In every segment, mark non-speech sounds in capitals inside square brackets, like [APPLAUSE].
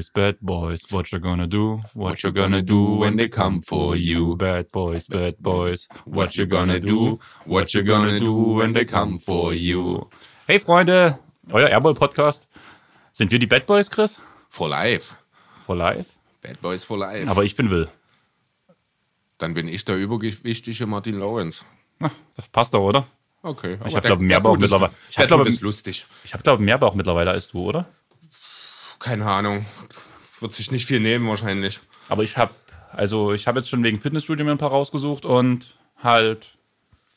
Bad boys, bad boys, what you gonna do? What you gonna do when they come for you? Bad boys, bad boys, what you gonna do? What you gonna do when they come for you? Hey Freunde, euer Airball Podcast. Sind wir die Bad Boys, Chris? For life. For life? Bad Boys for life. Aber ich bin Will. Dann bin ich der übergewichtige Martin Lawrence. Na, das passt doch, oder? Okay. Ich habe, glaube mehr Bauch mittlerweile. Ich habe, glaube, ist lustig. Ich habe, glaube mehr Bauch mittlerweile als du, oder? Keine Ahnung. Wird sich nicht viel nehmen wahrscheinlich. Aber ich habe, also ich habe jetzt schon wegen Fitnessstudio mir ein paar rausgesucht und halt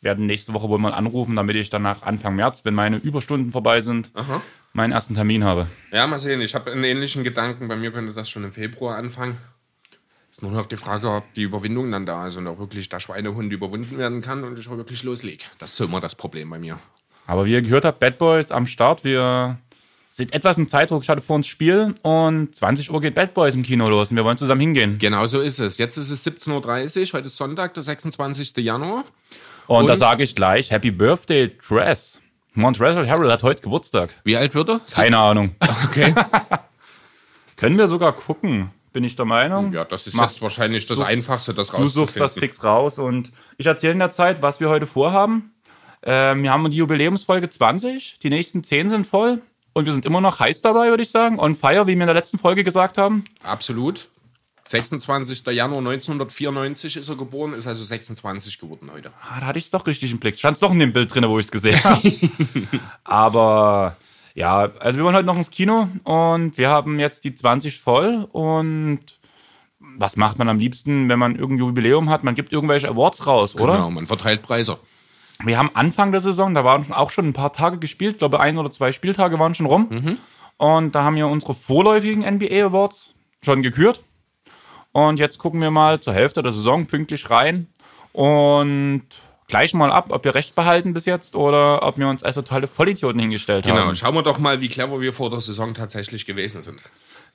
werden nächste Woche wohl mal anrufen, damit ich danach Anfang März, wenn meine Überstunden vorbei sind, Aha. meinen ersten Termin habe. Ja, mal sehen. Ich habe einen ähnlichen Gedanken. Bei mir könnte das schon im Februar anfangen. Ist nur noch die Frage, ob die Überwindung dann da ist und ob wirklich der Schweinehund überwunden werden kann und ich auch wirklich loslege. Das ist immer das Problem bei mir. Aber wie ihr gehört habt, Bad Boys am Start. Wir sind etwas im Zeitdruck, ich hatte vor uns Spiel und 20 Uhr geht Bad Boys im Kino los und wir wollen zusammen hingehen. Genau so ist es. Jetzt ist es 17.30 Uhr, heute ist Sonntag, der 26. Januar. Und, und da sage ich gleich Happy Birthday, Tress. Montrezl Harrell hat heute Geburtstag. Wie alt wird er? Keine Ahnung. Okay. [LAUGHS] Können wir sogar gucken bin ich der Meinung. Ja, das ist Mach, jetzt wahrscheinlich das Einfachste, das rauszufinden. Du suchst das fix raus und ich erzähle in der Zeit, was wir heute vorhaben. Ähm, wir haben die Jubiläumsfolge 20, die nächsten 10 sind voll und wir sind immer noch heiß dabei, würde ich sagen. On fire, wie wir in der letzten Folge gesagt haben. Absolut. 26. Januar 1994 ist er geboren, ist also 26 geworden heute. Ah, da hatte ich es doch richtig im Blick. Stand es doch in dem Bild drin, wo ich es gesehen habe. [LAUGHS] Aber ja, also wir wollen heute noch ins Kino und wir haben jetzt die 20 voll und was macht man am liebsten, wenn man irgendein Jubiläum hat? Man gibt irgendwelche Awards raus, oder? Genau, man verteilt Preise. Wir haben Anfang der Saison, da waren auch schon ein paar Tage gespielt, ich glaube ein oder zwei Spieltage waren schon rum. Mhm. Und da haben wir unsere vorläufigen NBA Awards schon gekürt. Und jetzt gucken wir mal zur Hälfte der Saison pünktlich rein und gleichen mal ab, ob wir recht behalten bis jetzt oder ob wir uns als totale Vollidioten hingestellt genau, haben. Genau, schauen wir doch mal, wie clever wir vor der Saison tatsächlich gewesen sind.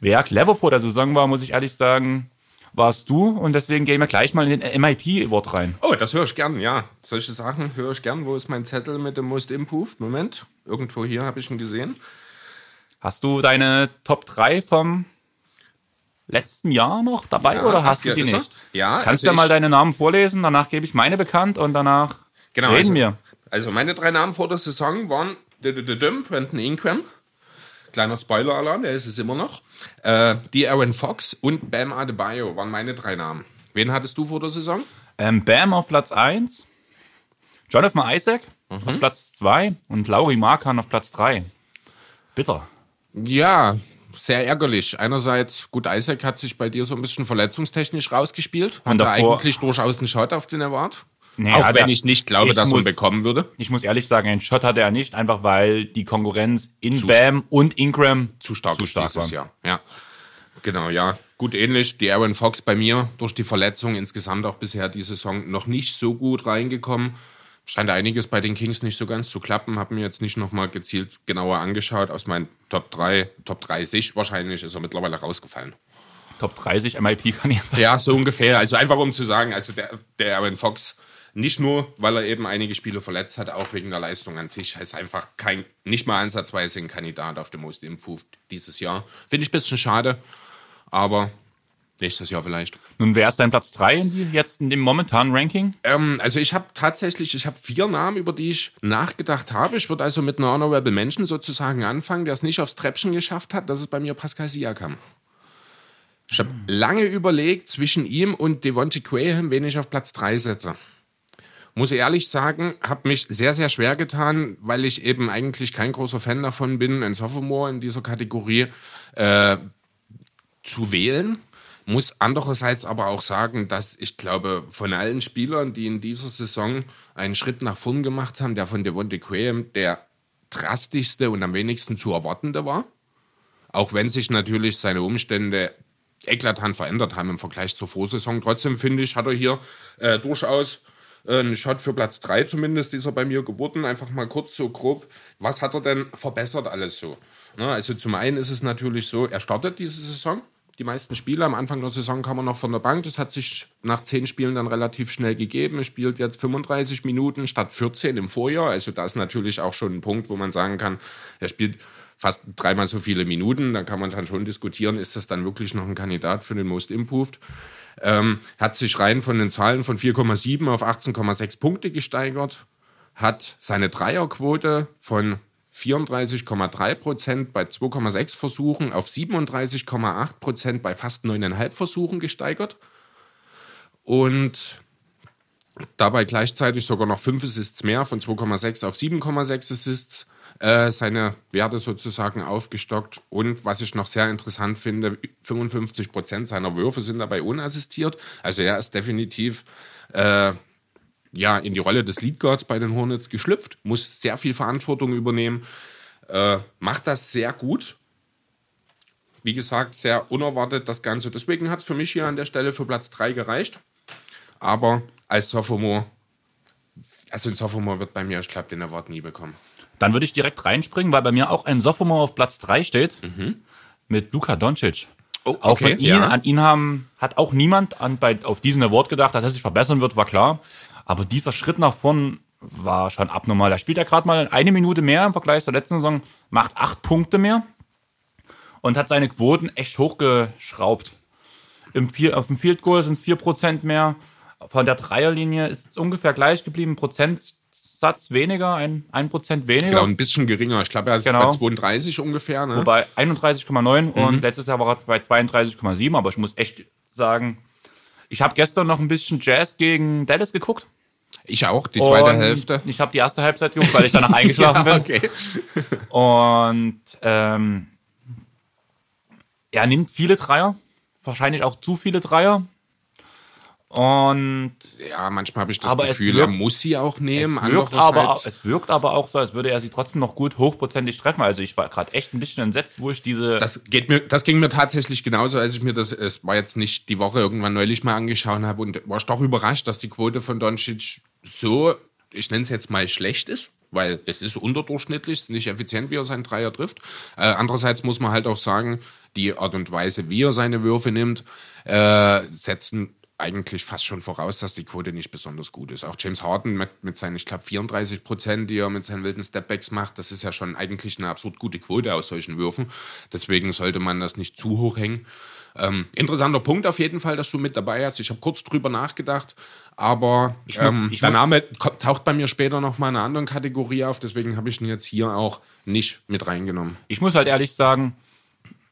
Wer clever vor der Saison war, muss ich ehrlich sagen, warst du und deswegen gehen wir gleich mal in den MIP-Award rein. Oh, das höre ich gern, ja. Solche Sachen höre ich gern. Wo ist mein Zettel mit dem Most Improved? Moment, irgendwo hier habe ich ihn gesehen. Hast du deine Top 3 vom letzten Jahr noch dabei ja, oder hast du die nicht? Ja. Kannst du also ja mal deine Namen vorlesen, danach gebe ich meine bekannt und danach genau, reden also, wir. Also meine drei Namen vor der Saison waren Brandon Ingram, kleiner Spoiler-Alarm, der ist es immer noch, äh, die Aaron Fox und Bam Adebayo waren meine drei Namen. Wen hattest du vor der Saison? Ähm, Bam auf Platz 1, Jonathan Isaac mhm. auf Platz 2 und Lauri Markan auf Platz 3. Bitter. Ja, sehr ärgerlich. Einerseits, gut, Isaac hat sich bei dir so ein bisschen verletzungstechnisch rausgespielt. Hat er eigentlich durchaus einen Shot auf den Award? Nee, Auch wenn ich nicht glaube, dass muss, ihn bekommen würde. Ich muss ehrlich sagen, einen Shot hatte er nicht, einfach weil die Konkurrenz in zu Bam und Ingram zu stark, zu stark war. Jahr. Ja. Genau, ja. Gut ähnlich. Die Aaron Fox bei mir durch die Verletzung insgesamt auch bisher die Saison noch nicht so gut reingekommen scheint einiges bei den Kings nicht so ganz zu klappen. Habe mir jetzt nicht nochmal gezielt genauer angeschaut. Aus meinen Top 3, Top 30 wahrscheinlich ist er mittlerweile rausgefallen. Top 30 MIP kann ich Ja, so ungefähr. Also einfach um zu sagen, also der, der Aaron Fox, nicht nur, weil er eben einige Spiele verletzt hat, auch wegen der Leistung an sich, ist einfach kein, nicht mal ansatzweise ein Kandidat auf dem Most Improved dieses Jahr. Finde ich ein bisschen schade, aber Nächstes Jahr vielleicht. Nun, wer ist dein Platz 3 jetzt in dem momentanen Ranking? Ähm, also ich habe tatsächlich, ich habe vier Namen, über die ich nachgedacht habe. Ich würde also mit einer Honorable Menschen sozusagen anfangen, der es nicht aufs Treppchen geschafft hat. Das ist bei mir Pascal Siakam. Ich habe lange überlegt zwischen ihm und Devontae Graham, wen ich auf Platz 3 setze. Muss ehrlich sagen, habe mich sehr, sehr schwer getan, weil ich eben eigentlich kein großer Fan davon bin, ein Sophomore in dieser Kategorie äh, zu wählen muss andererseits aber auch sagen, dass ich glaube, von allen Spielern, die in dieser Saison einen Schritt nach vorn gemacht haben, der von Devontae Graham der drastischste und am wenigsten zu erwartende war. Auch wenn sich natürlich seine Umstände eklatant verändert haben im Vergleich zur Vorsaison. Trotzdem finde ich, hat er hier äh, durchaus einen Shot für Platz 3 zumindest, ist er bei mir geworden. Einfach mal kurz so grob, was hat er denn verbessert alles so? Na, also zum einen ist es natürlich so, er startet diese Saison die meisten Spiele. Am Anfang der Saison kam er noch von der Bank. Das hat sich nach zehn Spielen dann relativ schnell gegeben. Er spielt jetzt 35 Minuten statt 14 im Vorjahr. Also das ist natürlich auch schon ein Punkt, wo man sagen kann, er spielt fast dreimal so viele Minuten. Da kann man dann schon diskutieren, ist das dann wirklich noch ein Kandidat für den Most Improved? Ähm, hat sich rein von den Zahlen von 4,7 auf 18,6 Punkte gesteigert, hat seine Dreierquote von 34,3 Prozent bei 2,6 Versuchen auf 37,8 Prozent bei fast 9,5 Versuchen gesteigert und dabei gleichzeitig sogar noch 5 Assists mehr von 2,6 auf 7,6 Assists äh, seine Werte sozusagen aufgestockt. Und was ich noch sehr interessant finde, 55 Prozent seiner Würfe sind dabei unassistiert. Also er ist definitiv äh, ja, in die Rolle des Lead Guards bei den Hornets geschlüpft, muss sehr viel Verantwortung übernehmen, äh, macht das sehr gut. Wie gesagt, sehr unerwartet das Ganze. Deswegen hat es für mich hier an der Stelle für Platz 3 gereicht. Aber als Sophomore, also ein Sophomore wird bei mir, ich glaube, den Award nie bekommen. Dann würde ich direkt reinspringen, weil bei mir auch ein Sophomore auf Platz 3 steht mhm. mit Luka Doncic. Oh, okay, auch von ihn, ja. an ihn haben, hat auch niemand an, bei, auf diesen Award gedacht, dass er sich verbessern wird, war klar. Aber dieser Schritt nach vorn war schon abnormal. Da spielt er gerade mal eine Minute mehr im Vergleich zur letzten Saison, macht acht Punkte mehr und hat seine Quoten echt hochgeschraubt. Im Vier, auf dem Field Goal sind es 4% mehr. Von der Dreierlinie ist es ungefähr gleich geblieben. Prozentsatz weniger, ein, ein Prozent weniger. Genau, ein bisschen geringer. Ich glaube, er ist genau. bei 32 ungefähr. Ne? Wobei 31,9 mhm. und letztes Jahr war er bei 32,7. Aber ich muss echt sagen, ich habe gestern noch ein bisschen Jazz gegen Dallas geguckt. Ich auch, die zweite und Hälfte. Ich habe die erste Halbzeit geguckt, weil ich danach [LAUGHS] eingeschlafen ja, bin. Okay. Und ähm, er nimmt viele Dreier, wahrscheinlich auch zu viele Dreier. Und ja, manchmal habe ich das Gefühl, wirkt, er muss sie auch nehmen. Es wirkt, aber, es wirkt aber auch so, als würde er sie trotzdem noch gut hochprozentig treffen. Also ich war gerade echt ein bisschen entsetzt, wo ich diese. Das geht mir, das ging mir tatsächlich genauso, als ich mir das, es war jetzt nicht die Woche irgendwann neulich mal angeschaut habe und war ich doch überrascht, dass die Quote von Doncic so, ich nenne es jetzt mal schlecht ist weil es ist unterdurchschnittlich, ist nicht effizient, wie er seinen Dreier trifft. Äh, andererseits muss man halt auch sagen, die Art und Weise, wie er seine Würfe nimmt, äh, setzen eigentlich fast schon voraus, dass die Quote nicht besonders gut ist. Auch James Harden mit, mit seinen, ich glaube, 34 Prozent, die er mit seinen wilden Stepbacks macht, das ist ja schon eigentlich eine absurd gute Quote aus solchen Würfen. Deswegen sollte man das nicht zu hoch hängen. Ähm, interessanter Punkt auf jeden Fall, dass du mit dabei hast. Ich habe kurz drüber nachgedacht, aber ich muss, ähm, ich der Name taucht bei mir später noch mal in einer anderen Kategorie auf. Deswegen habe ich ihn jetzt hier auch nicht mit reingenommen. Ich muss halt ehrlich sagen,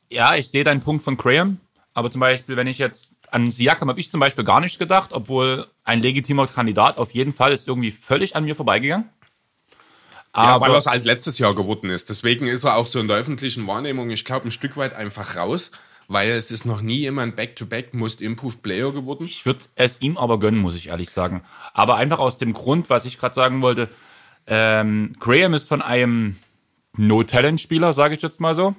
ja, ich sehe deinen Punkt von Graham, aber zum Beispiel, wenn ich jetzt an Siakam habe ich zum Beispiel gar nicht gedacht, obwohl ein legitimer Kandidat auf jeden Fall ist irgendwie völlig an mir vorbeigegangen. Ja, weil er es als letztes Jahr geworden ist. Deswegen ist er auch so in der öffentlichen Wahrnehmung, ich glaube, ein Stück weit einfach raus, weil es ist noch nie jemand Back-to-Back Most Improved Player geworden. Ich würde es ihm aber gönnen, muss ich ehrlich sagen. Aber einfach aus dem Grund, was ich gerade sagen wollte, ähm, Graham ist von einem No-Talent-Spieler, sage ich jetzt mal so,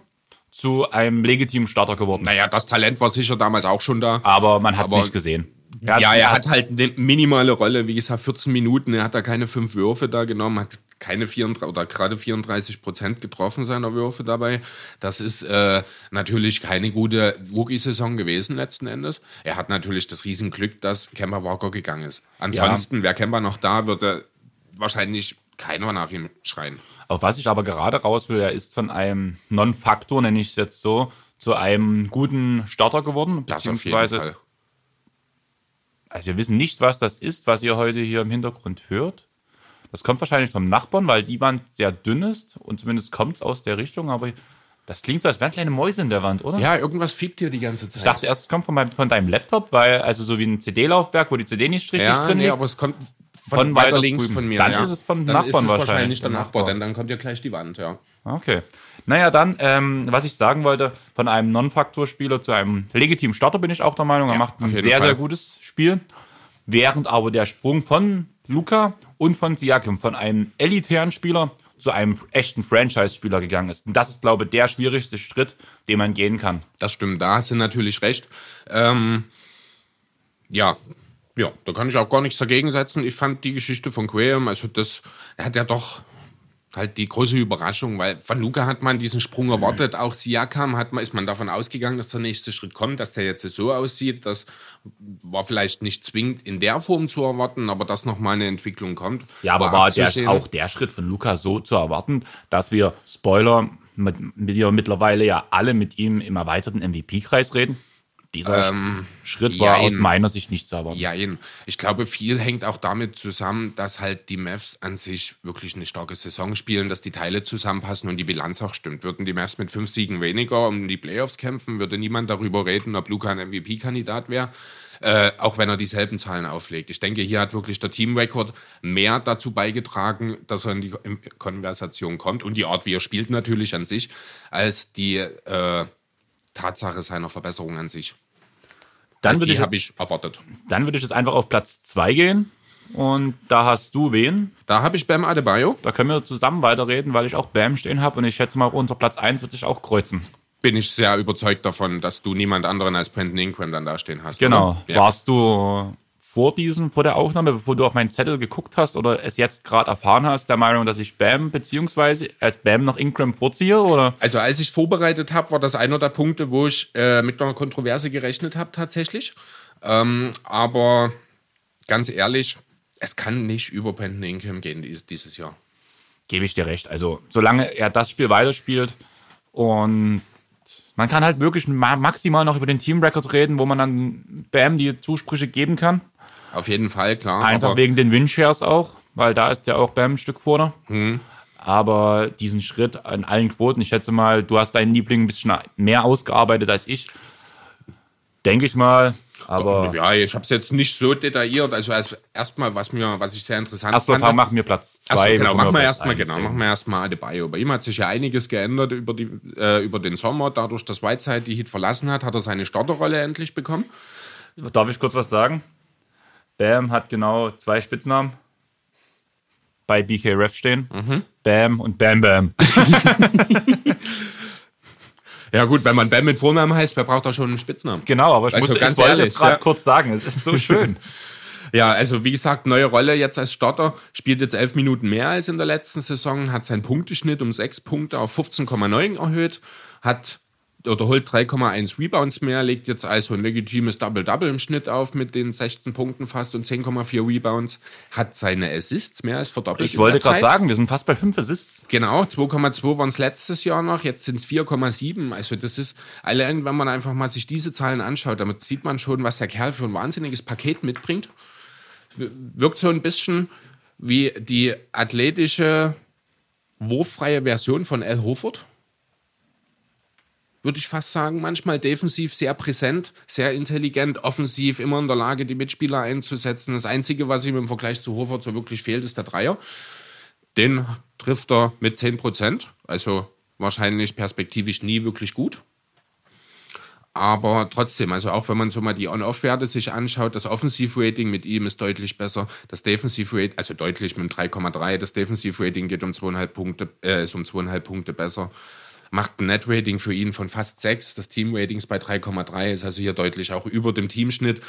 zu einem legitimen Starter geworden. Naja, das Talent war sicher damals auch schon da. Aber man hat es nicht gesehen. Er ja, er hat halt eine minimale Rolle, wie gesagt, 14 Minuten, er hat da keine fünf Würfe da genommen, hat keine 34 oder gerade 34 Prozent getroffen seiner Würfe dabei. Das ist äh, natürlich keine gute Rookie-Saison gewesen letzten Endes. Er hat natürlich das Riesenglück, dass Kemba Walker gegangen ist. Ansonsten ja. wäre Kemba noch da, würde wahrscheinlich keiner nach ihm schreien. Auf was ich aber gerade raus will, er ist von einem Non-Faktor, nenne ich es jetzt so, zu einem guten Starter geworden. Das beziehungsweise. Also wir wissen nicht, was das ist, was ihr heute hier im Hintergrund hört. Das kommt wahrscheinlich vom Nachbarn, weil die Wand sehr dünn ist und zumindest kommt es aus der Richtung, aber das klingt so, als wären kleine Mäuse in der Wand, oder? Ja, irgendwas fiebt hier die ganze Zeit. Ich dachte erst, es kommt von, meinem, von deinem Laptop, weil, also so wie ein CD-Laufwerk, wo die CD nicht richtig ja, drin nee, liegt. aber es kommt von, von weiter, weiter links drüben. von mir. Dann ja. ist es von dann Nachbarn ist es wahrscheinlich. wahrscheinlich der Nachbar, denn dann kommt ja gleich die Wand, ja. Okay. Naja, dann, ähm, was ich sagen wollte, von einem Non-Faktor-Spieler zu einem legitimen Starter bin ich auch der Meinung. Er ja, macht ein sehr, Fall. sehr gutes Spiel. Während aber der Sprung von Luca und von Siakam, von einem elitären Spieler zu einem echten Franchise-Spieler gegangen ist. Und das ist, glaube ich, der schwierigste Schritt, den man gehen kann. Das stimmt, da hast du natürlich recht. Ähm, ja, ja, da kann ich auch gar nichts dagegen setzen. Ich fand die Geschichte von Graham, also das, hat ja doch halt die große Überraschung, weil von Luca hat man diesen Sprung erwartet, auch Siakam hat man, ist man davon ausgegangen, dass der nächste Schritt kommt, dass der jetzt so aussieht, das war vielleicht nicht zwingend in der Form zu erwarten, aber dass nochmal eine Entwicklung kommt. Ja, aber war, war der, auch der Schritt von Luca so zu erwarten, dass wir, Spoiler, mit, mit wir mittlerweile ja alle mit ihm im erweiterten MVP-Kreis reden. Dieser Schritt war jein. aus meiner Sicht nicht. Ja, eben. ich glaube, viel hängt auch damit zusammen, dass halt die Mavs an sich wirklich eine starke Saison spielen, dass die Teile zusammenpassen und die Bilanz auch stimmt. Würden die Mavs mit fünf Siegen weniger um die Playoffs kämpfen, würde niemand darüber reden, ob Luca ein MVP-Kandidat wäre. Äh, auch wenn er dieselben Zahlen auflegt. Ich denke, hier hat wirklich der Teamrekord mehr dazu beigetragen, dass er in die Konversation kommt und die Art, wie er spielt, natürlich an sich, als die äh, Tatsache seiner Verbesserung an sich. Dann würde die ich, habe ich erwartet. dann würde ich jetzt einfach auf Platz 2 gehen. Und da hast du wen? Da habe ich Bam Adebayo. Da können wir zusammen weiterreden, weil ich auch Bam stehen habe und ich schätze mal, unser Platz 1 wird sich auch kreuzen. Bin ich sehr überzeugt davon, dass du niemand anderen als Brandon Ingram dann da stehen hast. Genau. Ja. Warst du vor diesem, vor der Aufnahme, bevor du auf meinen Zettel geguckt hast oder es jetzt gerade erfahren hast, der Meinung, dass ich Bam beziehungsweise als Bam noch Ingram vorziehe? Oder? Also als ich vorbereitet habe, war das einer der Punkte, wo ich äh, mit einer Kontroverse gerechnet habe tatsächlich. Ähm, aber ganz ehrlich, es kann nicht über Brandon Ingram gehen dies- dieses Jahr. Gebe ich dir recht. Also, solange er das Spiel weiterspielt und man kann halt wirklich ma maximal noch über den Teamrecord reden, wo man dann Bam die Zusprüche geben kann. Auf jeden Fall, klar. Einfach wegen den Windshares auch, weil da ist ja auch Bam ein Stück vorne. Aber diesen Schritt an allen Quoten, ich schätze mal, du hast deinen Liebling ein bisschen mehr ausgearbeitet als ich. Denke ich mal. Aber ja, ich habe es jetzt nicht so detailliert. Also als erstmal, was mir, was ich sehr interessant erstmal fand. machen wir Platz zwei. genau, bevor machen wir erstmal, genau, machen wir erstmal Adebayo. Bei ihm hat sich ja einiges geändert über, die, äh, über den Sommer. Dadurch, dass Whiteside die Heat verlassen hat, hat er seine Starterrolle endlich bekommen. Darf ich kurz was sagen? Bam hat genau zwei Spitznamen bei BK Ref stehen. Mhm. Bam und Bam Bam. [LAUGHS] Ja gut, wenn man Ben mit Vornamen heißt, wer braucht da schon einen Spitznamen? Genau, aber ich, Also musste, ganz ich wollte ehrlich, es gerade ja. kurz sagen. Es ist so [LAUGHS] schön. Ja, also wie gesagt, neue Rolle jetzt als Starter, spielt jetzt elf Minuten mehr als in der letzten Saison, hat seinen Punkteschnitt um sechs Punkte auf 15,9 erhöht, hat oder holt 3,1 Rebounds mehr, legt jetzt also ein legitimes Double-Double im Schnitt auf mit den 16 Punkten fast und 10,4 Rebounds, hat seine Assists mehr als verdoppelt. Ich wollte gerade sagen, wir sind fast bei fünf Assists. Genau, 2,2 waren es letztes Jahr noch, jetzt sind es 4,7. Also das ist, allein wenn man einfach mal sich diese Zahlen anschaut, damit sieht man schon, was der Kerl für ein wahnsinniges Paket mitbringt. Wirkt so ein bisschen wie die athletische, wurffreie Version von Al Horford. Würde ich fast sagen, manchmal defensiv sehr präsent, sehr intelligent, offensiv immer in der Lage, die Mitspieler einzusetzen. Das Einzige, was ihm im Vergleich zu Horford so wirklich fehlt, ist der Dreier. Den trifft er mit 10%, also wahrscheinlich perspektivisch nie wirklich gut. Aber trotzdem, also auch wenn man so mal die On-Off-Werte sich anschaut, das Offensiv-Rating mit ihm ist deutlich besser. Das Defensiv-Rating, also deutlich mit 3,3, das Defensiv-Rating geht um zweieinhalb Punkte, äh, ist um zweieinhalb Punkte besser. Macht ein Net-Rating für ihn von fast 6. Das Team-Rating ist bei 3,3, ist also hier deutlich auch über dem Teamschnitt.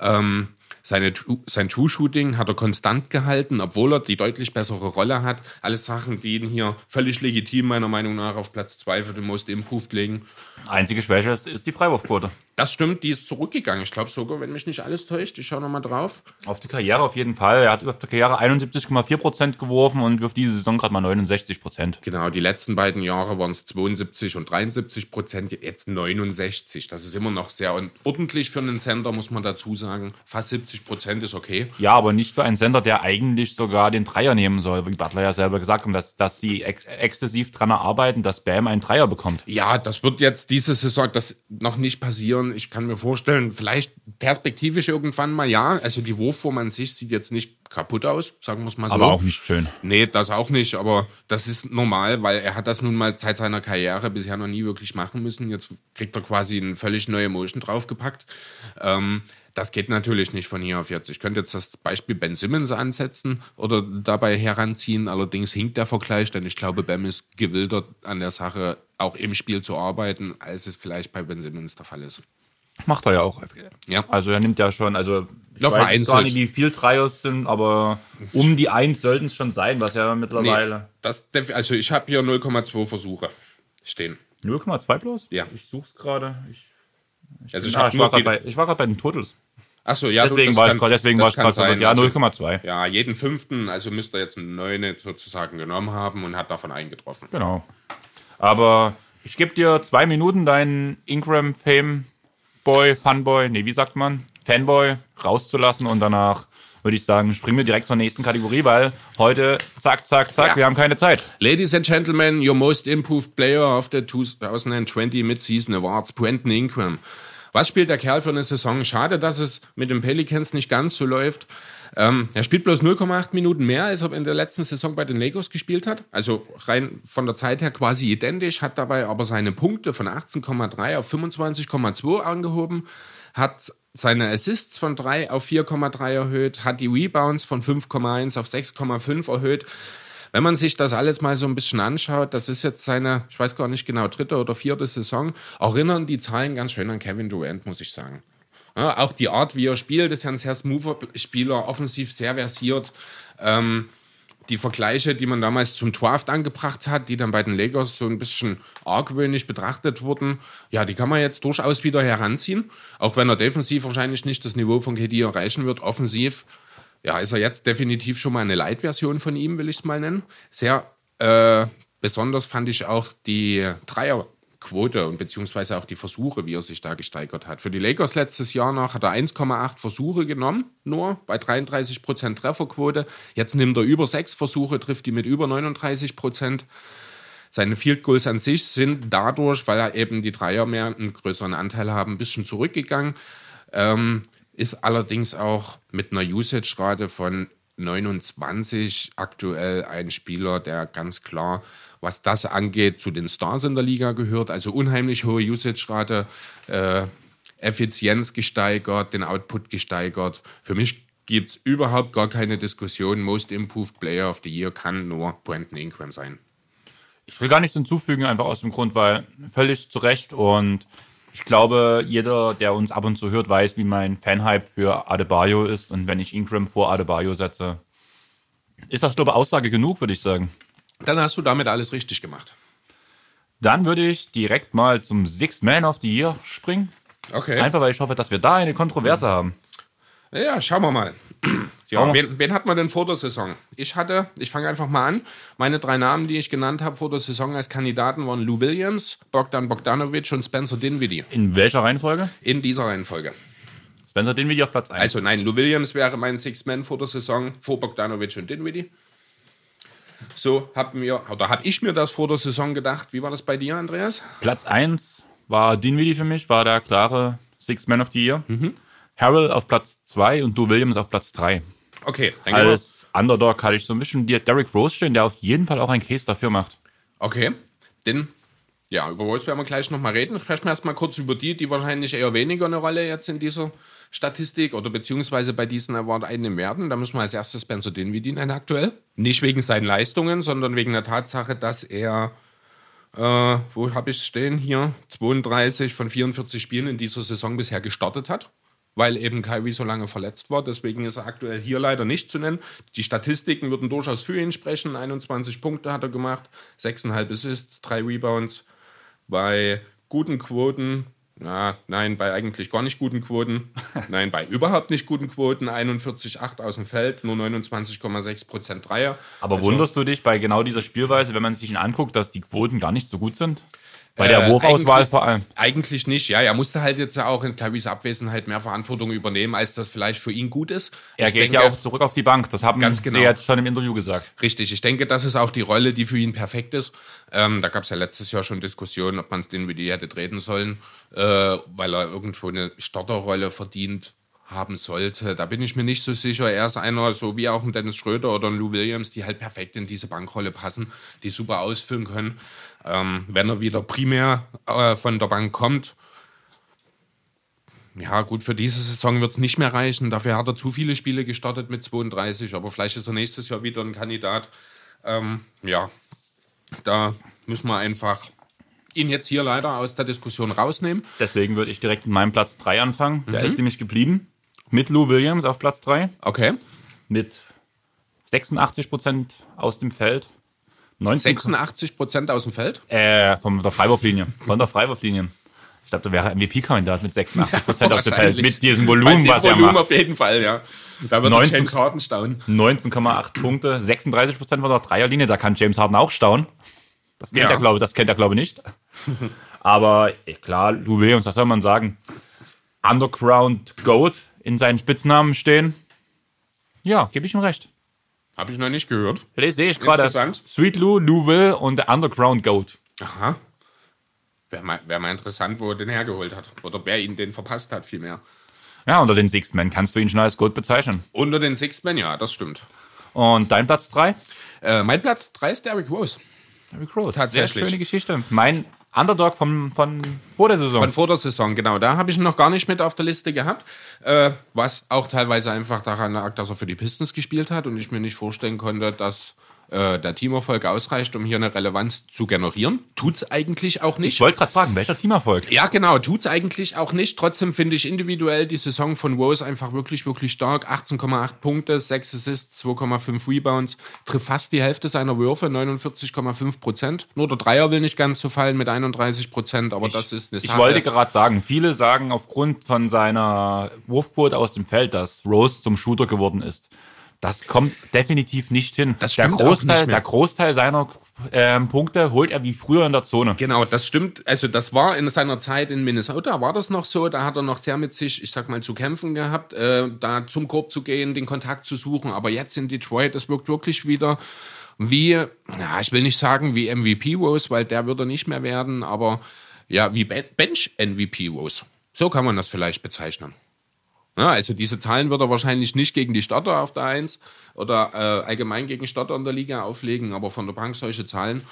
Ähm, seine, sein True-Shooting hat er konstant gehalten, obwohl er die deutlich bessere Rolle hat. Alles Sachen, die ihn hier völlig legitim meiner Meinung nach auf Platz 2 für den Most Improved legen. Einzige Schwäche ist, ist die Freiwurfquote. Das stimmt, die ist zurückgegangen. Ich glaube sogar, wenn mich nicht alles täuscht, ich schaue nochmal drauf. Auf die Karriere auf jeden Fall. Er hat auf der Karriere 71,4% geworfen und wirft diese Saison gerade mal 69%. Genau, die letzten beiden Jahre waren es 72 und 73 Prozent, jetzt 69. Das ist immer noch sehr ordentlich für einen Center, muss man dazu sagen. Fast 70 Prozent ist okay. Ja, aber nicht für einen Sender, der eigentlich sogar den Dreier nehmen soll, wie Butler ja selber gesagt hat, dass, dass sie ex exzessiv dran arbeiten, dass Bam einen Dreier bekommt. Ja, das wird jetzt diese Saison das noch nicht passieren. Ich kann mir vorstellen, vielleicht perspektivisch irgendwann mal ja. Also die Wurfform an sich sieht jetzt nicht kaputt aus, sagen wir es mal so. Aber auch nicht schön. Nee, das auch nicht, aber das ist normal, weil er hat das nun mal seit seiner Karriere bisher noch nie wirklich machen müssen. Jetzt kriegt er quasi eine völlig neue Motion draufgepackt. Ähm, das geht natürlich nicht von hier auf jetzt. Ich könnte jetzt das Beispiel Ben Simmons ansetzen oder dabei heranziehen. Allerdings hinkt der Vergleich, denn ich glaube, Ben ist gewillt an der Sache, auch im Spiel zu arbeiten, als es vielleicht bei Ben Simmons der Fall ist. Macht er ja auch. Ja. Also er nimmt ja schon, also ich Ja, weiß gar nicht, wie viel Dreiers sind, aber um die Eins sollten es schon sein, was ja Nee, mittlerweile. das, def- also ich habe hier 0,2 Versuche stehen. 0,2 bloß? Ja. Ich such's gerade. Ich, Also ich, hab ich, war gerade bei, ich bei den Totals. Ach so, ja, du, Deswegen das war ich kann- gerade, deswegen das war ich gerade verwirrt. Ja, Also- 0,2. Ja, jeden fünften, also müsste er jetzt einen neune sozusagen genommen haben und hat davon eingetroffen. Genau. Aber ich gebe dir zwei Minuten deinen Ingram Fame Boy, Funboy, nee, wie sagt man? Fanboy rauszulassen und danach würde ich sagen, springen wir direkt zur nächsten Kategorie, weil heute zack, zack, zack, Ja. wir haben keine Zeit. Ladies and Gentlemen, your most improved player of the 2020 Mid-Season Awards, Brandon Ingram. Was spielt der Kerl für eine Saison? Schade, dass es mit den Pelicans nicht ganz so läuft. Ähm, er spielt bloß 0,8 Minuten mehr, als er in der letzten Saison bei den Lakers gespielt hat. Also rein von der Zeit her quasi identisch, hat dabei aber seine Punkte von 18,3 auf 25,2 angehoben, hat seine Assists von 3 auf 4,3 erhöht, hat die Rebounds von 5,1 auf 6,5 erhöht. Wenn man sich das alles mal so ein bisschen anschaut, das ist jetzt seine, ich weiß gar nicht genau, dritte oder vierte Saison, erinnern die Zahlen ganz schön an Kevin Durant, muss ich sagen. Ja, auch die Art, wie er spielt, ist ja ein sehr smoother Spieler, offensiv sehr versiert. Ähm, die Vergleiche, die man damals zum Draft angebracht hat, die dann bei den Lakers so ein bisschen argwöhnisch betrachtet wurden, ja, die kann man jetzt durchaus wieder heranziehen. Auch wenn er defensiv wahrscheinlich nicht das Niveau von KD erreichen wird, offensiv, ja, ist er jetzt definitiv schon mal eine Light-Version von ihm, will ich es mal nennen. Sehr äh, besonders fand ich auch die Dreierquote und beziehungsweise auch die Versuche, wie er sich da gesteigert hat. Für die Lakers letztes Jahr noch hat er 1,8 Versuche genommen, nur bei 33 Prozent Trefferquote. Jetzt nimmt er über sechs Versuche, trifft die mit über 39 Prozent. Seine Field Goals an sich sind dadurch, weil er eben die Dreier mehr einen größeren Anteil haben, ein bisschen zurückgegangen. Ähm, ist allerdings auch mit einer Usage-Rate von 29 aktuell ein Spieler, der ganz klar, was das angeht, zu den Stars in der Liga gehört. Also unheimlich hohe Usage-Rate, äh, Effizienz gesteigert, den Output gesteigert. Für mich gibt es überhaupt gar keine Diskussion. Most Improved Player of the Year kann nur Brandon Ingram sein. Ich will gar nichts hinzufügen, einfach aus dem Grund, weil völlig zu Recht und ich glaube, jeder, der uns ab und zu hört, weiß, wie mein Fanhype für Adebayo ist und wenn ich Ingram vor Adebayo setze, ist das, glaube ich, Aussage genug, würde ich sagen. Dann hast du damit alles richtig gemacht. Dann würde ich direkt mal zum Sixth Man of the Year springen. Okay. Einfach, weil ich hoffe, dass wir da eine Kontroverse haben. Ja, schauen wir mal. [CLEARS THROAT] Ja, wen, wen hat man denn vor der Saison? Ich hatte, ich fange einfach mal an. Meine drei Namen, die ich genannt habe vor der Saison als Kandidaten waren Lou Williams, Bogdan Bogdanovic und Spencer Dinwiddie. In welcher Reihenfolge? In dieser Reihenfolge. Spencer Dinwiddie auf Platz 1. Also nein, Lou Williams wäre mein Six-Man vor der Saison, vor Bogdanovic und Dinwiddie. So haben wir, oder habe ich mir das vor der Saison gedacht. Wie war das bei dir, Andreas? Platz 1 war Dinwiddie für mich, war der klare Sixth Man of the Year. Harrell auf Platz 2 und Du Williams auf Platz 3. Okay, wir- Als Underdog hatte ich so ein bisschen Derrick Rose stehen, der auf jeden Fall auch ein Case dafür macht. Okay, denn ja, über Wolves werden wir gleich nochmal reden. Sprechen wir erstmal kurz über die, die wahrscheinlich eher weniger eine Rolle jetzt in dieser Statistik oder beziehungsweise bei diesen Award einnehmen werden. Da müssen wir als erstes Spencer Dinwiddie nennen aktuell. Nicht wegen seinen Leistungen, sondern wegen der Tatsache, dass er, äh, wo habe ich stehen hier, 32 von 44 Spielen in dieser Saison bisher gestartet hat. Weil eben Kyrie so lange verletzt war. Deswegen ist er aktuell hier leider nicht zu nennen. Die Statistiken würden durchaus für ihn sprechen. 21 Punkte hat er gemacht, 6,5 Assists, 3 Rebounds. Bei guten Quoten, na, nein, bei eigentlich gar nicht guten Quoten, [LAUGHS] nein, bei überhaupt nicht guten Quoten, 41,8 aus dem Feld, nur 29,6% Dreier. Aber Also, wunderst du dich bei genau dieser Spielweise, wenn man sich ihn anguckt, dass die Quoten gar nicht so gut sind? Bei Äh, der Wurfauswahl eigentlich- vor allem. Eigentlich nicht, ja. Er musste halt jetzt ja auch in Kyries Abwesenheit mehr Verantwortung übernehmen, als das vielleicht für ihn gut ist. Er Ich geht denke, ja auch zurück auf die Bank. Das haben Ganz genau. sie jetzt schon im Interview gesagt. Richtig, ich denke, das ist auch die Rolle, die für ihn perfekt ist. Ähm, da gab es ja letztes Jahr schon Diskussionen, ob man den Video hätte treten sollen, äh, weil er irgendwo eine Starterrolle verdient haben sollte. Da bin ich mir nicht so sicher. Er ist einer, so wie auch ein Dennis Schröder oder ein Lou Williams, die halt perfekt in diese Bankrolle passen, die super ausfüllen können. Ähm, wenn er wieder primär äh, von der Bank kommt, ja, gut, für diese Saison wird es nicht mehr reichen. Dafür hat er zu viele Spiele gestartet mit 32, aber vielleicht ist er nächstes Jahr wieder ein Kandidat. Ähm, ja, da müssen wir einfach ihn jetzt hier leider aus der Diskussion rausnehmen. Deswegen würde ich direkt in meinem Platz 3 anfangen. Der Mhm. ist nämlich geblieben. Mit Lou Williams auf Platz 3. Okay. Mit 86% aus dem Feld. 19, 86 Prozent aus dem Feld. äh, von der Freiwurflinie. Von der Freiwurflinie. Ich glaube, da wäre MVP-Kandidat mit 86% aus dem Feld. Mit diesem Volumen, was er Volumen macht. auf jeden Fall, ja. Da wird 19 James Harden staunen. 19,8 Punkte, 36% von der Dreierlinie. Da kann James Harden auch staunen. Das kennt Ja. er, glaube das kennt er, glaube nicht. Aber eh, klar, Lou Williams, was soll man sagen? Underground Goat in seinen Spitznamen stehen. Ja, gebe ich ihm recht. Habe ich noch nicht gehört. Das sehe ich gerade. Interessant. Sweet Lou, Lou Will und der Underground Goat. Aha. Wäre mal, wär mal interessant, wo er den hergeholt hat. Oder wer ihn den verpasst hat, vielmehr. Ja, unter den Sixth Men kannst du ihn schon als Goat bezeichnen. Unter den Sixth Men, ja, das stimmt. Und dein Platz 3? Äh, mein Platz 3 ist Derrick Rose. Derrick Rose. Tatsächlich. Sehr schöne Geschichte. Mein Underdog von, von vor der Saison. Von vor der Saison, genau. Da habe ich ihn noch gar nicht mit auf der Liste gehabt. Äh, was auch teilweise einfach daran lag, dass er für die Pistons gespielt hat und ich mir nicht vorstellen konnte, dass äh, der Teamerfolg ausreicht, um hier eine Relevanz zu generieren. Tut's eigentlich auch nicht. ich wollte gerade fragen, welcher Teamerfolg? Ja, genau, tut's eigentlich auch nicht. Trotzdem finde ich individuell die Saison von Rose einfach wirklich, wirklich stark. 18,8 Punkte, 6 Assists, 2,5 Rebounds, trifft fast die Hälfte seiner Würfe, 49,5 Prozent. Nur der Dreier will nicht ganz so fallen mit 31 Prozent, aber das ist eine Ich Sache. wollte gerade sagen, viele sagen aufgrund von seiner Wurfquote aus dem Feld, dass Rose zum Shooter geworden ist. Das kommt definitiv nicht hin. Das der, stimmt auch Großteil, nicht mehr. der Großteil seiner ähm, Punkte holt er wie früher in der Zone. Genau, das stimmt. Also das war in seiner Zeit in Minnesota, war das noch so. Da hat er noch sehr mit sich, ich sag mal, zu kämpfen gehabt, äh, da zum Korb zu gehen, den Kontakt zu suchen. Aber jetzt in Detroit, das wirkt wirklich wieder wie, ja, ich will nicht sagen wie MVP Rose, weil der wird er nicht mehr werden, aber ja, wie Be- Bench MVP Rose. So kann man das vielleicht bezeichnen. Ja, also diese Zahlen wird er wahrscheinlich nicht gegen die Starter auf der 1 oder äh, allgemein gegen Starter in der Liga auflegen, aber von der Bank solche Zahlen.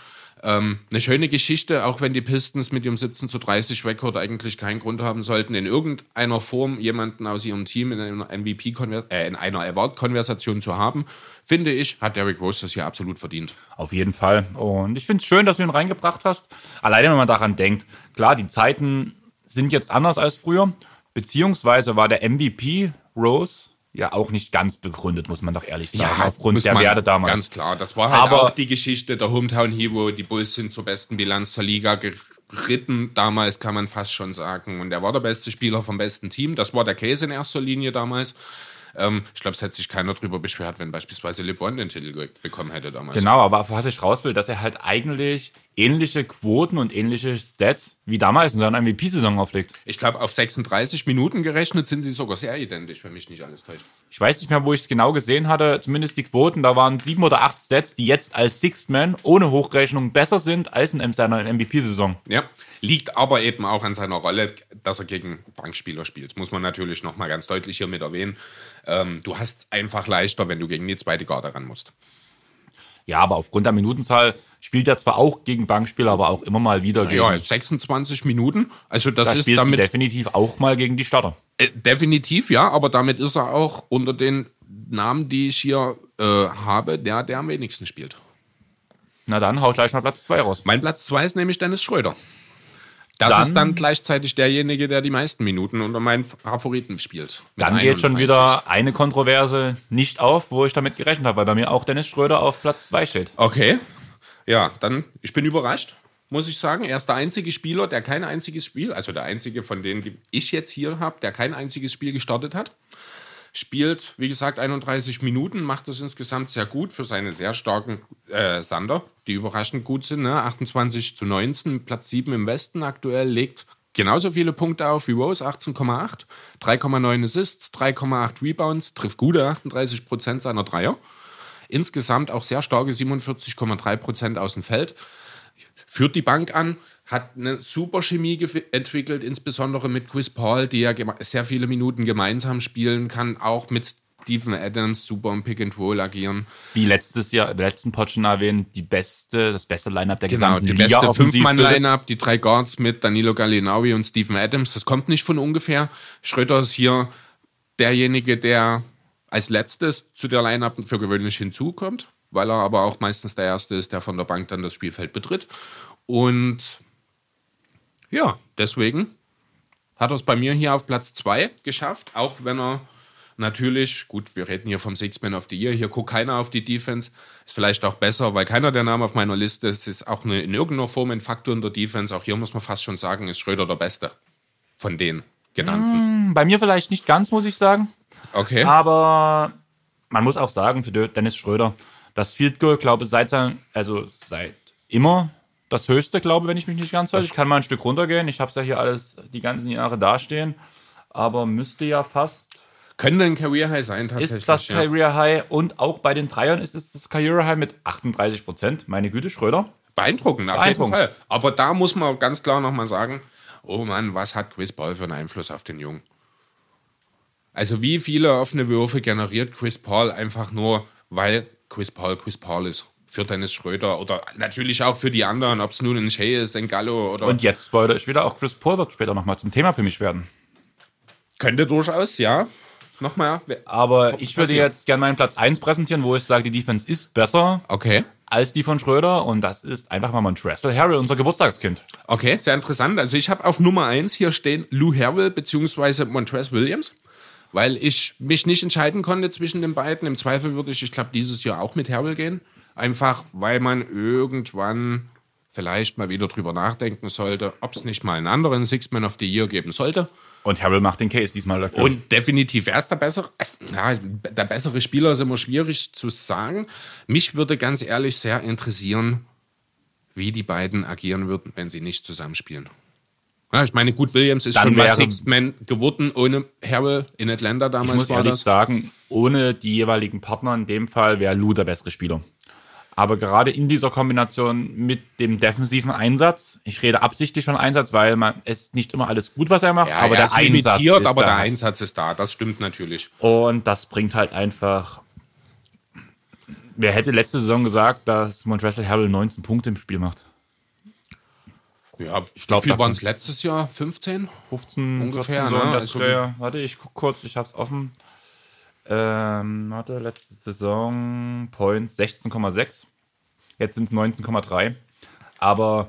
Ähm, eine schöne Geschichte, auch wenn die Pistons mit ihrem 17 zu 30 Rekord eigentlich keinen Grund haben sollten, in irgendeiner Form jemanden aus ihrem Team in einer MVP äh, in einer Award-Konversation zu haben, finde ich, hat Derrick Rose das hier absolut verdient. Auf jeden Fall. Und ich finde es schön, dass du ihn reingebracht hast. Alleine, wenn man daran denkt, klar, die Zeiten sind jetzt anders als früher. Beziehungsweise war der MVP Rose ja auch nicht ganz begründet, muss man doch ehrlich sagen, aufgrund muss der Werte damals. Ganz klar, das war halt Aber- auch die Geschichte der Hometown Hero. Die Bulls sind zur besten Bilanz der Liga geritten. Damals kann man fast schon sagen. Und er war der beste Spieler vom besten Team. Das war der Case in erster Linie damals. Ähm, ich glaube, es hätte sich keiner drüber beschwert, wenn beispielsweise LeBron den Titel bekommen hätte damals. Genau, aber was ich raus will, dass er halt eigentlich ähnliche Quoten und ähnliche Stats wie damals in seiner MVP-Saison auflegt. Ich glaube, auf 36 Minuten gerechnet sind sie sogar sehr identisch, wenn mich nicht alles täuscht. Ich weiß nicht mehr, wo ich es genau gesehen hatte, zumindest die Quoten, da waren sieben oder acht Stats, die jetzt als Sixth Man ohne Hochrechnung besser sind als in seiner MVP-Saison. Ja, liegt aber eben auch an seiner Rolle, dass er gegen Bankspieler spielt. Muss man natürlich nochmal ganz deutlich hier mit erwähnen. Ähm, du hast einfach leichter, wenn du gegen die zweite Garde ran musst. Ja, aber aufgrund der Minutenzahl spielt er zwar auch gegen Bankspieler, aber auch immer mal wieder gegen. Ja, 26 Minuten. Also das da ist damit definitiv auch mal gegen die Starter. äh, definitiv ja, aber damit ist er auch unter den Namen, die ich hier äh, habe, der, der am wenigsten spielt. Na dann, hau gleich mal Platz zwei raus. Mein Platz zwei ist nämlich Dennis Schröder. Das Dann- ist dann gleichzeitig derjenige, der die meisten Minuten unter meinen Favoriten spielt. Dann geht schon 31. wieder eine Kontroverse nicht auf, wo ich damit gerechnet habe, weil bei mir auch Dennis Schröder auf Platz zwei steht. Okay. Ja, dann, ich bin überrascht, muss ich sagen. Er ist der einzige Spieler, der kein einziges Spiel, also der einzige von denen, die ich jetzt hier habe, der kein einziges Spiel gestartet hat. Spielt, wie gesagt, 31 Minuten, macht das insgesamt sehr gut für seine sehr starken äh, Sander, die überraschend gut sind. Ne? 28 zu 19, Platz 7 im Westen aktuell, legt genauso viele Punkte auf wie Rose, 18,8, 3,9 Assists, 3,8 Rebounds, trifft gute 38 Prozent seiner Dreier. Insgesamt auch sehr starke 47,3 Prozent aus dem Feld. Führt die Bank an, hat eine super Chemie entwickelt, insbesondere mit Chris Paul, die ja sehr viele Minuten gemeinsam spielen kann, auch mit Stephen Adams super im Pick and Roll agieren. Wie letztes Jahr, im letzten Pod schon erwähnt, die beste, das beste Lineup der Genau, gesamten die Liga beste offensiv bildet. Fünf-Mann-Line-Up, die drei Guards mit Danilo Gallinari und Stephen Adams. Das kommt nicht von ungefähr. Schröder ist hier derjenige, der als letztes zu der Line-Up für gewöhnlich hinzukommt, weil er aber auch meistens der Erste ist, der von der Bank dann das Spielfeld betritt. Und ja, deswegen hat er es bei mir hier auf Platz 2 geschafft, auch wenn er natürlich, gut, wir reden hier vom Six-Man of the Year, hier guckt keiner auf die Defense, ist vielleicht auch besser, weil keiner der Namen auf meiner Liste ist, ist auch eine, in irgendeiner Form ein Faktor in der Defense. Auch hier muss man fast schon sagen, ist Schröder der Beste von den genannten. Bei mir vielleicht nicht ganz, muss ich sagen. Okay. Aber man muss auch sagen, für Dennis Schröder, das Field Goal, glaube ich, seit sein, also seit immer das höchste, glaube ich, wenn ich mich nicht ganz täusche. Ich kann mal ein Stück runtergehen. Ich habe es ja hier alles die ganzen Jahre dastehen. Aber müsste ja fast. Könnte ein Career High sein, tatsächlich. Ist das ja. Career High und auch bei den Dreiern ist es das Career High mit 38 Prozent. Meine Güte, Schröder. Beeindruckend, auf jeden Beeindruckend. Fall. Aber da muss man ganz klar nochmal sagen, oh Mann, was hat Chris Paul für einen Einfluss auf den Jungen? Also wie viele offene Würfe generiert Chris Paul einfach nur, weil Chris Paul Chris Paul ist. Für Dennis Schröder oder natürlich auch für die anderen, ob es nun ein Shea ist, ein Gallo oder... Und jetzt spoilere ich wieder, auch Chris Paul wird später nochmal zum Thema für mich werden. könnte durchaus, ja. Nochmal. Aber ich würde Passiert. jetzt gerne meinen Platz 1 präsentieren, wo ich sage, die Defense ist besser Okay. als die von Schröder. Und das ist einfach mal Montrezl Harrell, unser Geburtstagskind. Okay, sehr interessant. Also ich habe auf Nummer 1 hier stehen Lou Harrell bzw. Montrez Williams, weil ich mich nicht entscheiden konnte zwischen den beiden. Im Zweifel würde ich, ich glaube, dieses Jahr auch mit Harrell gehen. Einfach, weil man irgendwann vielleicht mal wieder drüber nachdenken sollte, ob es nicht mal einen anderen Six Man of the Year geben sollte. Und Harrell macht den Case diesmal dafür. Und definitiv er ist der bessere. Ja, der bessere Spieler ist immer schwierig zu sagen. Mich würde ganz ehrlich sehr interessieren, wie die beiden agieren würden, wenn sie nicht zusammenspielen. Ja, ich meine, gut, Williams ist Dann schon mal wäre- Sixth Man geworden ohne Harrell in Atlanta ich damals muss war ehrlich das. sagen, ohne die jeweiligen Partner in dem Fall wäre Lou der bessere Spieler. Aber gerade in dieser Kombination mit dem defensiven Einsatz, ich rede absichtlich von Einsatz, weil man es nicht immer alles gut, was er macht, Ja, aber er der ist Einsatz limitiert, ist aber da. der Einsatz ist da. Das stimmt natürlich. Und das bringt halt einfach. Wer hätte letzte Saison gesagt, dass Montrezl Harrell 19 Punkte im Spiel macht? Ja, ich glaub, glaube, wie waren es letztes Jahr? 15? 15 Ungefähr, 14 so ne? der Also-. Warte, ich guck kurz, ich hab's offen. Ähm, warte, letzte Saison Points 16,6. Jetzt sind es 19,3. Aber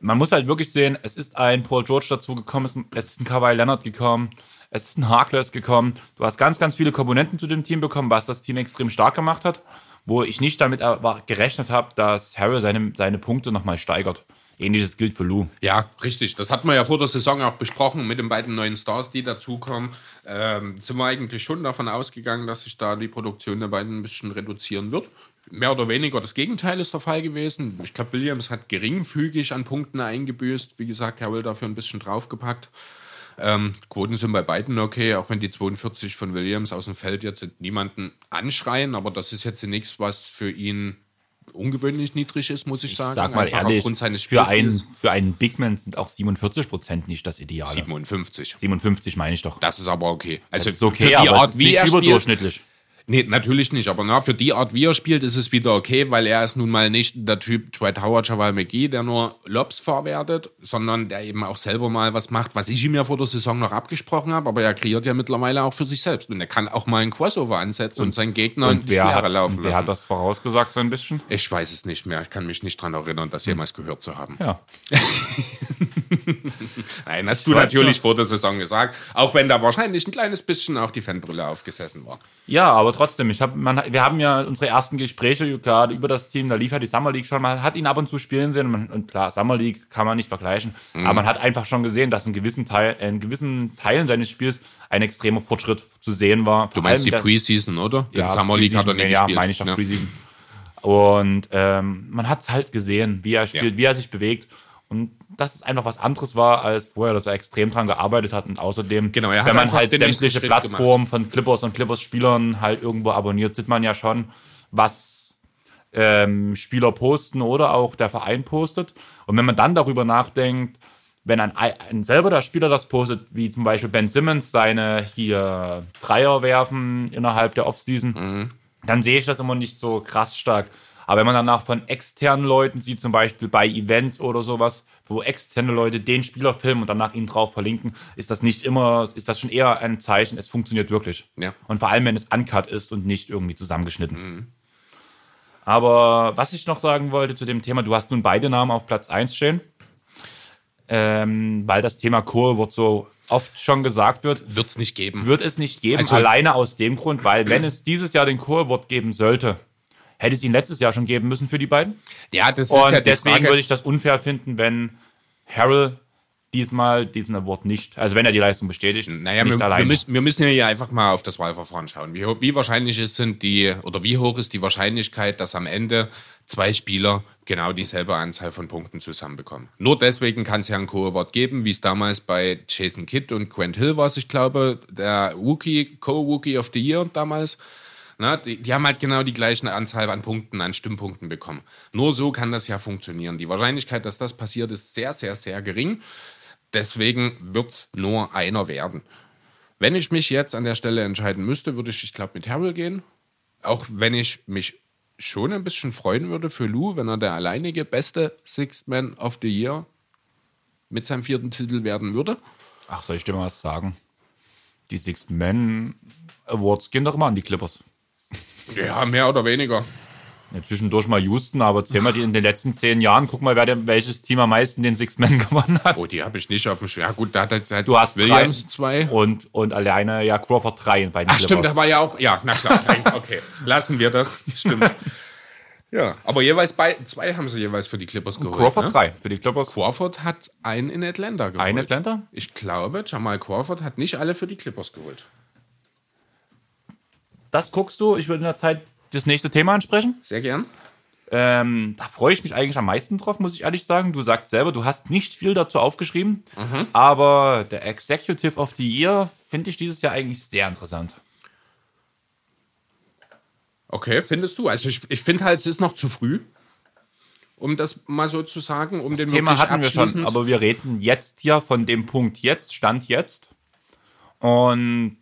man muss halt wirklich sehen, es ist ein Paul George dazugekommen, es ist ein- es Kawhi Leonard gekommen, es ist ein Harkless gekommen. Du hast ganz, ganz viele Komponenten zu dem Team bekommen, was das Team extrem stark gemacht hat, wo ich nicht damit gerechnet habe, dass Harrell seine, seine Punkte nochmal steigert. Ähnliches gilt für Lou. Ja, richtig. Das hatten wir ja vor der Saison auch besprochen mit den beiden neuen Stars, die dazukommen. Ähm, sind wir eigentlich schon davon ausgegangen, dass sich da die Produktion der beiden ein bisschen reduzieren wird. Mehr oder weniger das Gegenteil ist der Fall gewesen. Ich glaube, Williams hat geringfügig an Punkten eingebüßt. Wie gesagt, Harrell dafür ein bisschen draufgepackt. Ähm, Quoten sind bei beiden okay, auch wenn die 42 von Williams aus dem Feld jetzt niemanden anschreien, aber das ist jetzt nichts, was für ihn ungewöhnlich niedrig ist, muss ich, Ich sagen. sag mal Einfach ehrlich, aufgrund seines für einen, für einen Big Man sind auch 47 Prozent nicht das Ideale. 57. 57 meine ich doch. Das ist aber okay. Also Das ist okay, für die aber Art, wie nicht er spielt, überdurchschnittlich. Nee, natürlich nicht. Aber na, für die Art, wie er spielt, ist es wieder okay, weil er ist nun mal nicht der Typ Dwight Howard, Javal McGee, der nur Lobs verwertet, sondern der eben auch selber mal was macht, was ich ihm ja vor der Saison noch abgesprochen habe. Aber er kreiert ja mittlerweile auch für sich selbst. Und er kann auch mal einen Crossover ansetzen und, seinen Gegner in Und die wer, Leere hat, laufen und wer lassen. hat das vorausgesagt so ein bisschen? ich weiß es nicht mehr. Ich kann mich nicht dran erinnern, das jemals gehört zu haben. Ja. [LAUGHS] Nein, hast du natürlich ja. vor der Saison gesagt. Auch wenn da wahrscheinlich ein kleines bisschen auch die Fanbrille aufgesessen war. Ja, aber trotzdem, ich hab, man, wir haben ja unsere ersten Gespräche gerade über das Team, da lief ja die Summer League schon, man hat ihn ab und zu spielen sehen und, man, und klar, Summer League kann man nicht vergleichen, Mhm. aber man hat einfach schon gesehen, dass in gewissen, Teil, in gewissen Teilen seines Spiels ein extremer Fortschritt zu sehen war. Du meinst die Preseason, oder? Den Summer League hat er nicht ja, gespielt. meine ich doch Ja. Preseason. Und ähm, man hat es halt gesehen, wie er spielt, Ja. wie er sich bewegt. Und dass es einfach was anderes war als vorher, dass er extrem dran gearbeitet hat. Und außerdem, Genau, wenn man halt sämtliche Plattformen von Clippers und Clippers-Spielern halt irgendwo abonniert, sieht man ja schon, was ähm, Spieler posten oder auch der Verein postet. Und wenn man dann darüber nachdenkt, wenn ein, ein selber der Spieler das postet, wie zum Beispiel Ben Simmons seine hier Dreier werfen innerhalb der Offseason, dann sehe ich das immer nicht so krass stark. Aber wenn man danach von externen Leuten sieht, zum Beispiel bei Events oder sowas, wo externe Leute den Spieler filmen und danach ihn drauf verlinken, ist das nicht immer, ist das schon eher ein Zeichen, es funktioniert wirklich. Ja. Und vor allem, wenn es uncut ist und nicht irgendwie zusammengeschnitten. Aber was ich noch sagen wollte zu dem Thema, du hast nun beide Namen auf Platz 1 stehen, ähm, weil das Thema Core wird so oft schon gesagt wird, Wird es nicht geben. wird es nicht geben, Also- alleine aus dem Grund, weil wenn es dieses Jahr den Core-Wort geben sollte, hätte es ihn letztes Jahr schon geben müssen für die beiden. ja, das ist Und ja die deswegen Frage. würde ich das unfair finden, wenn Harrell diesmal diesen Award nicht. Also wenn er die Leistung bestätigt, Naja, nicht wir, alleine. wir, müssen, wir müssen ja einfach mal auf das Wahlverfahren schauen. Wie, wie wahrscheinlich ist sind die oder wie hoch ist die Wahrscheinlichkeit, dass am Ende zwei Spieler genau dieselbe Anzahl von Punkten zusammenbekommen? Nur deswegen kann es ja einen Co-Award geben, wie es damals bei Jason Kidd und Quent Hill war, ich glaube, der Rookie, Co-Rookie of the Year damals. Na, die, die haben halt genau die gleiche Anzahl an Punkten, an Stimmpunkten bekommen. Nur so kann das ja funktionieren. Die Wahrscheinlichkeit, dass das passiert, ist sehr, sehr, sehr gering. Deswegen wird es nur einer werden. Wenn ich mich jetzt an der Stelle entscheiden müsste, würde ich, ich glaube, mit Harold gehen. Auch wenn ich mich schon ein bisschen freuen würde für Lou, wenn er der alleinige beste Sixth Man of the Year mit seinem vierten Titel werden würde. Ach, soll ich dir mal was sagen? Die Six Men Awards gehen doch immer an die Clippers. Ja, mehr oder weniger. Ja, zwischendurch mal Houston, aber zähl mal die in den letzten zehn Jahren, guck mal, wer denn, welches Team am meisten den Six Men [LAUGHS] gewonnen hat. Oh, die habe ich nicht auf dem Schwer. Ja, gut, da hat jetzt halt Du hast Williams drei. zwei. Und, und alleine ja Crawford drei bei den Ach, stimmt, da war ja auch. Ja, na klar. Okay, lassen wir das. Stimmt. Ja, aber jeweils bei, zwei haben sie jeweils für die Clippers geholt. Crawford ne? drei für die Clippers. Crawford hat einen in Atlanta geholt. Ein Atlanta? Ich glaube, Jamal Crawford hat nicht alle für die Clippers geholt. Das guckst du. Ich würde in der Zeit das nächste Thema ansprechen. Sehr gern. Ähm, da freue ich mich eigentlich am meisten drauf, muss ich ehrlich sagen. Du sagst selber, du hast nicht viel dazu aufgeschrieben, aber der Executive of the Year finde ich dieses Jahr eigentlich sehr interessant. Okay, findest du? Also ich, ich finde halt, es ist noch zu früh, um das mal so zu sagen, um den Thema hatten wir schon, aber wir reden jetzt hier von dem Punkt jetzt, Stand jetzt. Und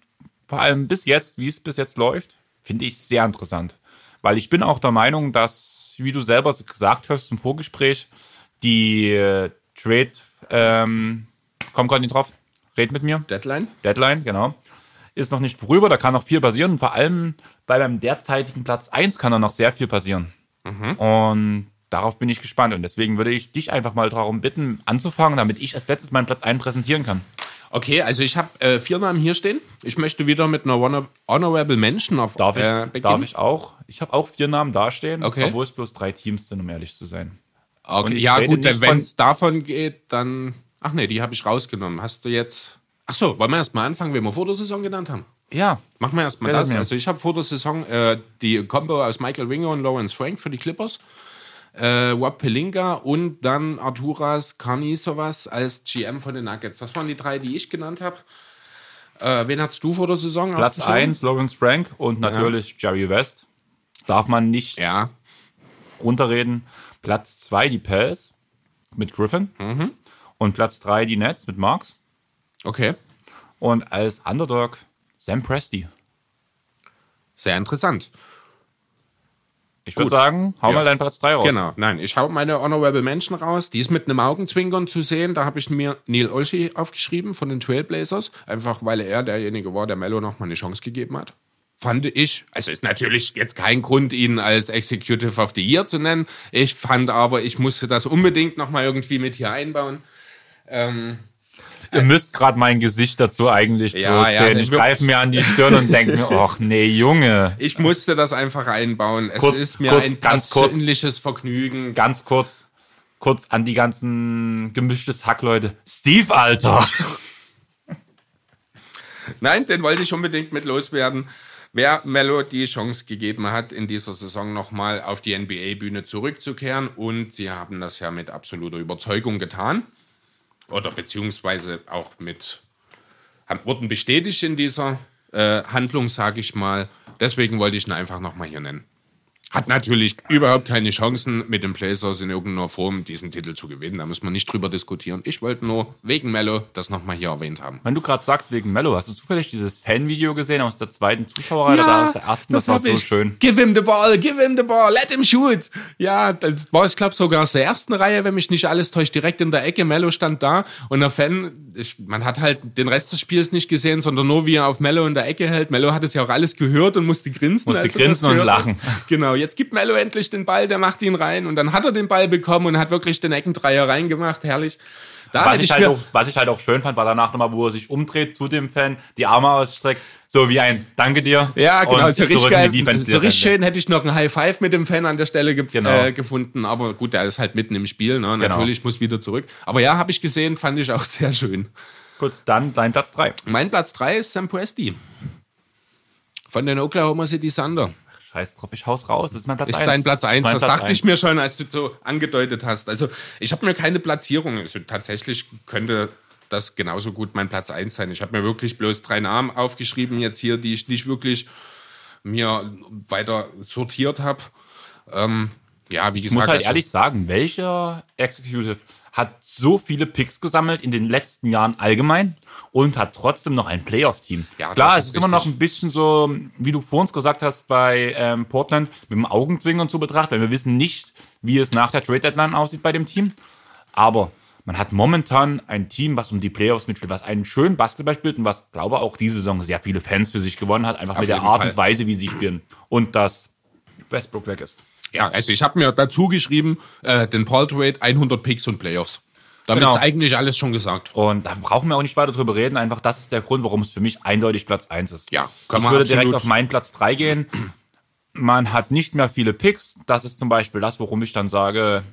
vor allem bis jetzt, wie es bis jetzt läuft, finde ich sehr interessant. Weil ich bin auch der Meinung, dass, wie du selber gesagt hast im Vorgespräch, die äh, Trade, ähm, komm gerade nicht drauf, red mit mir. Deadline. Deadline, genau. Ist noch nicht vorüber, da kann noch viel passieren. Und vor allem bei beim derzeitigen Platz 1 kann da noch sehr viel passieren. Und darauf bin ich gespannt. Und deswegen würde ich dich einfach mal darum bitten, anzufangen, damit ich als letztes meinen Platz 1 präsentieren kann. Okay, also ich habe äh, vier Namen hier stehen. Ich möchte wieder mit einer Honor Honorable Mention auf Darf ich, äh, beginnen. darf ich auch? Ich habe auch vier Namen dastehen, Okay. obwohl es bloß drei Teams sind, um ehrlich zu sein. Okay, ja gut, wenn es davon geht, dann... Ach nee, die habe ich rausgenommen. Hast du jetzt... Ach so, wollen wir erst mal anfangen, wen wir vor der Saison genannt haben? Ja, Machen wir erstmal das. mir. Also ich habe vor der Saison äh, die Combo aus Michael Winger und Lawrence Frank für die Clippers. Äh, Rob Pelinka und dann Arturas Karnisovas als GM von den Nuggets. Das waren die drei, die ich genannt habe. Äh, wen hattest du vor der Saison? Platz aufgeschrieben? 1 Lawrence Frank und natürlich Jerry West. Darf man nicht Ja. runterreden. Platz 2 die Pels mit Griffin. Mhm. Und Platz 3 die Nets mit Marks. Okay. Und als Underdog Sam Presti. Sehr interessant. Ich würde sagen, hau Ja. mal deinen Platz 3 raus. Genau, nein, ich hau meine Honorable Mention raus. Die ist mit einem Augenzwinkern zu sehen. Da habe ich mir Neil Olschi aufgeschrieben von den Trailblazers. Einfach weil er derjenige war, der Mello noch mal eine Chance gegeben hat. Fand ich, also ist natürlich jetzt kein Grund, ihn als Executive of the Year zu nennen. Ich fand aber, ich musste das unbedingt noch mal irgendwie mit hier einbauen. Ihr müsst gerade mein Gesicht dazu eigentlich Ja, bloß ja, sehen. Ich greife mir an die Stirn und denke mir, ach nee, Junge. Ich musste das einfach einbauen. Es Kurz, ist mir kurz, ein ganz kurz. persönliches Vergnügen. Ganz kurz, kurz an die ganzen gemischtes Hack, Leute. Steve, Alter. [LAUGHS] Nein, den wollte ich unbedingt mit loswerden. Wer Mello die Chance gegeben hat, in dieser Saison nochmal auf die NBA-Bühne zurückzukehren. Und sie haben das ja mit absoluter Überzeugung getan. Oder beziehungsweise auch mit, haben- wurden bestätigt in dieser äh, Handlung, sage ich mal. Deswegen wollte ich ihn einfach nochmal hier nennen. Hat natürlich überhaupt keine Chancen, mit den Blazers in irgendeiner Form diesen Titel zu gewinnen. Da muss man nicht drüber diskutieren. Ich wollte nur wegen Mello das nochmal hier erwähnt haben. Wenn du gerade sagst, wegen Mello, hast du zufällig dieses Fanvideo gesehen aus der zweiten Zuschauerreihe oder aus der ersten? Das, war hab so ich. schön. Give him the ball, give him the ball, let him shoot. Ja, das war, ich glaube, sogar aus der ersten Reihe, wenn mich nicht alles täuscht, direkt in der Ecke. Mello stand da und der Fan, ich, man hat halt den Rest des Spiels nicht gesehen, sondern nur, wie er auf Mello in der Ecke hält. Mello hat es ja auch alles gehört und musste grinsen. Musste das grinsen und gehört hat. lachen. Genau, jetzt gibt Mello endlich den Ball, der macht ihn rein und dann hat er den Ball bekommen und hat wirklich den Eckendreier reingemacht. Herrlich. Da was, ich halt auch, was ich halt auch schön fand, war danach nochmal, wo er sich umdreht zu dem Fan, die Arme ausstreckt, so wie ein Danke dir. Ja, genau, so richtig zurück in geil. So richtig schön hätte ich noch ein High Five mit dem Fan an der Stelle ge Genau. äh, gefunden, aber gut, der ist halt mitten im Spiel, ne? Natürlich muss wieder zurück. Aber ja, habe ich gesehen, fand ich auch [LAUGHS] sehr schön. Gut, dann dein Platz 3. Mein Platz 3 ist Sam Presti. Von den Oklahoma City Thunder. Scheiß drauf, ich haus raus. Das ist mein Platz Ist 1. dein Platz 1. Mein Das Platz dachte eins. ich mir schon, als du so angedeutet hast. Also, ich habe mir keine Platzierung. Also, tatsächlich könnte das genauso gut mein Platz 1 sein. Ich habe mir wirklich bloß drei Namen aufgeschrieben, jetzt hier, die ich nicht wirklich mir weiter sortiert habe. Ähm, ja, wie Ich gesagt, muss halt also- ehrlich sagen, welcher Executive hat so viele Picks gesammelt in den letzten Jahren allgemein und hat trotzdem noch ein Playoff-Team. Ja, Klar, es ist ist immer noch ein bisschen so, wie du vor uns gesagt hast, bei ähm, Portland mit dem Augenzwinkern zu betrachten, weil wir wissen nicht, wie es nach der Trade-Deadline aussieht bei dem Team. Aber man hat momentan ein Team, was um die Playoffs mitspielt, was einen schönen Basketball spielt und was, glaube ich, auch diese Saison sehr viele Fans für sich gewonnen hat, einfach Auf mit der Art Fall. und Weise, wie sie spielen. Und dass Westbrook weg ist. Ja, also ich habe mir dazu geschrieben, äh, den Paul Trade, 100 Picks und Playoffs. Damit Genau. ist eigentlich alles schon gesagt. Und da brauchen wir auch nicht weiter drüber reden. Einfach das ist der Grund, warum es für mich eindeutig Platz 1 ist. Ja, kann ich man würde direkt auf meinen Platz 3 gehen. Man hat nicht mehr viele Picks. Das ist zum Beispiel das, worum ich dann sage,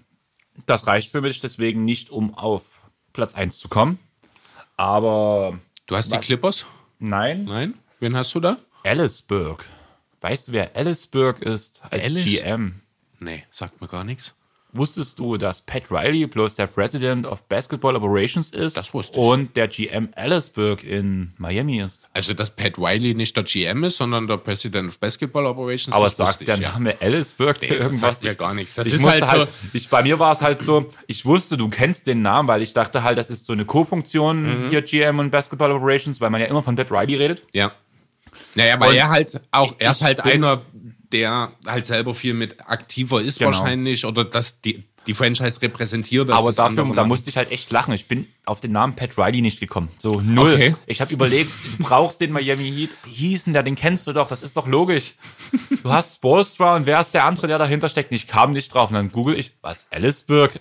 das reicht für mich deswegen nicht, um auf Platz 1 zu kommen. Aber Du hast die Clippers? nein, Nein? Wen hast du da? Ellisburg. Weißt du, wer Ellisburg ist als Ellis? GM? Nee, sagt mir gar nichts. Wusstest du, dass Pat Riley bloß der President of Basketball Operations ist? Das wusste ich. Und der GM Ellisburg in Miami ist? Also, dass Pat Riley nicht der GM ist, sondern der President of Basketball Operations. Aber das sagt wusste der ich, ja. Name Ellisburg Nee, das irgendwas? sagt mir gar nichts. Das ich ist musste halt so- Ich, bei mir war es halt so, ich wusste, du kennst den Namen, weil ich dachte halt, das ist so eine Co-Funktion Mhm. hier GM und Basketball Operations, weil man ja immer von Pat Riley redet. Ja. Naja, weil Und er halt auch, er ist ich halt einer, der halt selber viel mit aktiver ist Genau. wahrscheinlich oder dass die, die Franchise repräsentiert. Aber dafür, da musste ich halt echt lachen. Ich bin auf den Namen Pat Riley nicht gekommen. So null. Okay. Ich habe überlegt, du brauchst den Miami Heat. Wie hieß denn der? Den kennst du doch. Das ist doch logisch. Du hast Spolstra und wer ist der andere, der dahinter steckt? Und Ich kam nicht drauf. Und dann google ich, was? Ellisburg?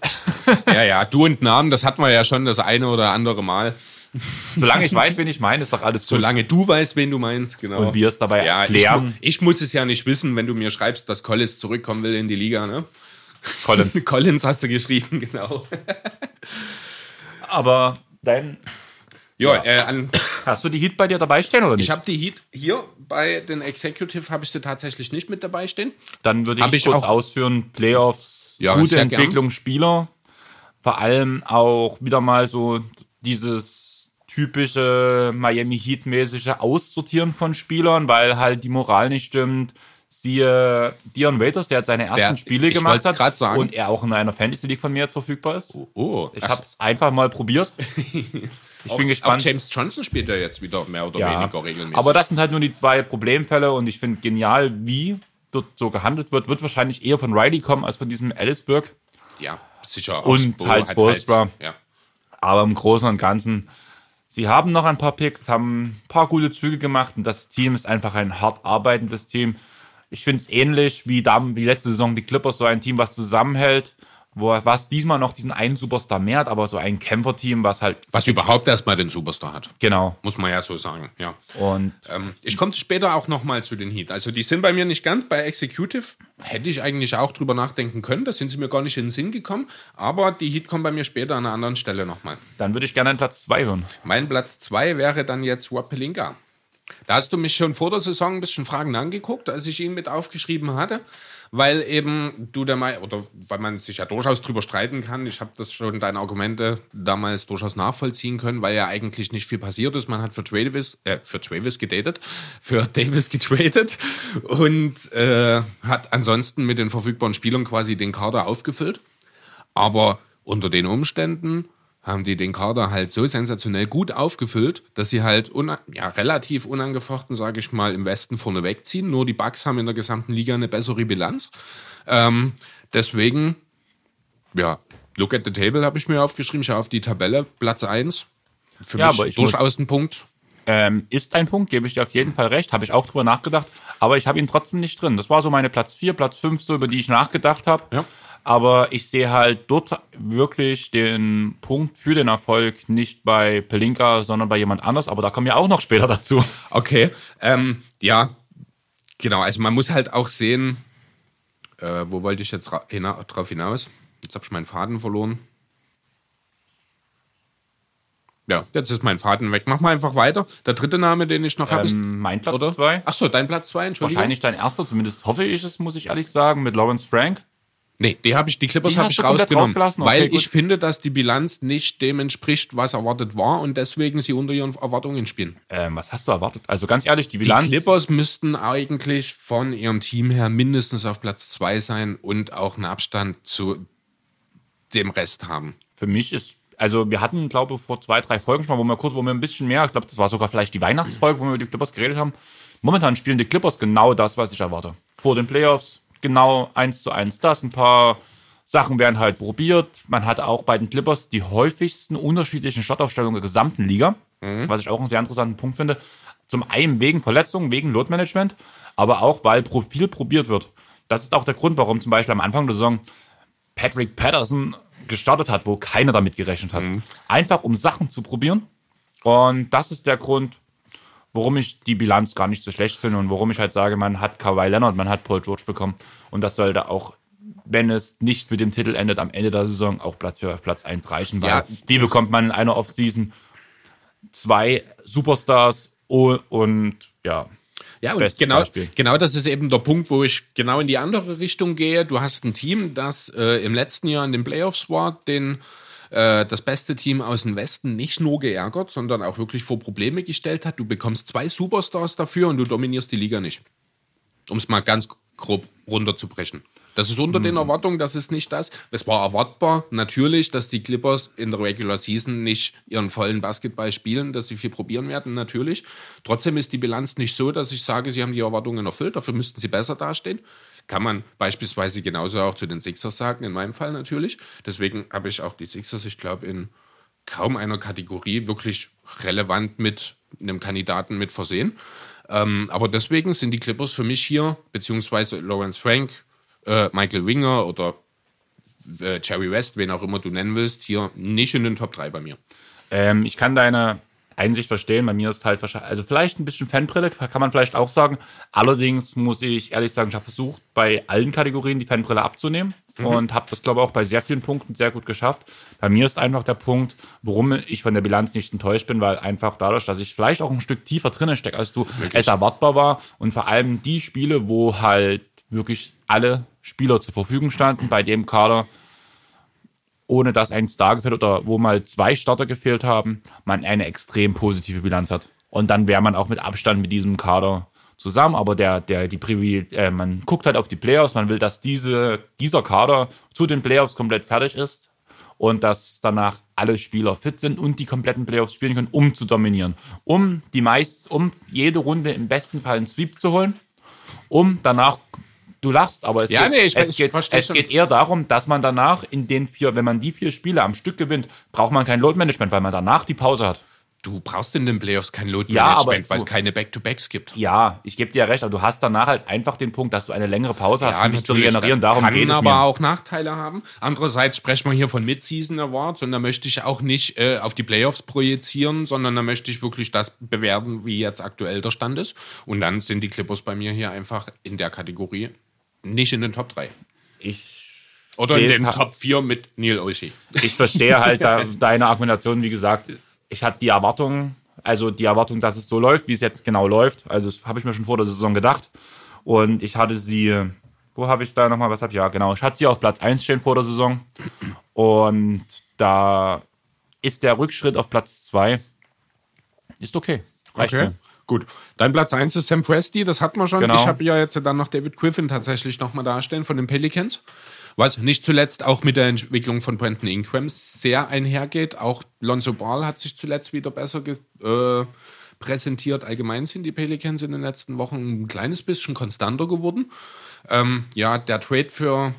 Ja, ja, du und Namen, das hatten wir ja schon das eine oder andere Mal. [LAUGHS] Solange ich weiß, wen ich meine, ist doch alles gut. Solange du weißt, wen du meinst, genau. Und wir es dabei ja, erklären. Ich, ich muss es ja nicht wissen, wenn du mir schreibst, dass Collins zurückkommen will in die Liga, ne? Collins. [LAUGHS] Collins hast du geschrieben, genau. [LAUGHS] Aber dein, Ja, Äh, an, hast du die Heat bei dir dabei stehen oder nicht? ich habe die Heat hier bei den Executive habe ich sie tatsächlich nicht mit dabei stehen. Dann würde ich, ich kurz auch- ausführen, Playoffs, Ja, gute sehr gern. Entwicklung Spieler, vor allem auch wieder mal so dieses typische Miami Heat mäßige Aussortieren von Spielern, weil halt die Moral nicht stimmt. Siehe Dion Waiters, der hat seine ersten Der- Spiele gemacht hat sagen. und er auch in einer Fantasy League von mir jetzt verfügbar ist. Oh, Ich habe es einfach mal probiert. [LAUGHS] Ich bin gespannt. Auch James Johnson spielt ja jetzt wieder mehr oder Ja, weniger regelmäßig. aber das sind halt nur die zwei Problemfälle und ich finde genial, wie dort so gehandelt wird. Wird wahrscheinlich eher von Riley kommen als von diesem Ellisburg. ja, sicher. Und Spo halt hat Spoelstra. ja. Aber im Großen und Ganzen, sie haben noch ein paar Picks, haben ein paar gute Züge gemacht und das Team ist einfach ein hart arbeitendes Team. Ich finde es ähnlich wie, da, wie letzte Saison die Clippers, so ein Team, was zusammenhält, wo was diesmal noch diesen einen Superstar mehr hat, aber so ein Kämpferteam, was halt, Was überhaupt erstmal den Superstar hat. genau. Muss man ja so sagen, ja. Und Ähm, ich komme später auch nochmal zu den Heat. Also die sind bei mir nicht ganz bei Executive. Hätte ich eigentlich auch drüber nachdenken können. Da sind sie mir gar nicht in den Sinn gekommen. Aber die Heat kommen bei mir später an einer anderen Stelle nochmal. dann würde ich gerne einen Platz zwei hören. Mein Platz 2 wäre dann jetzt Rob Pelinka. Da hast du mich schon vor der Saison ein bisschen Fragen angeguckt, als ich ihn mit aufgeschrieben hatte, weil eben du der Meinung, oder weil man sich ja durchaus drüber streiten kann. Ich habe das schon deine Argumente damals durchaus nachvollziehen können, weil ja eigentlich nicht viel passiert ist. Man hat für Travis, äh, für Travis gedatet, für [LAUGHS] Davis getradet und äh, hat ansonsten mit den verfügbaren Spielern quasi den Kader aufgefüllt. Aber unter den Umständen haben die den Kader halt so sensationell gut aufgefüllt, dass sie halt ja, relativ unangefochten, sage ich mal, im Westen vorne wegziehen. Nur die Bucks haben in der gesamten Liga eine bessere Bilanz. Ähm, deswegen, ja, look at the table habe ich mir aufgeschrieben. Ich auf die Tabelle, Platz 1. Für Ja, mich aber ich durchaus ein Punkt. Ähm, ist ein Punkt, gebe ich dir auf jeden Fall recht, habe ich auch drüber nachgedacht, aber ich habe ihn trotzdem nicht drin. Das war so meine Platz 4, Platz 5, so über die ich nachgedacht habe. Ja. Aber ich sehe halt dort wirklich den Punkt für den Erfolg nicht bei Pelinka, sondern bei jemand anders. Aber da kommen wir auch noch später dazu. Okay, ähm, ja, genau. Also man muss halt auch sehen, äh, wo wollte ich jetzt hina drauf hinaus? Jetzt habe ich meinen Faden verloren. Ja, jetzt ist mein Faden weg. Mach mal einfach weiter. Der dritte Name, den ich noch habe, ist. Ähm, mein Platz 2. Achso, dein Platz 2, Entschuldigung. Wahrscheinlich dein erster, zumindest hoffe ich es, muss ich ehrlich sagen, mit Lawrence Frank. Nee, die habe ich, die Clippers Die habe ich rausgenommen, rausgelassen? Okay, weil gut. ich finde, dass die Bilanz nicht dem entspricht, was erwartet war und deswegen sie unter ihren Erwartungen spielen. Ähm, was hast du erwartet? Also ganz ehrlich, die Die Bilanz. Clippers müssten eigentlich von ihrem Team her mindestens auf Platz 2 sein und auch einen Abstand zu dem Rest haben. Für mich ist, also wir hatten, glaube ich, vor zwei, drei Folgen schon mal, wo wir kurz, wo wir ein bisschen mehr, ich glaube, das war sogar vielleicht die Weihnachtsfolge, wo wir über die Clippers geredet haben. Momentan spielen die Clippers genau das, was ich erwarte. Vor den Playoffs genau eins zu eins das. Ein paar Sachen werden halt probiert. Man hat auch bei den Clippers die häufigsten unterschiedlichen Startaufstellungen der gesamten Liga, was ich auch einen sehr interessanten Punkt finde. Zum einen wegen Verletzungen, wegen Load-Management, aber auch, weil viel probiert wird. Das ist auch der Grund, warum zum Beispiel am Anfang der Saison Patrick Patterson gestartet hat, wo keiner damit gerechnet hat. Einfach um Sachen zu probieren. Und das ist der Grund, warum ich die Bilanz gar nicht so schlecht finde und warum ich halt sage, man hat Kawhi Leonard, man hat Paul George bekommen. Und das sollte auch, wenn es nicht mit dem Titel endet, am Ende der Saison auch Platz für Platz 1 reichen, weil Ja. die bekommt man in einer Offseason zwei Superstars und ja, Ja, und genau, Beispiel. genau das ist eben der Punkt, wo ich genau in die andere Richtung gehe. Du hast ein Team, das äh, im letzten Jahr in den Playoffs war, den äh, das beste Team aus dem Westen nicht nur geärgert, sondern auch wirklich vor Probleme gestellt hat. Du bekommst zwei Superstars dafür und du dominierst die Liga nicht. Um es mal ganz grob runterzubrechen. Das ist unter den Erwartungen, das ist nicht das. Es war erwartbar, natürlich, dass die Clippers in der Regular Season nicht ihren vollen Basketball spielen, dass sie viel probieren werden, natürlich. Trotzdem ist die Bilanz nicht so, dass ich sage, sie haben die Erwartungen erfüllt, dafür müssten sie besser dastehen. Kann man beispielsweise genauso auch zu den Sixers sagen, in meinem Fall natürlich. Deswegen habe ich auch die Sixers, ich glaube, in kaum einer Kategorie wirklich relevant mit einem Kandidaten mit versehen. Ähm, aber deswegen sind die Clippers für mich hier, beziehungsweise Lawrence Frank, äh, Michael Winger oder äh, Jerry West, wen auch immer du nennen willst, hier nicht in den Top 3 bei mir. Ähm, ich kann deine Einsicht verstehen. Bei mir ist halt wahrscheinlich, also vielleicht ein bisschen Fanbrille, kann man vielleicht auch sagen. Allerdings muss ich ehrlich sagen, ich habe versucht, bei allen Kategorien die Fanbrille abzunehmen und habe das, glaube ich, auch bei sehr vielen Punkten sehr gut geschafft. Bei mir ist einfach der Punkt, warum ich von der Bilanz nicht enttäuscht bin, weil einfach dadurch, dass ich vielleicht auch ein Stück tiefer drinnen stecke, als du es erwartbar war und vor allem die Spiele, wo halt wirklich alle Spieler zur Verfügung standen, bei dem Kader, ohne dass ein Star gefehlt oder wo mal zwei Starter gefehlt haben, man eine extrem positive Bilanz hat. Und dann wäre man auch mit Abstand mit diesem Kader zusammen, aber der, der, die Privileg, äh, man guckt halt auf die Playoffs, man will, dass diese, dieser Kader zu den Playoffs komplett fertig ist und dass danach alle Spieler fit sind und die kompletten Playoffs spielen können, um zu dominieren. Um die meist, um jede Runde im besten Fall einen Sweep zu holen, um danach Du lachst, aber es, Ja, geht, nee, ich- es, geht, es geht eher darum, dass man danach in den vier, wenn man die vier Spiele am Stück gewinnt, braucht man kein Load-Management, weil man danach die Pause hat. Du brauchst in den Playoffs kein Ja, Load-Management, aber weil es keine Back-to-Backs gibt. Ja, ich gebe dir recht, aber du hast danach halt einfach den Punkt, dass du eine längere Pause hast, um dich zu regenerieren. das Darum kann geht es aber mir. auch Nachteile haben. Andererseits sprechen wir hier von Mid-Season Awards und da möchte ich auch nicht äh, auf die Playoffs projizieren, sondern da möchte ich wirklich das bewerten, wie jetzt aktuell der Stand ist. Und dann sind die Clippers bei mir hier einfach in der Kategorie nicht in den Top 3. Ich Oder in den Top 4 mit Neil Oshie. ich verstehe halt da, [LAUGHS] deine Argumentation, wie gesagt, ich hatte die Erwartung, also die Erwartung, dass es so läuft, wie es jetzt genau läuft. Also das habe ich mir schon vor der Saison gedacht. Und ich hatte sie, wo habe ich da nochmal, was habe ich, ja genau, ich hatte sie auf Platz 1 stehen vor der Saison. Und da ist der Rückschritt auf Platz 2, ist okay. Reicht Okay. mir. Gut. Dein Platz 1 ist Sam Presti, das hatten wir schon. Genau. Ich habe ja jetzt dann noch David Griffin tatsächlich nochmal dastehen von den Pelicans. Was nicht zuletzt auch mit der Entwicklung von Brandon Ingram sehr einhergeht. Auch Lonzo Ball hat sich zuletzt wieder besser äh, präsentiert. Allgemein sind die Pelicans in den letzten Wochen ein kleines bisschen konstanter geworden. Ähm, ja, der Trade für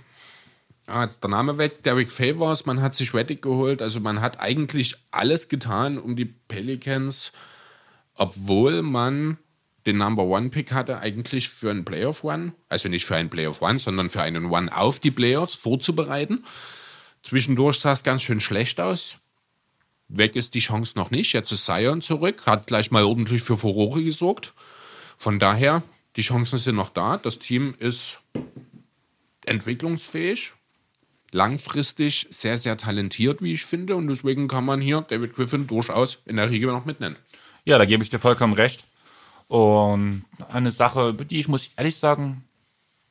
Ah, der Name weg, Derek Favors, man hat sich Reddick geholt, also man hat eigentlich alles getan, um die Pelicans, obwohl man den Number One Pick hatte, eigentlich für einen Playoff One, also nicht für einen Playoff One, sondern für einen One auf die Playoffs vorzubereiten. Zwischendurch sah es ganz schön schlecht aus. Weg ist die Chance noch nicht. Jetzt ist Zion zurück, hat gleich mal ordentlich für Furore gesorgt. Von daher, die Chancen sind noch da. Das Team ist entwicklungsfähig, langfristig sehr, sehr talentiert, wie ich finde. Und deswegen kann man hier David Griffin durchaus in der Riege noch mitnennen. Ja, da gebe ich dir vollkommen recht. Und eine Sache, die ich muss ehrlich sagen,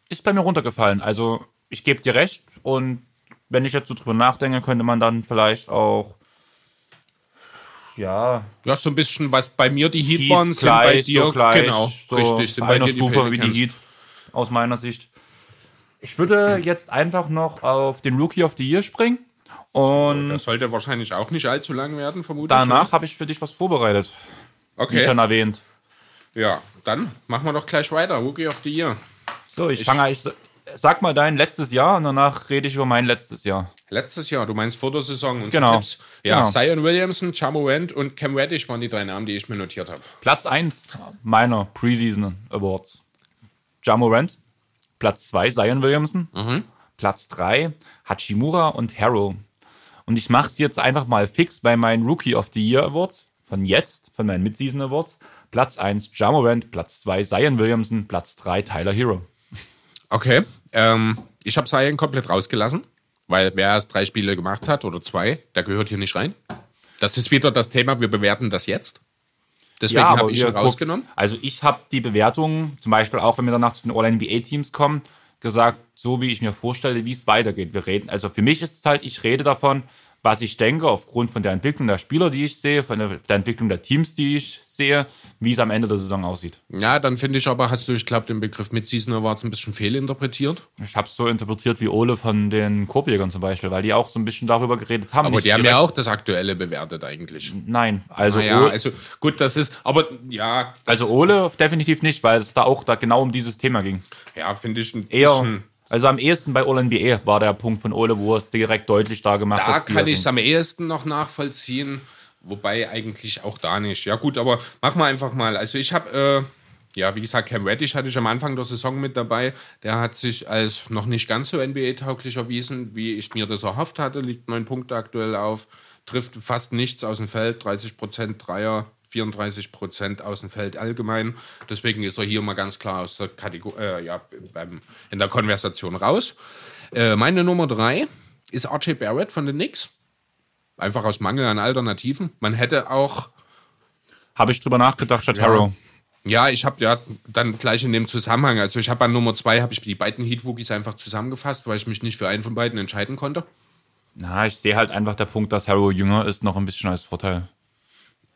ist bei mir runtergefallen. Also ich gebe dir recht und wenn ich jetzt so drüber nachdenke, könnte man dann vielleicht auch ja. Ja, so ein bisschen, was bei mir die Heat, Heat waren, sind bei dir so gleich, genau, so richtig, sind bei einer Stufe wie die Heat aus meiner Sicht. Ich würde jetzt einfach noch auf den Rookie of the Year springen. Und das sollte wahrscheinlich auch nicht allzu lang werden, vermutlich. Danach habe ich für dich was vorbereitet. Okay. Wie schon erwähnt. Ja, dann machen wir doch gleich weiter. Rookie of the Year. So, ich, ich fange, ich sag mal dein letztes Jahr und danach rede ich über mein letztes Jahr. Letztes Jahr, du meinst vor der Saison. und genau. Tipps. Ja, genau. Zion Williamson, Jamorant und Cam Reddish waren die drei Namen, die ich mir notiert habe. Platz 1 meiner Preseason Awards. Jamorant. Platz 2 Zion Williamson. Mhm. Platz 3 Hachimura und Harrow. Und ich mache es jetzt einfach mal fix bei meinen Rookie of the Year Awards von jetzt, von meinen Midseason Awards. Platz 1 Jamorant, Platz 2 Zion Williamson, Platz 3 Tyler Hero. Okay, ähm, ich habe Zion komplett rausgelassen, weil wer erst drei Spiele gemacht hat oder zwei, der gehört hier nicht rein. Das ist wieder das Thema, wir bewerten das jetzt. Deswegen ja, habe ich ihn rausgenommen. Also ich habe die Bewertung, zum Beispiel auch wenn wir danach zu den All-NBA-Teams kommen, gesagt, so wie ich mir vorstelle, wie es weitergeht. Wir reden, also für mich ist es halt, ich rede davon, was ich denke, aufgrund von der Entwicklung der Spieler, die ich sehe, von der, der Entwicklung der Teams, die ich sehe, wie es am Ende der Saison aussieht. Ja, dann finde ich aber, hast du, ich glaube, den Begriff Mid-Season Awards ein bisschen fehlinterpretiert. Ich habe es so interpretiert wie Ole von den Korbjägern zum Beispiel, weil die auch so ein bisschen darüber geredet haben. Aber die haben ja auch das Aktuelle bewertet eigentlich. Nein, also naja, also gut, das ist, aber ja. Also Ole definitiv nicht, weil es da auch da genau um dieses Thema ging. Ja, finde ich ein Eher bisschen also am ehesten bei All-NBA war der Punkt von Ole, wo er es direkt deutlich da gemacht da hat. Da kann ich es am ehesten noch nachvollziehen, wobei eigentlich auch da nicht. Ja gut, aber machen wir einfach mal. Also ich habe, äh, ja wie gesagt, Cam Reddish hatte ich am Anfang der Saison mit dabei. Der hat sich als noch nicht ganz so NBA-tauglich erwiesen, wie ich mir das erhofft hatte. Liegt neun Punkte aktuell auf, trifft fast nichts aus dem Feld, 30 Prozent Dreier, 34 Prozent aus dem Feld allgemein. Deswegen ist er hier mal ganz klar aus der Kategor äh, ja, beim, in der Konversation raus. Äh, meine Nummer drei ist RJ Barrett von den Knicks. Einfach aus Mangel an Alternativen. Man hätte auch. Habe ich drüber nachgedacht, statt ja. Harrow. Ja, ich habe ja dann gleich in dem Zusammenhang, also ich habe an Nummer zwei, habe ich die beiden Heat Wookies einfach zusammengefasst, weil ich mich nicht für einen von beiden entscheiden konnte. Na, ich sehe halt einfach der Punkt, dass Harrow jünger ist, noch ein bisschen als Vorteil.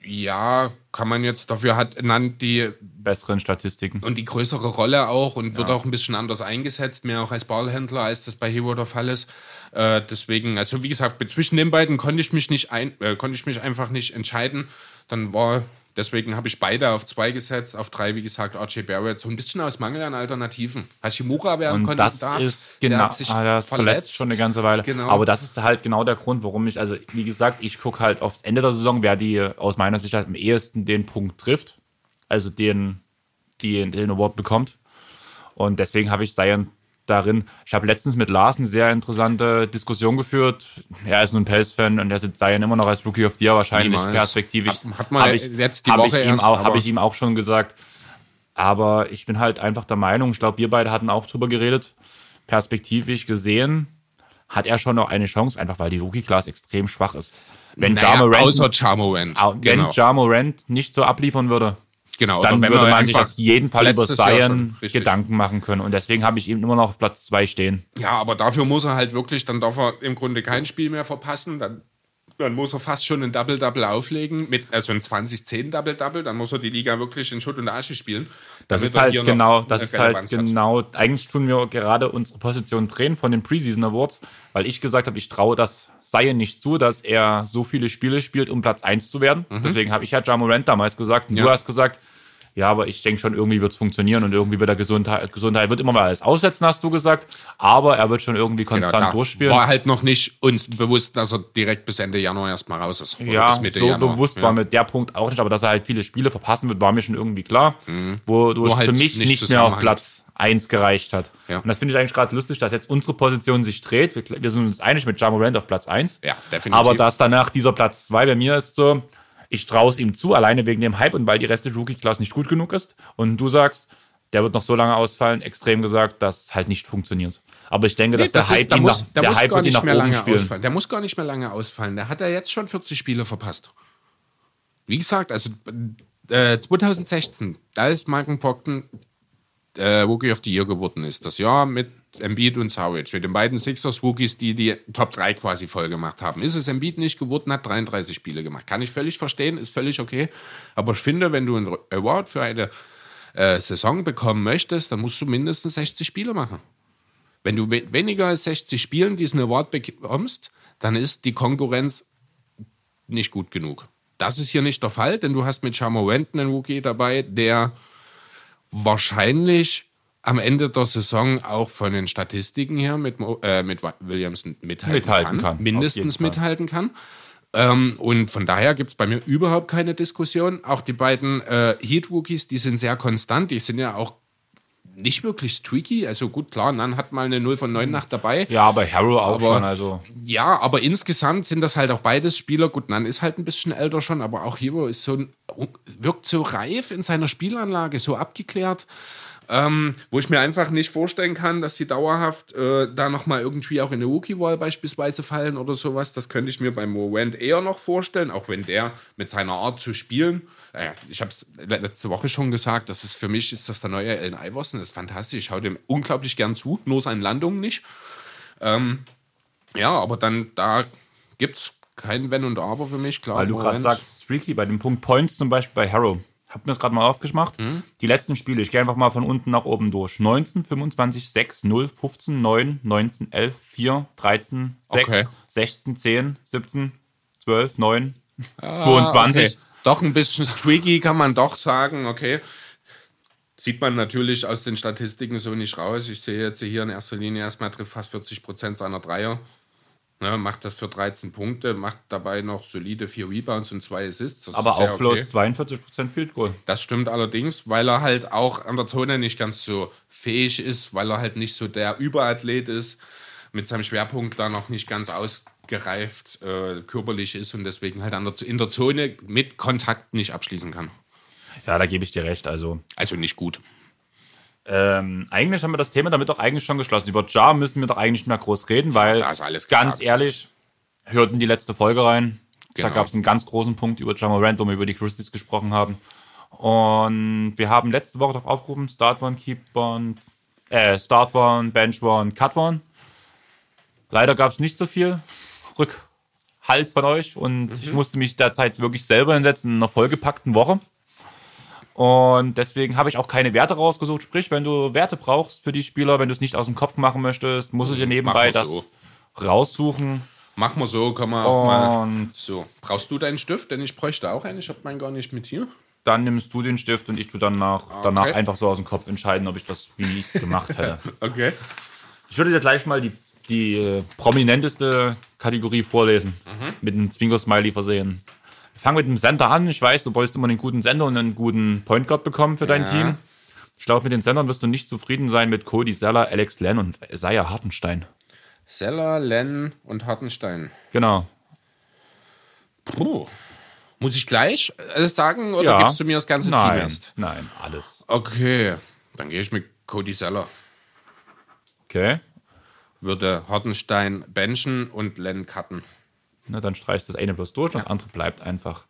Ja, kann man jetzt, dafür hat Nant die besseren Statistiken. Und die größere Rolle auch und ja. wird auch ein bisschen anders eingesetzt, mehr auch als Ballhändler, als das bei Hero der Fall ist. Äh, deswegen, also wie gesagt, zwischen den beiden konnte ich mich nicht ein, äh, konnte ich mich einfach nicht entscheiden. Dann war Deswegen habe ich beide auf zwei gesetzt, auf drei, wie gesagt, RJ Barrett. So ein bisschen aus Mangel an Alternativen. Hashimura wäre ein Kandidat. Das ist genau, sich ah, das verletzt. verletzt schon eine ganze Weile. Genau. Aber das ist halt genau der Grund, warum ich, also wie gesagt, ich gucke halt aufs Ende der Saison, wer die aus meiner Sicht halt am ehesten den Punkt trifft. Also den, die den Award bekommt. Und deswegen habe ich Zion darin. Ich habe letztens mit Lars eine sehr interessante Diskussion geführt. Er ist nun Pels-Fan und er sieht Zion immer noch als Rookie of the Year wahrscheinlich Niemals. perspektivisch. Hat, hat man ich, jetzt die Woche ich, ihm auch, hab ich ihm auch schon gesagt. Aber ich bin halt einfach der Meinung, ich glaube, wir beide hatten auch drüber geredet, perspektivisch gesehen hat er schon noch eine Chance, einfach weil die Rookie-Class extrem schwach ist. Wenn naja, Jamorant, außer Jamorant. Wenn genau. Jamorant nicht so abliefern würde, Genau, dann würde man sich auf jeden Fall über Zion Gedanken machen können. Und deswegen habe ich ihn immer noch auf Platz 2 stehen. Ja, aber dafür muss er halt wirklich, dann darf er im Grunde kein Spiel mehr verpassen. Dann, dann muss er fast schon ein Double-Double auflegen, mit, also ein 20-10-Double-Double. Dann muss er die Liga wirklich in Schutt und Asche spielen. Das ist halt genau, das ist halt genau, eigentlich tun wir gerade unsere Position drehen von den Preseason Awards, weil ich gesagt habe, ich traue das Zion nicht zu, dass er so viele Spiele spielt, um Platz 1 zu werden. Mhm. Deswegen habe ich ja Jamorant damals gesagt. Und ja. du hast gesagt, Ja, aber ich denke schon, irgendwie wird es funktionieren und irgendwie wird er Gesundheit, Gesundheit wird immer mal alles aussetzen, hast du gesagt. Aber er wird schon irgendwie konstant Genau, durchspielen. War halt noch nicht uns bewusst, dass er direkt bis Ende Januar erstmal raus ist. Ja, so Januar. bewusst ja. war mir der Punkt auch nicht, aber dass er halt viele Spiele verpassen wird, war mir schon irgendwie klar. Wodurch Nur halt für mich nicht nicht, mehr auf. Platz 1 gereicht hat. Ja. Und das finde ich eigentlich gerade lustig, dass jetzt unsere Position sich dreht. Wir, wir sind uns einig mit Jamorant auf Platz 1. Ja, definitiv. Aber dass danach dieser Platz 2 bei mir ist so, ich traue es ihm zu, alleine wegen dem Hype und weil die restliche Rookie-Class nicht gut genug ist. Und du sagst, der wird noch so lange ausfallen, extrem gesagt, dass es halt nicht funktioniert. Aber ich denke, dass Nee, das der ist, Hype da ihn muss, nach, da der muss Hype gar nicht mehr lange spielen. ausfallen. Der muss gar nicht mehr lange ausfallen. Der hat ja jetzt schon 40 Spiele verpasst. Wie gesagt, also äh, 2016, da ist Michael Brockton äh, Rookie of the Year geworden ist. Das Jahr mit Embiid und Saric. Mit den beiden Sixers-Rookies, die die Top 3 quasi voll gemacht haben. Ist es Embiid nicht geworden, hat 33 Spiele gemacht. Kann ich völlig verstehen, ist völlig okay. Aber ich finde, wenn du einen Award für eine äh, Saison bekommen möchtest, dann musst du mindestens 60 Spiele machen. Wenn du we weniger als 60 Spielen diesen Award bekommst, dann ist die Konkurrenz nicht gut genug. Das ist hier nicht der Fall, denn du hast mit Chamorant einen Rookie dabei, der wahrscheinlich am Ende der Saison auch von den Statistiken her mit, äh, mit Williamson mithalten, Mithalten kann, kann, mindestens mithalten kann. Ähm, und von daher gibt es bei mir überhaupt keine Diskussion. Auch die beiden äh, Heat-Rookies, die sind sehr konstant, die sind ja auch nicht wirklich streaky. Also gut, klar, Nan hat mal eine 0 von 9 Nacht dabei. Ja, aber Harrow auch Aber- schon. Also Ja, aber insgesamt sind das halt auch beides Spieler. Gut, Nan ist halt ein bisschen älter schon, aber auch Hero ist so ein, wirkt so reif in seiner Spielanlage, so abgeklärt. Ähm, wo ich mir einfach nicht vorstellen kann, dass sie dauerhaft äh, da nochmal irgendwie auch in eine Rookie-Wall beispielsweise fallen oder sowas. Das könnte ich mir beim Morant eher noch vorstellen, auch wenn der mit seiner Art zu spielen. Äh, ich habe es letzte Woche schon gesagt, das ist für mich ist das der neue Allen Iverson. Das ist fantastisch. Ich schaue dem unglaublich gern zu, nur seinen Landungen nicht. Ja, aber dann da gibt's kein Wenn und Aber für mich, klar. Weil du gerade sagst, Streaky, bei dem Punkt Points zum Beispiel bei Harrow. Hab mir das gerade mal aufgemacht. Mhm. Die letzten Spiele, ich gehe einfach mal von unten nach oben durch. 19, 25, 6, 0, 15, 9, 19, 11, 4, 13, 6, Okay. 16, 10, 17, 12, 9, Ah, 22. okay. Doch ein bisschen streaky kann man doch sagen, okay. Sieht man natürlich aus den Statistiken so nicht raus. Ich sehe jetzt hier in erster Linie erstmal trifft fast 40 Prozent seiner Dreier. Ne, macht das für 13 Punkte, macht dabei noch solide 4 Rebounds und 2 Assists. Das Aber auch bloß okay. 42% Field Goal. Das stimmt allerdings, weil er halt auch an der Zone nicht ganz so fähig ist, weil er halt nicht so der Überathlet ist, mit seinem Schwerpunkt da noch nicht ganz ausgereift äh, körperlich ist und deswegen halt an der, in der Zone mit Kontakt nicht abschließen kann. Ja, da gebe ich dir recht. Also, Also nicht gut. ähm, eigentlich haben wir das Thema damit doch eigentlich schon geschlossen. Über Jar müssen wir doch eigentlich nicht mehr groß reden, weil alles ganz gesagt. ehrlich, hörten die letzte Folge rein. Genau. Da gab es einen ganz großen Punkt über Ja Morant, wo wir über die Christies gesprochen haben. Und wir haben letzte Woche darauf aufgerufen, Start One, Keep One, äh, Start One, Bench One, Cut One. Leider gab es nicht so viel Rückhalt von euch und ich musste mich derzeit wirklich selber hinsetzen in einer vollgepackten Woche. Und deswegen habe ich auch keine Werte rausgesucht. Sprich, wenn du Werte brauchst für die Spieler, wenn du es nicht aus dem Kopf machen möchtest, musst du dir nebenbei das so. raussuchen. Machen wir so, kann man auch mal. Und So, brauchst du deinen Stift? Denn ich bräuchte auch einen. Ich habe meinen gar nicht mit hier. dann nimmst du den Stift und ich tu danach, danach Okay. einfach so aus dem Kopf entscheiden, ob ich das, wie ich es gemacht hätte. [LAUGHS] Okay. Ich würde dir gleich mal die, die äh, prominenteste Kategorie vorlesen, Mhm. mit einem Zwinker-Smiley versehen. Wir fangen mit dem Center an. Ich weiß, du wolltest immer einen guten Sender und einen guten Point Guard bekommen für dein Ja. Team. Ich glaube, mit den Sendern wirst du nicht zufrieden sein mit Cody Zeller, Alex Len und Isaiah Hartenstein. Seller, Len und Hartenstein. Genau. Puh. Muss ich gleich alles sagen oder Ja. gibst du mir das ganze Team Nein, erst? nein, alles. Okay, dann gehe ich mit Cody Seller. Okay. Würde Hartenstein benchen und Len cutten. Ne, dann streichst du das eine bloß durch, das andere bleibt einfach.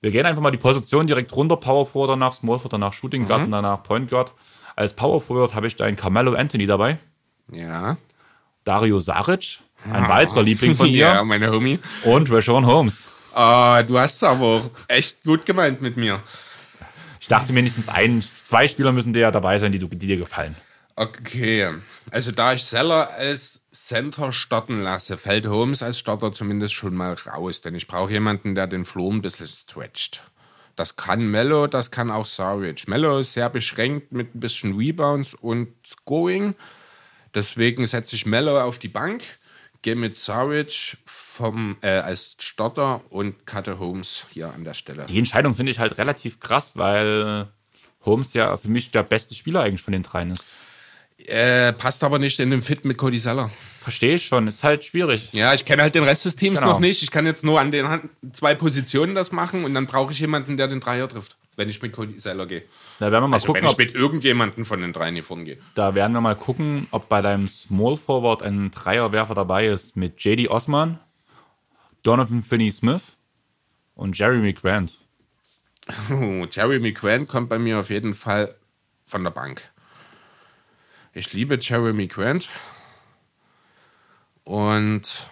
Wir gehen einfach mal die Position direkt runter. Power Forward danach, Small Forward danach, Shooting Guard und danach Point Guard. Als Power Forward habe ich deinen Carmelo Anthony dabei. Ja. Dario Saric, ein weiterer Liebling von [LAUGHS] dir. ja, meine Homie. Und Rashawn Holmes. Ah, du hast aber echt gut gemeint mit mir. Ich dachte mindestens ein, zwei Spieler müssen dir ja dabei sein, die, du, die dir gefallen. Okay, also da ich Seller als Center starten lasse, fällt Holmes als Starter zumindest schon mal raus, denn ich brauche jemanden, der den Floor ein bisschen stretcht. Das kann Mello, das kann auch Saric. Mello ist sehr beschränkt mit ein bisschen Rebounds und Scoring. Deswegen setze ich Mello auf die Bank, gehe mit Saric vom, äh, als Starter und cutte Holmes hier an der Stelle. Die Entscheidung finde ich halt relativ krass, weil Holmes ja für mich der beste Spieler eigentlich von den dreien ist. Äh, passt aber nicht in den Fit mit Cody Seller. Verstehe ich schon, ist halt schwierig. Ja, ich kenne halt den Rest des Teams Genau. noch nicht. Ich kann jetzt nur an den zwei Positionen das machen und dann brauche ich jemanden, der den Dreier trifft, wenn ich mit Cody Seller gehe. Da werden wir mal Also gucken, wenn ich ob, mit irgendjemanden von den dreien hier vorne gehe. da werden wir mal gucken, ob bei deinem Small Forward ein Dreierwerfer dabei ist mit JD Osman, Donovan Finney-Smith und Jeremy Grant. Oh, Jeremy Grant kommt bei mir auf jeden Fall von der Bank. Ich liebe Jeremy Grant. Und.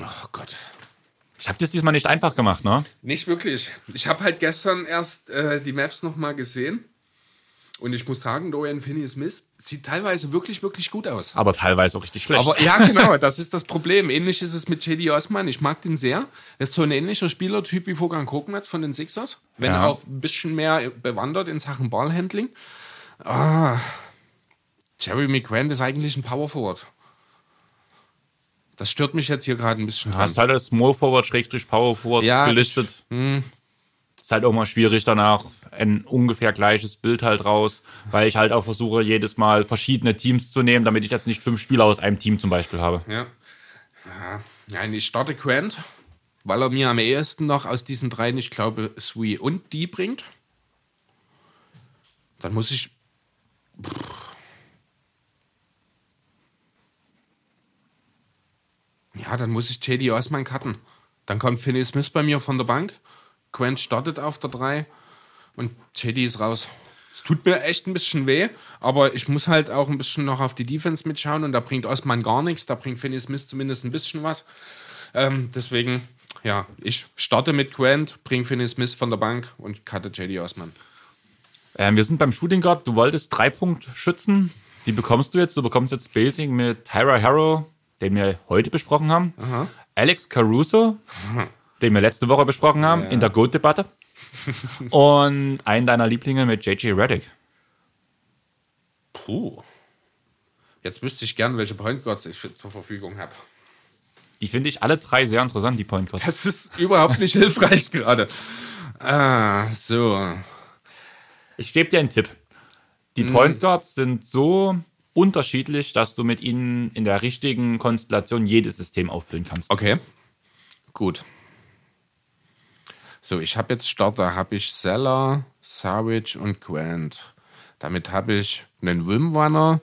Oh Gott. Ich habe das diesmal nicht einfach gemacht, ne? Nicht wirklich. Ich habe halt gestern erst äh, die Mavs nochmal gesehen. Und ich muss sagen, Dorian Finney-Smith sieht teilweise wirklich, wirklich gut aus. Aber teilweise auch richtig schlecht. Aber ja, genau, das ist das Problem. Ähnlich ist es mit JD Osman. Ich mag den sehr. Er ist so ein ähnlicher Spielertyp wie Vogan Kokenatz von den Sixers. Wenn Ja. auch ein bisschen mehr bewandert in Sachen Ballhandling. Ah, Jeremy Grant ist eigentlich ein Power Forward. Das stört mich jetzt hier gerade ein bisschen Du hast halt als Small Forward, Schrägstrich Power Forward Ja, gelistet. hm. Ist halt auch mal schwierig danach ein ungefähr gleiches Bild halt raus, weil ich halt auch versuche, jedes Mal verschiedene Teams zu nehmen, damit ich jetzt nicht fünf Spieler aus einem Team zum Beispiel habe. Ja. ja. Nein, ich starte Grant, weil er mir am ehesten noch aus diesen dreien, ich glaube, Sui und die bringt. Dann muss ich. Ja, dann muss ich JD Osman cutten. Dann kommt Finney Smith bei mir von der Bank. Grant startet auf der 3 und JD ist raus. Es tut mir echt ein bisschen weh, aber ich muss halt auch ein bisschen noch auf die Defense mitschauen und da bringt Osman gar nichts, da bringt Finney Smith zumindest ein bisschen was. Ähm, deswegen, ja, ich starte mit Grant, bring Finney Smith von der Bank und cutte JD Osman. Ähm, wir sind beim Shooting Guard. Du wolltest drei Punkt schützen. Die bekommst du jetzt. Du bekommst jetzt Spacing mit Tyra Harrow, den wir heute besprochen haben. Alex Caruso, den wir letzte Woche besprochen haben, in der Goat-Debatte. [LAUGHS] Und einen deiner Lieblinge mit JJ Reddick. Puh. Jetzt wüsste ich gern, welche Point Guards ich zur Verfügung habe. Die finde ich alle drei sehr interessant, die Point Guards. Das ist überhaupt nicht [LAUGHS] hilfreich gerade. Ah, so. Ich gebe dir einen Tipp. Die Mhm. Point Guards sind so unterschiedlich, dass du mit ihnen in der richtigen Konstellation jedes System auffüllen kannst. Okay. Gut. So, ich habe jetzt Starter, habe ich Seller, Savage und Grant. Damit habe ich einen Wimrunner.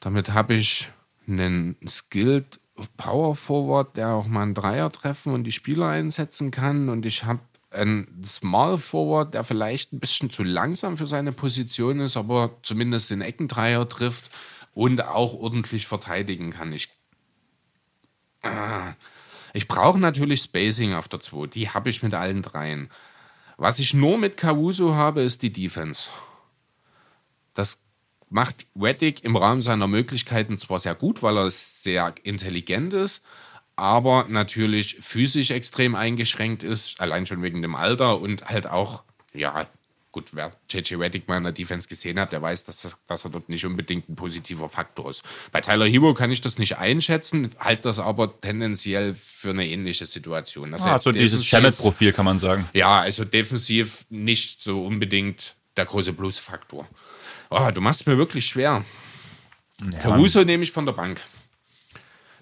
Damit habe ich einen Skilled Power Forward, der auch mal einen Dreier treffen und die Spieler einsetzen kann. Und ich habe einen Small Forward, der vielleicht ein bisschen zu langsam für seine Position ist, aber zumindest den Eckendreier trifft und auch ordentlich verteidigen kann. Ich ich brauche natürlich Spacing auf der 2. Die habe ich mit allen dreien. Was ich nur mit Caruso habe, ist die Defense. Das macht Reddick im Rahmen seiner Möglichkeiten zwar sehr gut, weil er sehr intelligent ist, aber natürlich physisch extrem eingeschränkt ist, allein schon wegen dem Alter und halt auch, ja, gut, wer JJ Reddick mal in der Defense gesehen hat, der weiß, dass, das, dass er dort nicht unbedingt ein positiver Faktor ist. Bei Tyler Hero kann ich das nicht einschätzen, halte das aber tendenziell für eine ähnliche Situation. Also Ah, jetzt so dieses Shamet-Profil kann man sagen. ja, also defensiv nicht so unbedingt der große Plusfaktor. Oh, du machst es mir wirklich schwer. Caruso nehme ich von der Bank.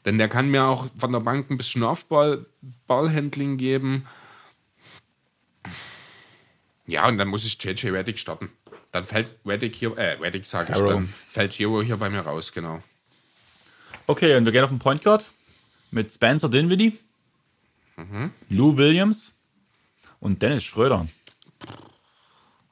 Denn der kann mir auch von der Bank ein bisschen Aufball, Ballhandling geben. Ja, und dann muss ich JJ Reddick starten. Dann fällt Reddick hier, äh, Reddick sage ich, dann fällt Hero hier bei mir raus, genau. Okay, und wir gehen auf den Point Guard mit Spencer Dinwiddie, Lou Williams und Dennis Schröder.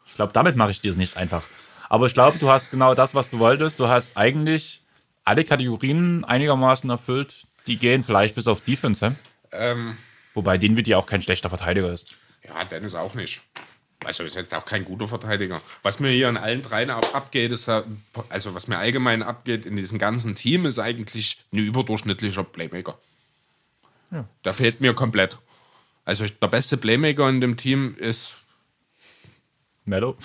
Ich glaube, damit mache ich dir es nicht einfach. Aber ich glaube, du hast genau das, was du wolltest. Du hast eigentlich alle Kategorien einigermaßen erfüllt. Die gehen vielleicht bis auf Defense. hä? Ähm, Wobei Dinwiddie auch kein schlechter Verteidiger ist. Ja, Dennis auch nicht. Also ist jetzt auch kein guter Verteidiger. Was mir hier an allen dreien ab abgeht, ist, also was mir allgemein abgeht in diesem ganzen Team, ist eigentlich ein überdurchschnittlicher Playmaker. Ja. Da fehlt mir komplett. Also der beste Playmaker in dem Team ist, Mello.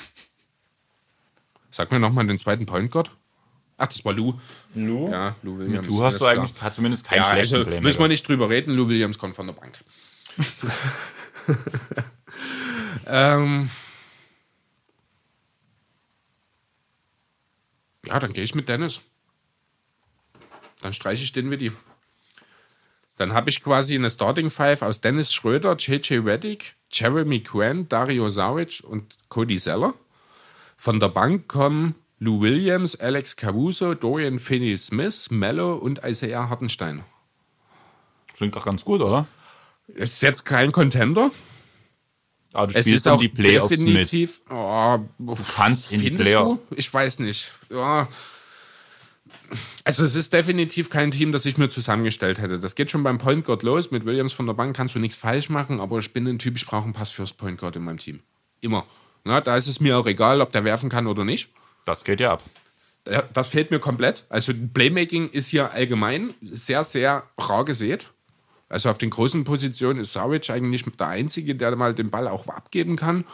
sag mir nochmal den zweiten Point Guard. Ach, das war Lou. Lou? Ja, Lou Williams. Du hast du eigentlich hat zumindest keinen Ja, schlechten also Playmaker. müssen wir nicht drüber reden. Lou Williams kommt von der Bank. [LAUGHS] ähm, ja, dann gehe ich mit Dennis. Dann streiche ich den die. Dann habe ich quasi eine Starting Five aus Dennis Schröder, JJ Reddick, Jeremy Grant, Dario Saric und Cody Zeller. Von der Bank kommen Lou Williams, Alex Caruso, Dorian Finney-Smith, Mello und Isaiah Hartenstein. Klingt doch ganz gut, oder? Ist jetzt kein Contender. Aber du Es spielst ist dann auch die Playoffs mit. definitiv. Oh, du kannst in die findest Playoffs. du? Ich weiß nicht. Ja. Also es ist definitiv kein Team, das ich mir zusammengestellt hätte. Das geht schon beim Point Guard los. Mit Williams von der Bank kannst du nichts falsch machen, aber ich bin ein Typ, ich brauche einen Pass fürs Point Guard in meinem Team. Immer. Na, da ist es mir auch egal, ob der werfen kann oder nicht. Das geht ja ab. Das fehlt mir komplett. Also Playmaking ist hier allgemein sehr, sehr rar gesät. Also auf den großen Positionen ist Saric eigentlich der Einzige, der mal den Ball auch abgeben kann.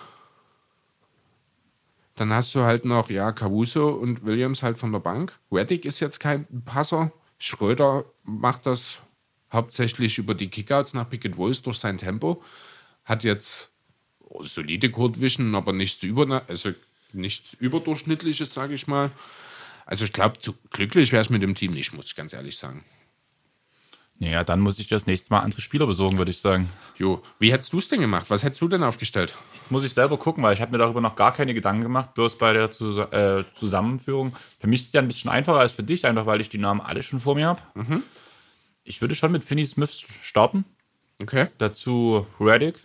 Dann hast du halt noch, ja, Caruso und Williams halt von der Bank. Reddick ist jetzt kein Passer. Schröder macht das hauptsächlich über die Kickouts nach Pick and Rolls durch sein Tempo. Hat jetzt solide Court Vision, aber nichts, über, also nichts überdurchschnittliches, sage ich mal. Also ich glaube, zu glücklich wäre es mit dem Team nicht, muss ich ganz ehrlich sagen. Naja, dann muss ich das nächste Mal andere Spieler besorgen, würde ich sagen. Jo, wie hättest du es denn gemacht? Was hättest du denn aufgestellt? Muss ich selber gucken, weil ich habe mir darüber noch gar keine Gedanken gemacht, bloß bei der Zus äh, Zusammenführung. Für mich ist es ja ein bisschen einfacher als für dich, einfach weil ich die Namen alle schon vor mir habe. Ich würde schon mit Finney Smith starten. Okay. Dazu Reddick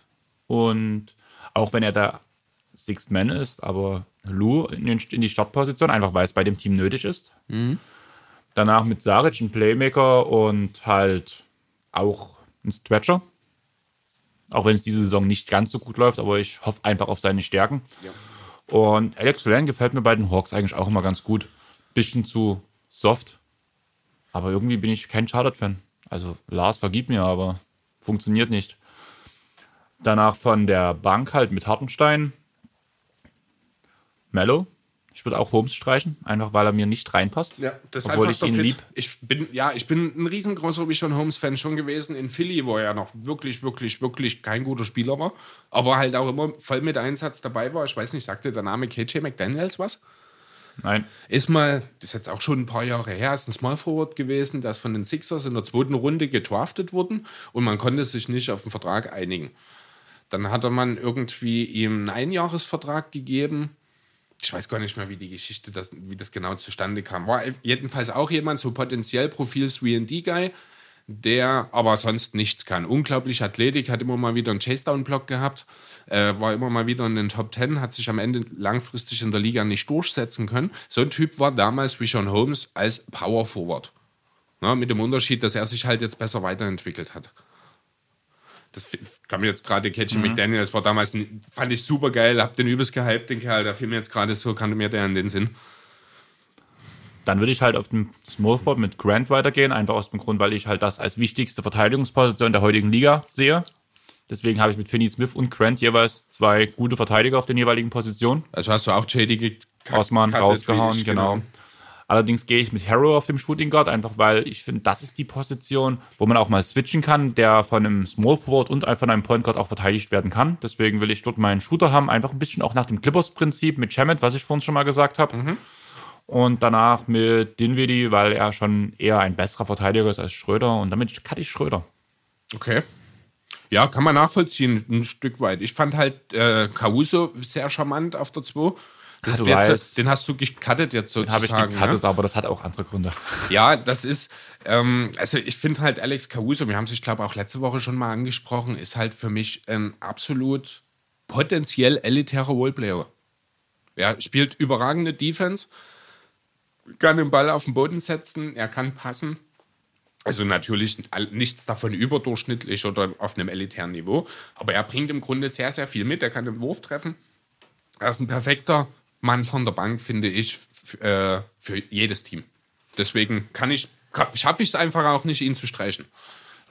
und auch wenn er der Sixth Man ist, aber Lou in, die Startposition, einfach weil es bei dem Team nötig ist. Danach mit Saric, ein Playmaker und halt auch ein Stretcher. Auch wenn es diese Saison nicht ganz so gut läuft, aber ich hoffe einfach auf seine Stärken. Und Alex Len gefällt mir bei den Hawks eigentlich auch immer ganz gut. Bisschen zu soft. Aber irgendwie bin ich kein Charlotte-Fan. Also Lars vergibt mir, aber funktioniert nicht. Danach von der Bank halt mit Hartenstein. Mello. Ich würde auch Holmes streichen, einfach weil er mir nicht reinpasst. Ja, das obwohl einfach ich ihn lieb. Ich bin, ja, ich bin ein riesengroßer Richard Holmes-Fan schon gewesen in Philly, wo er ja noch wirklich, wirklich, wirklich kein guter Spieler war, aber halt auch immer voll mit Einsatz dabei war. Ich weiß nicht, sagte der Name KJ McDaniels was? Nein. Ist mal, ist jetzt auch schon ein paar Jahre her, ist ein Small Forward gewesen, der ist von den Sixers in der zweiten Runde gedraftet worden und man konnte sich nicht auf einen Vertrag einigen. Dann hatte man irgendwie ihm einen Einjahresvertrag gegeben. Ich weiß gar nicht mehr, wie die Geschichte, das, wie das genau zustande kam. War jedenfalls auch jemand, so potenziell Profil 3D-Guy, der aber sonst nichts kann. Unglaublich Athletik, hat immer mal wieder einen Chase-Down-Block gehabt, äh, war immer mal wieder in den Top 10, hat sich am Ende langfristig in der Liga nicht durchsetzen können. So ein Typ war damals Richard Holmes als Power Forward. Na, mit dem Unterschied, dass er sich halt jetzt besser weiterentwickelt hat. Das kam mir jetzt gerade Catchy McDaniel, das war damals, fand ich super geil, hab den übelst gehypt, den Kerl, da fiel mir jetzt gerade so, kannte mir der in den Sinn. Dann würde ich halt auf dem Smallford mit Grant weitergehen, einfach aus dem Grund, weil ich halt das als wichtigste Verteidigungsposition der heutigen Liga sehe. Deswegen habe ich mit Finney Smith und Grant jeweils zwei gute Verteidiger auf den jeweiligen Positionen. Also hast du auch JD. Osman cuttet, rausgehauen, ich- genau. Allerdings gehe ich mit Harrow auf dem Shooting Guard, einfach weil ich finde, das ist die Position, wo man auch mal switchen kann, der von einem Small Forward und von einem Point Guard auch verteidigt werden kann. Deswegen will ich dort meinen Shooter haben, einfach ein bisschen auch nach dem Clippers-Prinzip mit Chamet, was ich vorhin schon mal gesagt habe. Und danach mit Dinwiddie, weil er schon eher ein besserer Verteidiger ist als Schröder. Und damit cutte ich Schröder. Okay. Ja, kann man nachvollziehen, ein Stück weit. Ich fand halt äh, Caruso sehr charmant auf der 2. Das Du wird jetzt- weißt. den hast du gecuttet jetzt Habe ich sozusagen. gecuttet, aber das hat auch andere Gründe. Ja, das ist, ähm, also ich finde halt Alex Caruso, wir haben es, ich glaube, auch letzte Woche schon mal angesprochen, ist halt für mich ein absolut potenziell elitärer Roleplayer. Er spielt überragende Defense, kann den Ball auf den Boden setzen, er kann passen. Also natürlich nichts davon überdurchschnittlich oder auf einem elitären Niveau, aber er bringt im Grunde sehr, sehr viel mit. Er kann den Wurf treffen. Er ist ein perfekter Mann von der Bank, finde ich, äh, für jedes Team. Deswegen kann ich, schaffe ich es einfach auch nicht, ihn zu streichen.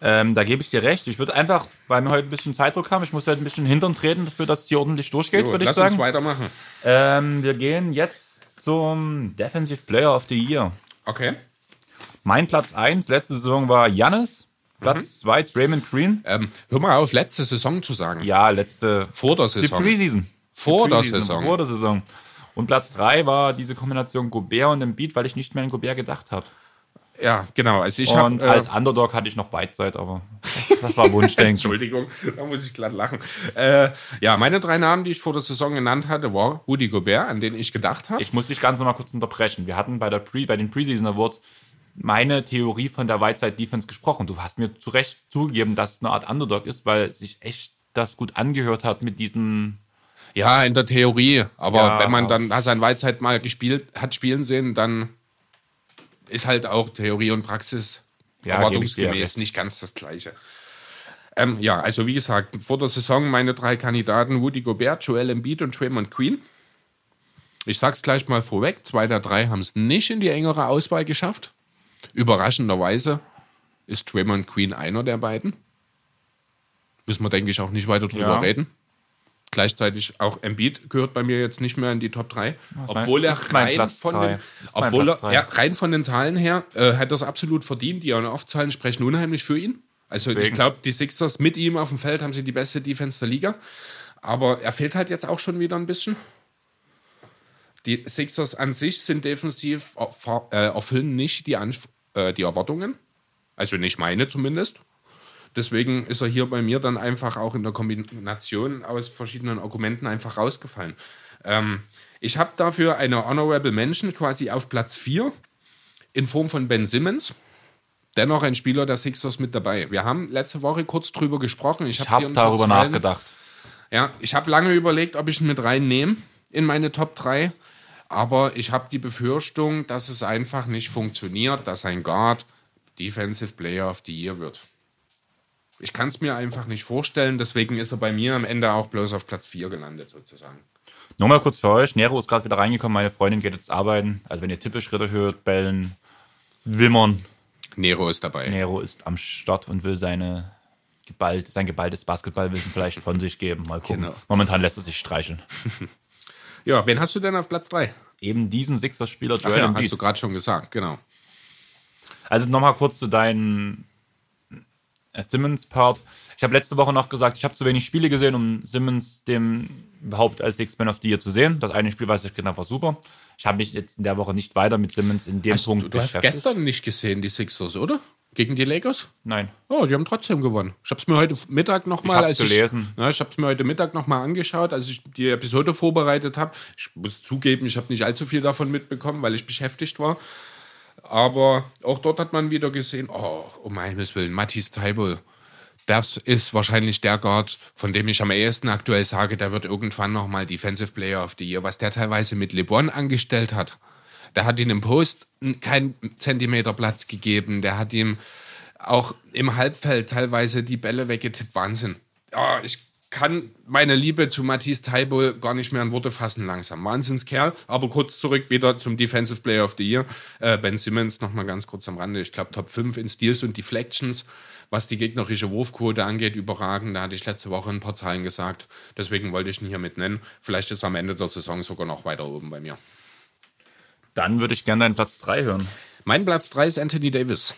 Ähm, da gebe ich dir recht. Ich würde einfach, weil wir heute ein bisschen Zeitdruck haben, ich muss halt ein bisschen hintern treten, dafür, dass es hier ordentlich durchgeht, würde ich lass sagen. uns weitermachen. Ähm, wir gehen jetzt zum Defensive Player of the Year. Okay. Mein Platz 1 letzte Saison war Jannis. Platz 2 Draymond Green. Ähm, hör mal auf, letzte Saison zu sagen. Ja, letzte Vor der die Saison. Preseason. Vor der Preseason, Saison. Vor der Saison. Und Platz 3 war diese Kombination Gobert und Embiid, weil ich nicht mehr an Gobert gedacht habe. Ja, genau. Also ich Und habe. Äh, als Underdog hatte ich noch Whiteside, aber das, das war Wunschdenken. [LAUGHS] Entschuldigung, da muss ich glatt lachen. Äh, ja, meine drei Namen, die ich vor der Saison genannt hatte, war Rudy Gobert, an den ich gedacht habe. Ich muss dich ganz noch mal kurz unterbrechen. Wir hatten bei, der Pre, bei den Preseason Awards meine Theorie von der Whiteside Defense gesprochen. Du hast mir zu Recht zugegeben, dass es eine Art Underdog ist, weil sich echt das gut angehört hat mit diesen. Ja, in der Theorie. Aber Ja, wenn man dann Hassan Weizheit mal gespielt hat spielen sehen, dann ist halt auch Theorie und Praxis Ja, erwartungsgemäß nicht ganz das Gleiche. Ähm, ja, also wie gesagt, vor der Saison meine drei Kandidaten Rudy Gobert, Joel Embiid und Draymond Queen. Ich sag's gleich mal vorweg, zwei der drei haben es nicht in die engere Auswahl geschafft. Überraschenderweise ist Draymond Queen einer der beiden. Müssen wir, denke ich, auch nicht weiter drüber Ja. reden. Gleichzeitig auch Embiid gehört bei mir jetzt nicht mehr in die Top 3. mein- Obwohl er das rein von, den, Das ist mein obwohl Platz er, drei. ja, rein von den Zahlen her äh, hat es absolut verdient. Die On-Off-Zahlen sprechen unheimlich für ihn. Also ich Deswegen. glaube, die Sixers mit ihm auf dem Feld haben sie die beste Defense der Liga. Aber er fehlt halt jetzt auch schon wieder ein bisschen. Die Sixers an sich sind defensiv, erf- äh, erfüllen nicht die, Anf äh, die Erwartungen. Also nicht meine zumindest. Deswegen ist er hier bei mir dann einfach auch in der Kombination aus verschiedenen Argumenten einfach rausgefallen. Ähm, ich habe dafür eine Honorable Mention quasi auf Platz 4 in Form von Ben Simmons. Dennoch ein Spieler der Sixers mit dabei. Wir haben letzte Woche kurz drüber gesprochen. Ich, hab habe paar darüber nachgedacht. Ja, ich habe lange überlegt, ob ich ihn mit reinnehme in meine Top 3. Aber ich habe die Befürchtung, dass es einfach nicht funktioniert, dass ein Guard Defensive Player of the Year wird. Ich kann es mir einfach nicht vorstellen, deswegen ist er bei mir am Ende auch bloß auf Platz 4 gelandet, sozusagen. Nur mal kurz für euch. Nero ist gerade wieder reingekommen. Meine Freundin geht jetzt arbeiten. Also wenn ihr Tippelschritte hört, bellen, wimmern. Nero ist dabei. Nero ist am Start und will seine geballt, sein geballtes Basketballwissen vielleicht von sich geben. Mal gucken. Genau. Momentan lässt es sich streicheln. [LAUGHS] Ja, wen hast du denn auf Platz 3? Eben diesen Sixers-Spieler Ach ja, hast du gerade schon gesagt, genau. Also nochmal kurz zu deinem äh, Simmons-Part. Ich habe letzte Woche noch gesagt, ich habe zu wenig Spiele gesehen, um Simmons dem überhaupt als Six Man of the Year zu sehen. Das eine Spiel, was ich genau war super. Ich habe mich jetzt in der Woche nicht weiter mit Simmons in dem Hast Punkt du, du hast gestern nicht gesehen, die Sixers, oder? Gegen die Lakers? Nein. Oh, die haben trotzdem gewonnen. Ich habe es mir heute Mittag nochmal. Ich gelesen. Ja, ich habe es mir heute Mittag nochmal angeschaut, als ich die Episode vorbereitet habe. Ich muss zugeben, ich habe nicht allzu viel davon mitbekommen, weil ich beschäftigt war. Aber auch dort hat man wieder gesehen, oh, um meines Willen, Matthias Teibel. Das ist wahrscheinlich der Guard, von dem ich am ehesten aktuell sage, der wird irgendwann nochmal Defensive Player of the Year. Was der teilweise mit LeBron angestellt hat. Der hat ihm im Post keinen Zentimeter Platz gegeben. Der hat ihm auch im Halbfeld teilweise die Bälle weggetippt. Wahnsinn. Ja, ich kann meine Liebe zu Matthias Taibol gar nicht mehr in Worte fassen langsam. Wahnsinnskerl. Aber kurz zurück wieder zum Defensive Player of the Year. Äh, ben Simmons noch mal ganz kurz am Rande. Ich glaube Top 5 in Steals und Deflections. Was die gegnerische Wurfquote angeht, überragend. Da hatte ich letzte Woche ein paar Zahlen gesagt. Deswegen wollte ich ihn hier mit nennen. Vielleicht ist er am Ende der Saison sogar noch weiter oben bei mir. Dann würde ich gerne deinen Platz 3 hören. Mein Platz 3 ist Anthony Davis.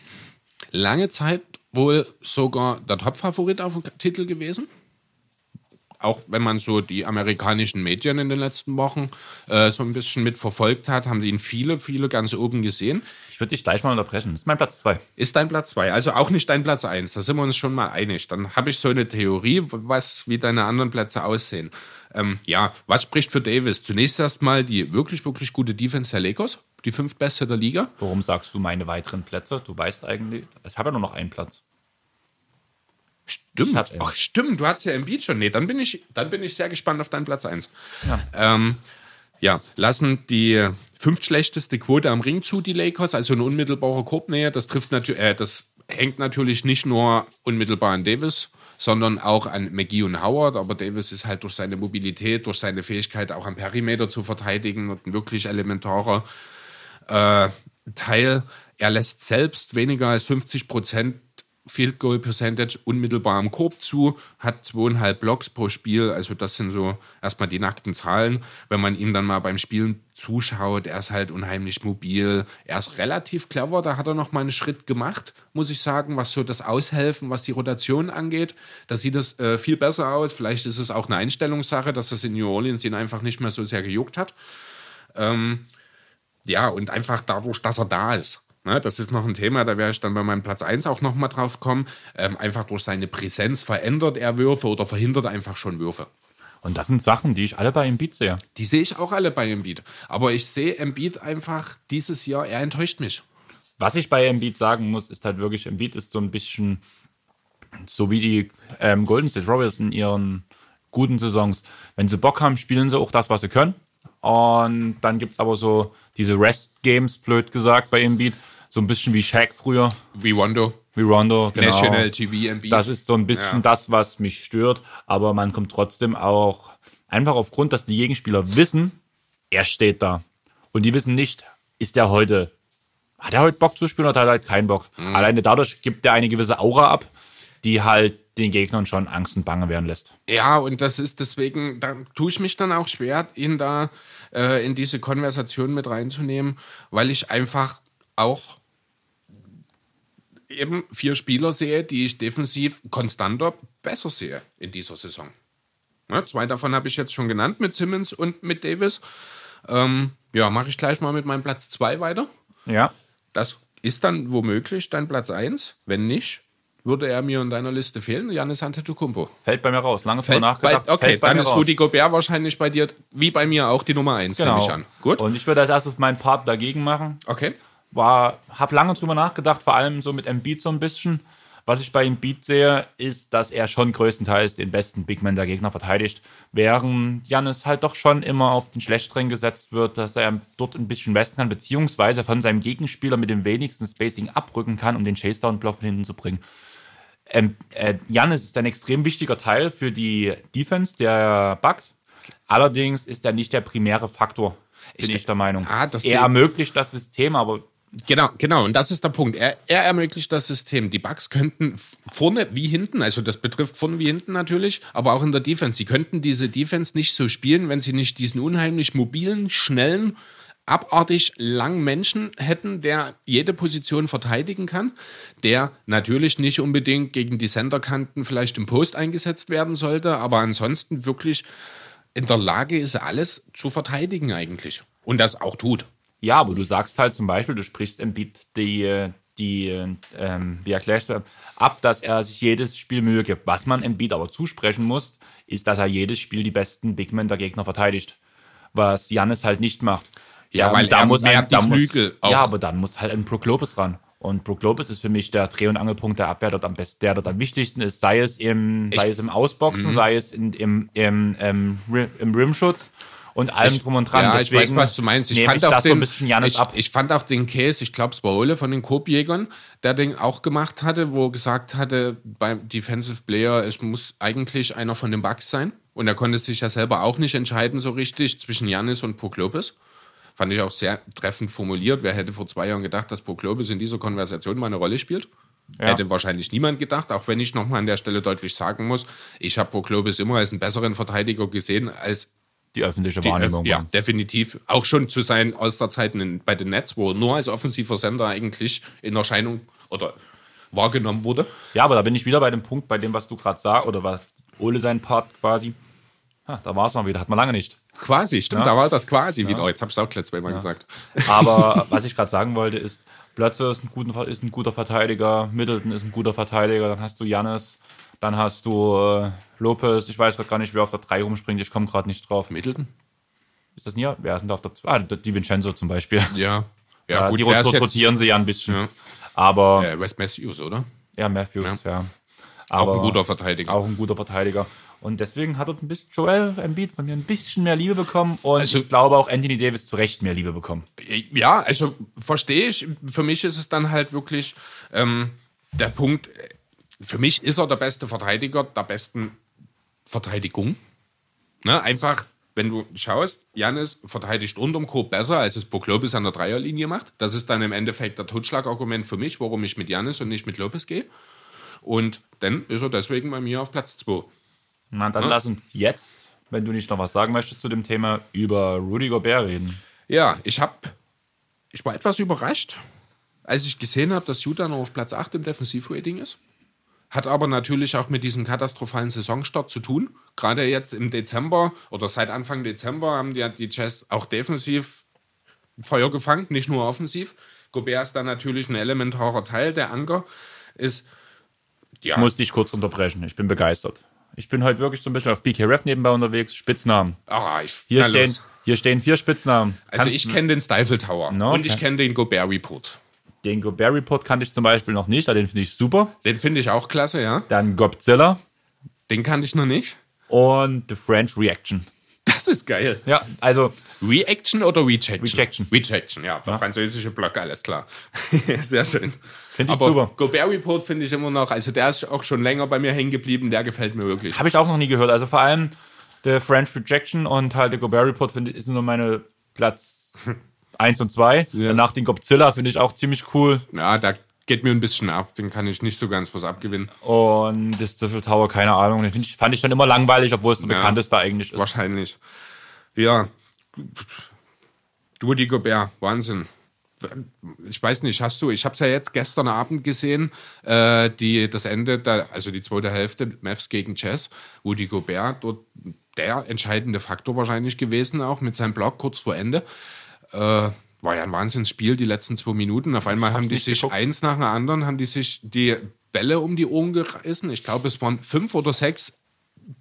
Lange Zeit wohl sogar der Top-Favorit auf dem Titel gewesen. Auch wenn man so die amerikanischen Medien in den letzten Wochen äh, so ein bisschen mitverfolgt hat, haben ihn viele, viele ganz oben gesehen. Ich würde dich gleich mal unterbrechen. Das ist mein Platz 2. Ist dein Platz 2, also auch nicht dein Platz 1. Da sind wir uns schon mal einig. Dann habe ich so eine Theorie, was, wie deine anderen Plätze aussehen. Ähm, ja, was spricht für Davis? Zunächst erstmal die wirklich, wirklich gute Defense der Lakers, die fünftbeste der Liga. Warum sagst du meine weiteren Plätze? Du weißt eigentlich, ich habe ja nur noch einen Platz. Stimmt. Ach, stimmt, du hast ja Embiid schon. Nee, dann bin ich, dann bin ich sehr gespannt auf deinen Platz 1. Ja. Ähm, ja, lassen die fünftschlechteste Quote am Ring zu, die Lakers, also eine unmittelbare Korbnähe. Das trifft natürlich, äh, das hängt natürlich nicht nur unmittelbar an Davis, sondern auch an McGee und Howard. Aber Davis ist halt durch seine Mobilität, durch seine Fähigkeit auch am Perimeter zu verteidigen und ein wirklich elementarer äh, Teil. Er lässt selbst weniger als 50 Prozent Field Goal Percentage unmittelbar am Korb zu, hat zweieinhalb Blocks pro Spiel. Also das sind so erstmal die nackten Zahlen. Wenn man ihm dann mal beim Spielen zuschaut, er ist halt unheimlich mobil. Er ist relativ clever, da hat er noch mal einen Schritt gemacht, muss ich sagen, was so das Aushelfen, was die Rotation angeht. Da sieht es äh, viel besser aus. Vielleicht ist es auch eine Einstellungssache, dass das in New Orleans ihn einfach nicht mehr so sehr gejuckt hat. Ähm, ja, und einfach dadurch, dass er da ist. Ne, das ist noch ein Thema, da werde ich dann bei meinem Platz 1 auch nochmal drauf kommen. Ähm, einfach durch seine Präsenz verändert er Würfe oder verhindert einfach schon Würfe. Und das sind Sachen, die ich alle bei Embiid sehe. Die sehe ich auch alle bei Embiid. Aber ich sehe Embiid einfach dieses Jahr, er enttäuscht mich. Was ich bei Embiid sagen muss, ist halt wirklich, Embiid ist so ein bisschen so wie die ähm, Golden State Warriors in ihren guten Saisons. Wenn sie Bock haben, spielen sie auch das, was sie können. Und dann gibt es aber so diese Rest-Games, blöd gesagt, bei Embiid. So ein bisschen wie Shaq früher. Wie Rondo. Wie Rondo, genau. National TV Embiid. Das ist so ein bisschen Ja. das, was mich stört. Aber man kommt trotzdem auch einfach aufgrund, dass die Gegenspieler wissen, er steht da. Und die wissen nicht, ist er heute, hat er heute Bock zu spielen oder hat er halt keinen Bock? Mhm. Alleine dadurch gibt er eine gewisse Aura ab, die halt den Gegnern schon Angst und Bange werden lässt. Ja, und das ist deswegen, da tue ich mich dann auch schwer, ihn da äh, in diese Konversation mit reinzunehmen, weil ich einfach auch eben vier Spieler sehe, die ich defensiv konstanter besser sehe in dieser Saison. Ja, zwei davon habe ich jetzt schon genannt, mit Simmons und mit Davis. Ähm, ja, mache ich gleich mal mit meinem Platz zwei weiter. Ja. Das ist dann womöglich dein Platz eins. Wenn nicht, würde er mir in deiner Liste fehlen. Janis Antetokounmpo. Fällt bei mir raus. Lange drüber nachgedacht. bei, okay, fällt bei dann mir ist raus. Rudi Gobert wahrscheinlich bei dir, wie bei mir auch, die Nummer 1, Genau. nehme ich an. Gut? Und ich würde als erstes meinen Part dagegen machen. Okay. War, habe lange drüber nachgedacht, vor allem so mit Embiid so ein bisschen. Was ich bei Embiid sehe, ist, dass er schon größtenteils den besten Big Man der Gegner verteidigt, während Janis halt doch schon immer auf den Schlechteren gesetzt wird, dass er dort ein bisschen westen kann, beziehungsweise von seinem Gegenspieler mit dem wenigsten Spacing abrücken kann, um den Chase-Down-Block von hinten zu bringen. Ähm, äh, Giannis ist ein extrem wichtiger Teil für die Defense der Bucks. Allerdings ist er nicht der primäre Faktor, bin ich, Ich- der Meinung. Ah, er ermöglicht das System, aber Genau, genau. Und das ist der Punkt. Er, er ermöglicht das System. Die Bugs könnten vorne wie hinten, also das betrifft vorne wie hinten natürlich, aber auch in der Defense. Sie könnten diese Defense nicht so spielen, wenn sie nicht diesen unheimlich mobilen, schnellen, abartig langen Menschen hätten, der jede Position verteidigen kann, der natürlich nicht unbedingt gegen die Centerkanten vielleicht im Post eingesetzt werden sollte, aber ansonsten wirklich in der Lage ist, alles zu verteidigen eigentlich. Und das auch tut. Ja, aber du sagst halt zum Beispiel, du sprichst Embiid die, die ähm, wie erklärst du, ab, dass er sich jedes Spiel Mühe gibt. Was man Embiid aber zusprechen muss, ist, dass er jedes Spiel die besten Big Men der Gegner verteidigt. Was Janis halt nicht macht. Ja, und weil er mehr die da Flügel auch- Ja, aber dann muss halt ein Brook Lopez ran. Und Brook Lopez ist für mich der Dreh- und Angelpunkt der Abwehr dort am besten, der dort am wichtigsten ist, sei es im, sei es im Ausboxen, Mhm. sei es in, im, im, im, Rim- im Rimschutz und allem drum und dran. Ja, Deswegen ich weiß, was du meinst. Ich fand ich auch den, so ich, ich fand auch den Case, ich glaube, es war Ole von den Korbjägern, der den auch gemacht hatte, wo er gesagt hatte, beim Defensive Player, es muss eigentlich einer von den Bucks sein. Und er konnte sich ja selber auch nicht entscheiden so richtig zwischen Janis und Brook Lopez. Fand ich auch sehr treffend formuliert. Wer hätte vor zwei Jahren gedacht, dass Brook Lopez in dieser Konversation mal eine Rolle spielt? Ja. Hätte wahrscheinlich niemand gedacht, auch wenn ich nochmal an der Stelle deutlich sagen muss, ich habe Brook Lopez immer als einen besseren Verteidiger gesehen als die öffentliche die, Wahrnehmung. äh, ja, definitiv. Auch schon zu seinen All-Star-Zeiten bei den Nets, wo er nur als offensiver Sender eigentlich in Erscheinung oder wahrgenommen wurde. ja, aber da bin ich wieder bei dem Punkt, bei dem, was du gerade sagst, oder was Ole sein Part quasi. Ha, da war es mal wieder, hat man lange nicht. Quasi, stimmt, da war das quasi wieder. Jetzt habe ich es auch letztes Mal gesagt. [LAUGHS] Aber was ich gerade sagen wollte, ist, Plötze ist ein, guter, ist ein guter Verteidiger, Middleton ist ein guter Verteidiger, dann hast du Jannis, dann hast du äh, Lopez, ich weiß gerade gar nicht, wer auf der 3 rumspringt, ich komme gerade nicht drauf. Middleton? Ist das nie? Wer ist denn da auf der 2? Ah, die Vincenzo zum Beispiel. [LAUGHS] Ja. Ja, Äh, gut, die rot- jetzt, rotieren sie ja ein bisschen. Ja. Aber, äh, Wes Matthews, oder? ja, Matthews, ja. Auch Aber ein guter Verteidiger. Auch ein guter Verteidiger. Und deswegen hat er ein bisschen Joel Embiid von mir ein bisschen mehr Liebe bekommen. Und Also- ich glaube auch Anthony Davis zu Recht mehr Liebe bekommen. Ja, also verstehe ich. Für mich ist es dann halt wirklich ähm, der Punkt, äh, für mich ist er der beste Verteidiger der besten Verteidigung. Ne, einfach, wenn du schaust, Janis verteidigt unterm Korb besser, als es Brook Lopez an der Dreierlinie macht. Das ist dann im Endeffekt der Totschlagargument für mich, warum ich mit Janis und nicht mit Lopez gehe. Und dann ist er deswegen bei mir auf Platz 2. Na, dann lass uns jetzt, wenn du nicht noch was sagen möchtest zu dem Thema, über Rudy Gobert reden. Ja, ich habe, ich war etwas überrascht, als ich gesehen habe, dass Utah noch auf Platz 8 im Defensivrating ist. Hat aber natürlich auch mit diesem katastrophalen Saisonstart zu tun. Gerade jetzt im Dezember oder seit Anfang Dezember haben die, die Jazz auch defensiv Feuer gefangen, nicht nur offensiv. Gobert ist dann natürlich ein elementarer Teil. Der Anker ist. Ja. Ich muss dich kurz unterbrechen. Ich bin begeistert. Ich bin heute wirklich so ein bisschen auf BK Ref nebenbei unterwegs. Spitznamen. Ah, ich, hier, stehen, hier stehen vier Spitznamen. Also Kann, ich kenne den Stifle Tower no, und ich kenne den Gobert Report. Den Gobert Report kannte ich zum Beispiel noch nicht, den finde ich super. Den finde ich auch klasse, ja. Dann Gobzilla. Den kannte ich noch nicht. Und The French Reaction. Das ist geil. Ja, also. Reaction oder Rejection? Rejection. Rejection, ja. Der ja. französische Block, alles klar. [LAUGHS] Sehr schön. Finde ich Aber super. Gobert Report finde ich immer noch, also der ist auch schon länger bei mir hängen geblieben, der gefällt mir wirklich. Habe ich auch noch nie gehört. Also vor allem der French Rejection und halt der Gobert Report finde ich, sind nur meine Platz 1 und 2. Ja. Danach den Godzilla finde ich auch ziemlich cool. Ja, da geht mir ein bisschen ab. Den kann ich nicht so ganz was abgewinnen. Und das Ziffel Tower, keine Ahnung. Den ich, fand ich dann immer langweilig, obwohl es der ja, bekannteste eigentlich ist. Wahrscheinlich. Ja. Du, die Gobert, Wahnsinn. Ich weiß nicht, hast du, ich habe es ja jetzt gestern Abend gesehen, äh, die, das Ende, der, also die zweite Hälfte, Mavs gegen Chess, wo die Gobert dort der entscheidende Faktor wahrscheinlich gewesen, auch mit seinem Block kurz vor Ende. Äh, war ja ein Wahnsinnsspiel, die letzten zwei Minuten. Auf einmal haben die sich geguckt. eins nach dem anderen, haben die sich die Bälle um die Ohren gerissen. Ich glaube, es waren fünf oder sechs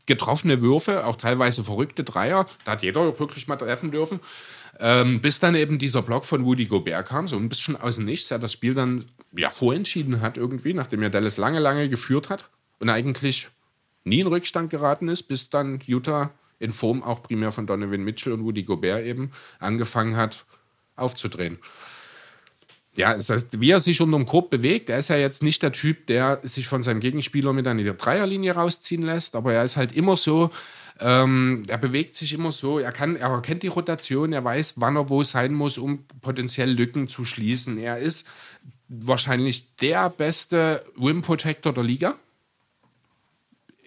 getroffene Würfe, auch teilweise verrückte Dreier. Da hat jeder wirklich mal treffen dürfen. Ähm, bis dann eben dieser Block von Woody Gobert kam, so ein bisschen aus dem Nichts, der das Spiel dann ja vorentschieden hat irgendwie, nachdem er Dallas lange, lange geführt hat und eigentlich nie in Rückstand geraten ist, bis dann Utah in Form auch primär von Donovan Mitchell und Woody Gobert eben angefangen hat aufzudrehen. Ja, das heißt, wie er sich unterm Korb bewegt, er ist ja jetzt nicht der Typ, der sich von seinem Gegenspieler mit einer Dreierlinie rausziehen lässt, aber er ist halt immer so, ähm, er bewegt sich immer so, er kann, er kennt die Rotation, er weiß, wann er wo sein muss, um potenziell Lücken zu schließen. Er ist wahrscheinlich der beste Rim Protector der Liga,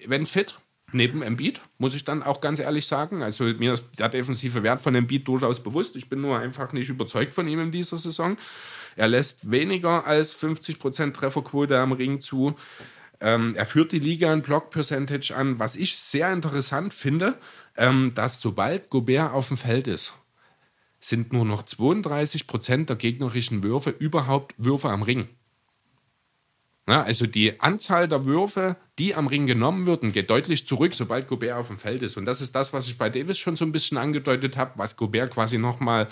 wenn fit neben Embiid, muss ich dann auch ganz ehrlich sagen. Also mir ist der defensive Wert von Embiid durchaus bewusst. Ich bin nur einfach nicht überzeugt von ihm in dieser Saison. Er lässt weniger als 50% Trefferquote am Ring zu. Ähm, er führt die Liga in Block Percentage an. Was ich sehr interessant finde, ähm, dass sobald Gobert auf dem Feld ist, sind nur noch 32% der gegnerischen Würfe überhaupt Würfe am Ring. Ja, also die Anzahl der Würfe, die am Ring genommen würden, geht deutlich zurück, sobald Gobert auf dem Feld ist. Und das ist das, was ich bei Davis schon so ein bisschen angedeutet habe, was Gobert quasi nochmal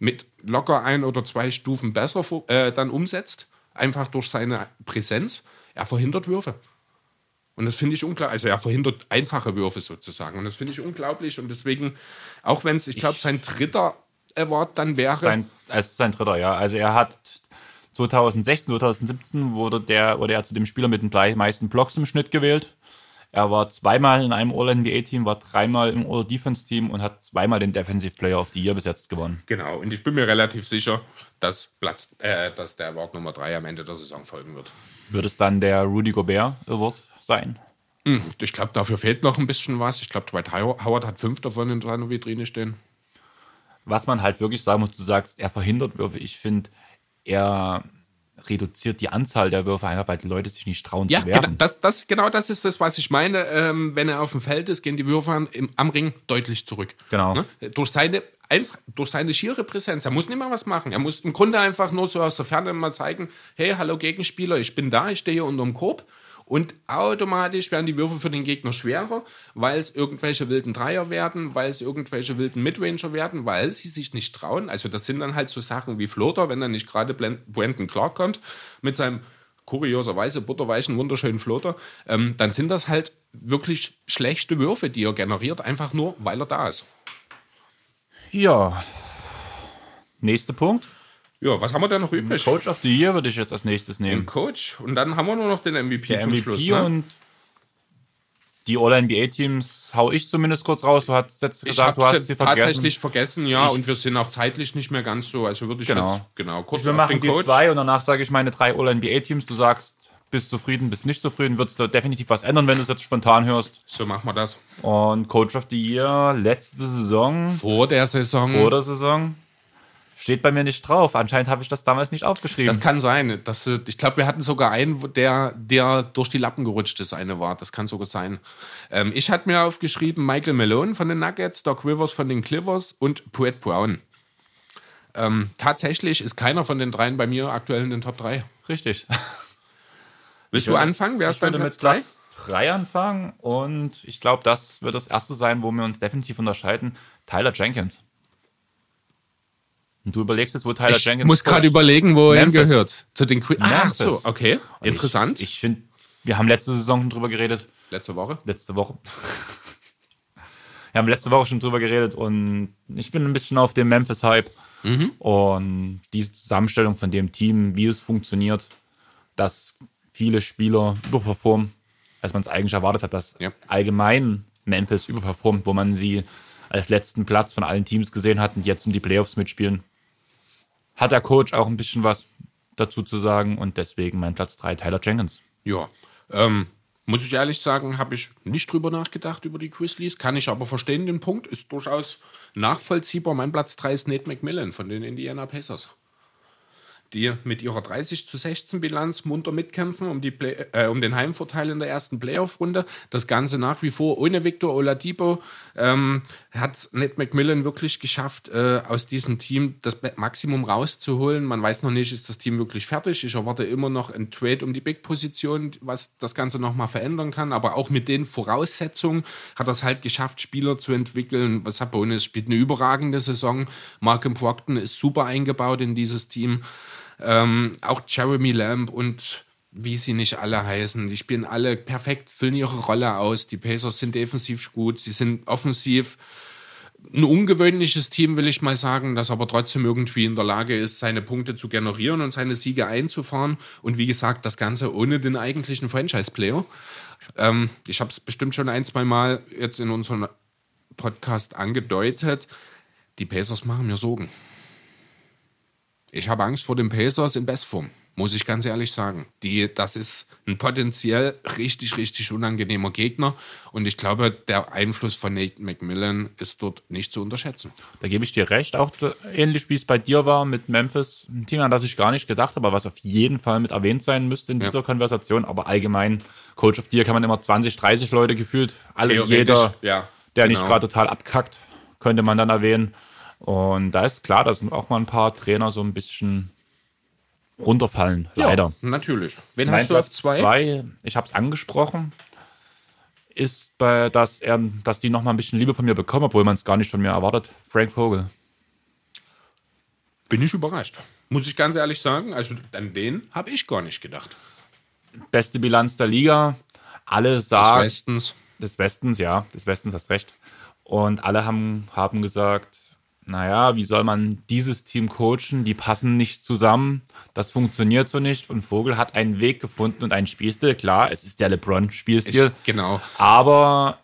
mit locker ein oder zwei Stufen besser äh, dann umsetzt, einfach durch seine Präsenz. Er verhindert Würfe. Und das finde ich unglaublich. Also er verhindert einfache Würfe sozusagen. Und das finde ich unglaublich. Und deswegen, auch wenn es, ich glaube, sein dritter Award dann wäre. Sein, es ist sein dritter, ja. Also er hat 2016, 2017 wurde, der, wurde er zu dem Spieler mit den meisten Blocks im Schnitt gewählt. Er war zweimal in einem All-NBA-Team, war dreimal im All-Defense-Team und hat zweimal den Defensive Player of the Year bis jetzt gewonnen. Genau, und ich bin mir relativ sicher, dass, Platz, äh, dass der Award Nummer 3 am Ende der Saison folgen wird. Wird es dann der Rudy Gobert Award sein? Hm, ich glaube, dafür fehlt noch ein bisschen was. Ich glaube, Dwight Howard hat fünf davon in seiner Vitrine stehen. Was man halt wirklich sagen muss, du sagst, er verhindert Würfe. Ich finde, er reduziert die Anzahl der Würfe einfach, weil die Leute sich nicht trauen ja, zu werfen. Genau, das, das, genau das ist das, was ich meine. Ähm, wenn er auf dem Feld ist, gehen die Würfe am, am Ring deutlich zurück. Genau. Ne? Durch, seine, einfach, durch seine schiere Präsenz. Er muss nicht mal was machen. Er muss im Grunde einfach nur so aus der Ferne mal zeigen, hey, hallo Gegenspieler, ich bin da, ich stehe hier unterm Korb. Und automatisch werden die Würfe für den Gegner schwerer, weil es irgendwelche wilden Dreier werden, weil es irgendwelche wilden Midranger werden, weil sie sich nicht trauen. Also das sind dann halt so Sachen wie Floater, wenn dann nicht gerade Brandon Clark kommt mit seinem kurioserweise butterweichen, wunderschönen Floater, ähm, dann sind das halt wirklich schlechte Würfe, die er generiert, einfach nur, weil er da ist. Ja. Nächster Punkt. Ja, was haben wir da noch übrig? Coach of the Year würde ich jetzt als nächstes nehmen. Den Coach und dann haben wir nur noch den MVP Der zum MVP Schluss. Ne? Und die All-NBA-Teams hau ich zumindest kurz raus. Du hast jetzt gesagt, du hast sie vergessen. tatsächlich vergessen, ja. Ich und wir sind auch zeitlich nicht mehr ganz so. Also würde ich genau. jetzt genau kurz wir machen den Coach. zwei und danach sage ich meine drei All-NBA-Teams. Du sagst bist zufrieden, bist nicht zufrieden, würdest du definitiv was ändern, wenn du es jetzt spontan hörst. So machen wir das. Und Coach of the Year, letzte Saison, Vor der Saison. vor der Saison, steht bei mir nicht drauf. Anscheinend habe ich das damals nicht aufgeschrieben. Das kann sein. Das, ich glaube, wir hatten sogar einen, der, der durch die Lappen gerutscht ist, eine war. Das kann sogar sein. Ähm, ich hatte mir aufgeschrieben Michael Malone von den Nuggets, Doc Rivers von den Clippers und Puet Brown. Ähm, tatsächlich ist keiner von den dreien bei mir aktuell in den Top 3. Richtig. [LAUGHS] Willst du anfangen? Wer Ich ist dein Platz mit 3? Platz 3 anfangen und ich glaube, das wird das erste sein, wo wir uns definitiv unterscheiden. Tyler Jenkins. Und du überlegst jetzt, wo Tyler Ich Jenkins muss gerade überlegen, wo er Memphis. hingehört. Zu den Queen. Ach so, okay. Und Interessant. Ich, ich finde, wir haben letzte Saison schon drüber geredet. Letzte Woche. Letzte Woche. [LAUGHS] wir haben letzte Woche schon drüber geredet und ich bin ein bisschen auf dem Memphis-Hype. Und diese Zusammenstellung von dem Team, wie es funktioniert, dass viele Spieler überperformen, als man es eigentlich erwartet hat, dass Ja. allgemein Memphis überperformt, wo man sie als letzten Platz von allen Teams gesehen hat und jetzt um die Playoffs mitspielen. Hat der Coach auch ein bisschen was dazu zu sagen und deswegen mein Platz 3, Tyler Jenkins. Ja. Ähm, muss ich ehrlich sagen, habe ich nicht drüber nachgedacht über die Grizzlies. Kann ich aber verstehen, den Punkt. Ist durchaus nachvollziehbar. Mein Platz 3 ist Nate McMillan von den Indiana Pacers. Die mit ihrer 30 zu 16 Bilanz munter mitkämpfen um, die Play äh, um den Heimvorteil in der ersten Playoff-Runde. Das Ganze nach wie vor ohne Victor Oladipo. Ähm, hat Nate McMillan wirklich geschafft, äh, aus diesem Team das Maximum rauszuholen. Man weiß noch nicht, ist das Team wirklich fertig. Ich erwarte immer noch ein Trade um die Big-Position, was das Ganze nochmal verändern kann. Aber auch mit den Voraussetzungen hat es halt geschafft, Spieler zu entwickeln. Was Sabonis spielt eine überragende Saison. Markham Procton ist super eingebaut in dieses Team. Ähm, auch Jeremy Lamb und wie sie nicht alle heißen. Die spielen alle perfekt, füllen ihre Rolle aus. Die Pacers sind defensiv gut, sie sind offensiv ein ungewöhnliches Team, will ich mal sagen, das aber trotzdem irgendwie in der Lage ist, seine Punkte zu generieren und seine Siege einzufahren. Und wie gesagt, das Ganze ohne den eigentlichen Franchise-Player. Ähm, ich habe es bestimmt schon ein, zwei Mal jetzt in unserem Podcast angedeutet. Die Pacers machen mir Sorgen. Ich habe Angst vor den Pacers in Bestform, muss ich ganz ehrlich sagen. Die, das ist ein potenziell richtig, richtig unangenehmer Gegner. Und ich glaube, der Einfluss von Nate McMillan ist dort nicht zu unterschätzen. Da gebe ich dir recht, auch ähnlich wie es bei dir war mit Memphis. Ein Team, an das ich gar nicht gedacht habe, was auf jeden Fall mit erwähnt sein müsste in dieser Konversation. Aber allgemein, Coach of the Year kann man immer 20, 30 Leute gefühlt, alle, jeder, ja, der nicht genau. gerade total abkackt, könnte man dann erwähnen. Und da ist klar, dass auch mal ein paar Trainer so ein bisschen runterfallen, leider. Ja, natürlich. Wen Mein hast du auf zwei? zwei, ich habe es angesprochen, ist, bei, dass, er, dass die noch mal ein bisschen Liebe von mir bekommen, obwohl man es gar nicht von mir erwartet. Frank Vogel. Bin ich überrascht. Muss ich ganz ehrlich sagen. Also an den habe ich gar nicht gedacht. Beste Bilanz der Liga. Alle Des sagen, Westens. des Westens, ja, des Westens hast recht. Und alle haben, haben gesagt, naja, wie soll man dieses Team coachen? Die passen nicht zusammen. Das funktioniert so nicht. Und Vogel hat einen Weg gefunden und einen Spielstil. Klar, es ist der LeBron-Spielstil. Ich, genau. Aber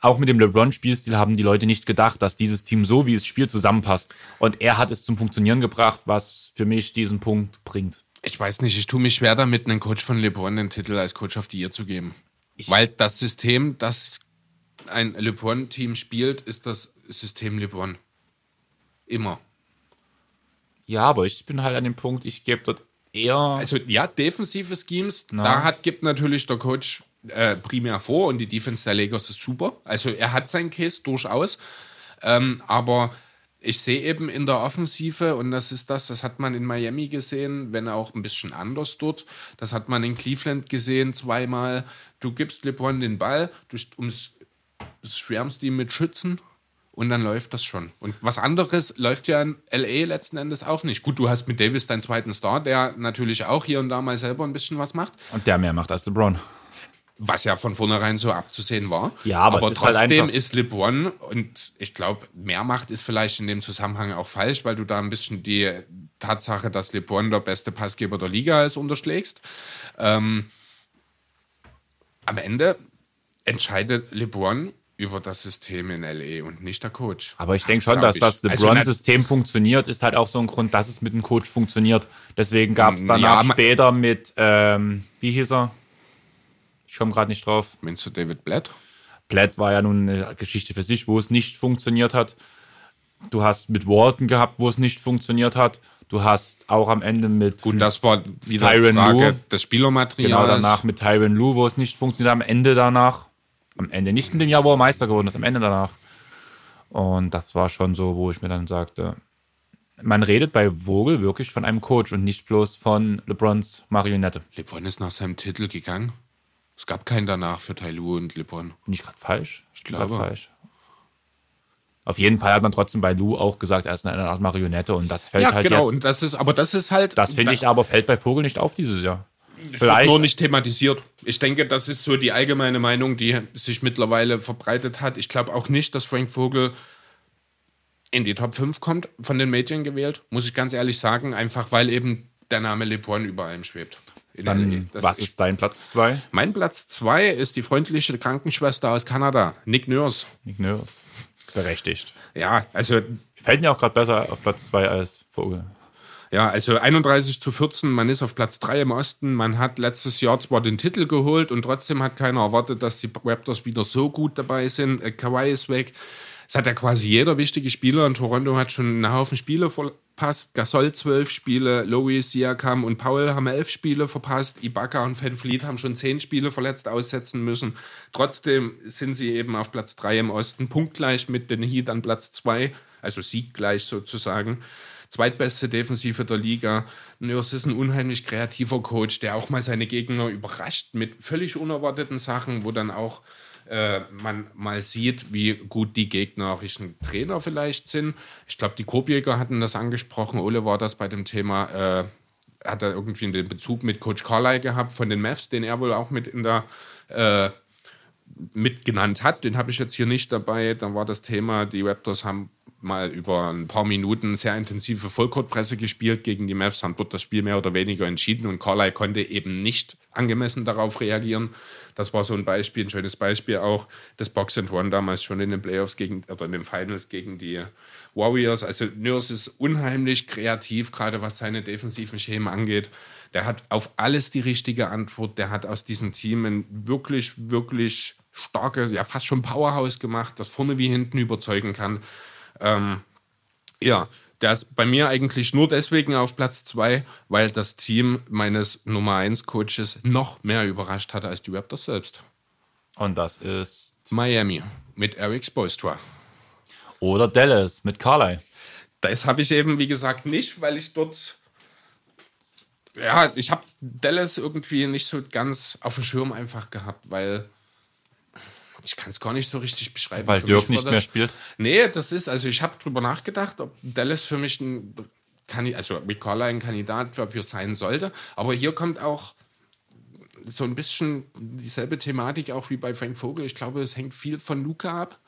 auch mit dem LeBron-Spielstil haben die Leute nicht gedacht, dass dieses Team so, wie es spielt, zusammenpasst. Und er hat es zum Funktionieren gebracht, was für mich diesen Punkt bringt. Ich weiß nicht, ich tue mich schwer damit, einen Coach von LeBron den Titel als Coach of the Year zu geben. Weil das System, das ein LeBron-Team spielt, ist das System LeBron. Immer. Ja, aber ich bin halt an dem Punkt, ich gebe dort eher. Also ja, defensive Schemes, Na. da hat, gibt natürlich der Coach äh, primär vor und die Defense der Lakers ist super. Also er hat seinen Case durchaus. Ähm, aber ich sehe eben in der Offensive, und das ist das, das hat man in Miami gesehen, wenn auch ein bisschen anders dort. Das hat man in Cleveland gesehen zweimal. Du gibst LeBron den Ball, du schwärmst ihn mit Schützen und dann läuft das schon. Und was anderes läuft ja in LA letzten Endes auch nicht. Gut, du hast mit Davis deinen zweiten Star, der natürlich auch hier und da mal selber ein bisschen was macht, Und der mehr macht als LeBron. was ja von vornherein so abzusehen war. Ja, aber ist halt trotzdem ist LeBron und ich glaube, mehr Macht ist vielleicht in dem Zusammenhang auch falsch, weil du da ein bisschen die Tatsache, dass LeBron der beste Passgeber der Liga ist, unterschlägst. Ähm, am Ende entscheidet LeBron über das System in LA und nicht der Coach. Aber ich denke schon, dass ich. das Also, LeBron-System funktioniert, ist halt auch so ein Grund, dass es mit dem Coach funktioniert. Deswegen gab es danach Ja, später mit, ähm, wie hieß er? Ich komme gerade nicht drauf. Meinst du David Blatt? Platt war ja nun eine Geschichte für sich, wo es nicht funktioniert hat. Du hast mit Walton gehabt, wo es nicht funktioniert hat. Du hast auch am Ende mit Gut, das war wieder Tyronn eine Frage Lue. des Spielermaterials. genau danach mit Tyron Lue, wo es nicht funktioniert hat. Am Ende danach. Am Ende nicht in dem Jahr, wo er Meister geworden ist, am Ende danach. Und das war schon so, wo ich mir dann sagte, man redet bei Vogel wirklich von einem Coach und nicht bloß von LeBrons Marionette. LeBron ist nach seinem Titel gegangen. Es gab keinen danach für Tyloo und LeBron. Bin ich gerade falsch? Ich glaube. falsch. Auf jeden Fall hat man trotzdem bei Lou auch gesagt, er ist eine Art Marionette und das fällt Ja, halt genau. jetzt. Und das ist, aber das ist halt. Das finde ich aber fällt bei Vogel nicht auf dieses Jahr. Es wird Vielleicht, nur nicht thematisiert. Ich denke, das ist so die allgemeine Meinung, die sich mittlerweile verbreitet hat. Ich glaube auch nicht, dass Frank Vogel in die Top 5 kommt, von den Medien gewählt, muss ich ganz ehrlich sagen, einfach weil eben der Name LeBron über allem schwebt. Dann, was ist dein Platz 2? mein Platz 2 ist die freundliche Krankenschwester aus Kanada, Nick Nurse. Nick Nurse. Berechtigt. Ja, also Fällt mir auch gerade besser auf Platz 2 als Vogel. Ja, also 31 zu 14, man ist auf Platz 3 im Osten. Man hat letztes Jahr zwar den Titel geholt und trotzdem hat keiner erwartet, dass die Raptors wieder so gut dabei sind. Äh, Kawhi ist weg. Es hat ja quasi jeder wichtige Spieler. Und Toronto hat schon einen Haufen Spiele verpasst. Gasol zwölf Spiele, Lowy, Siakam und Paul haben elf Spiele verpasst. Ibaka und Van Fleet haben schon zehn Spiele verletzt aussetzen müssen. Trotzdem sind sie eben auf Platz 3 im Osten, punktgleich mit den Heat an Platz 2, also sieggleich sozusagen zweitbeste Defensive der Liga. Nurse ist ein unheimlich kreativer Coach, der auch mal seine Gegner überrascht mit völlig unerwarteten Sachen, wo dann auch äh, man mal sieht, wie gut die gegnerischen Trainer vielleicht sind. Ich glaube, die Korbjäger hatten das angesprochen. Ole war das bei dem Thema, äh, hat er irgendwie den Bezug mit Coach Carlyle gehabt von den Mavs, den er wohl auch mit in der äh, mitgenannt hat. Den habe ich jetzt hier nicht dabei. Da war das Thema, die Raptors haben mal über ein paar Minuten sehr intensive Vollcourtpresse gespielt gegen die Mavs, haben dort das Spiel mehr oder weniger entschieden und Carlyle konnte eben nicht angemessen darauf reagieren. Das war so ein Beispiel, ein schönes Beispiel auch des Box and One damals schon in den Playoffs gegen, oder in den Finals gegen die Warriors. Also Nurse ist unheimlich kreativ, gerade was seine defensiven Schemen angeht. Der hat auf alles die richtige Antwort. Der hat aus diesem Team ein wirklich, wirklich starkes, ja fast schon Powerhouse gemacht, das vorne wie hinten überzeugen kann. Ähm, ja, der ist bei mir eigentlich nur deswegen auf Platz 2, weil das Team meines Nummer 1 Coaches noch mehr überrascht hat als die Raptors selbst. Und das ist. Miami mit Eric Spoelstra. Oder Dallas mit Carly. Das habe ich eben, wie gesagt, nicht, weil ich dort. Ja, ich habe Dallas irgendwie nicht so ganz auf dem Schirm einfach gehabt, weil. Ich kann es gar nicht so richtig beschreiben. Weil Für Dirk nicht mehr spielt. Nee, das ist, also ich habe drüber nachgedacht, ob Dallas für mich ein, Kandi- also Rick Carlisle ein Kandidat dafür sein sollte. Aber hier kommt auch so ein bisschen dieselbe Thematik auch wie bei Frank Vogel. Ich glaube, es hängt viel von Luca ab.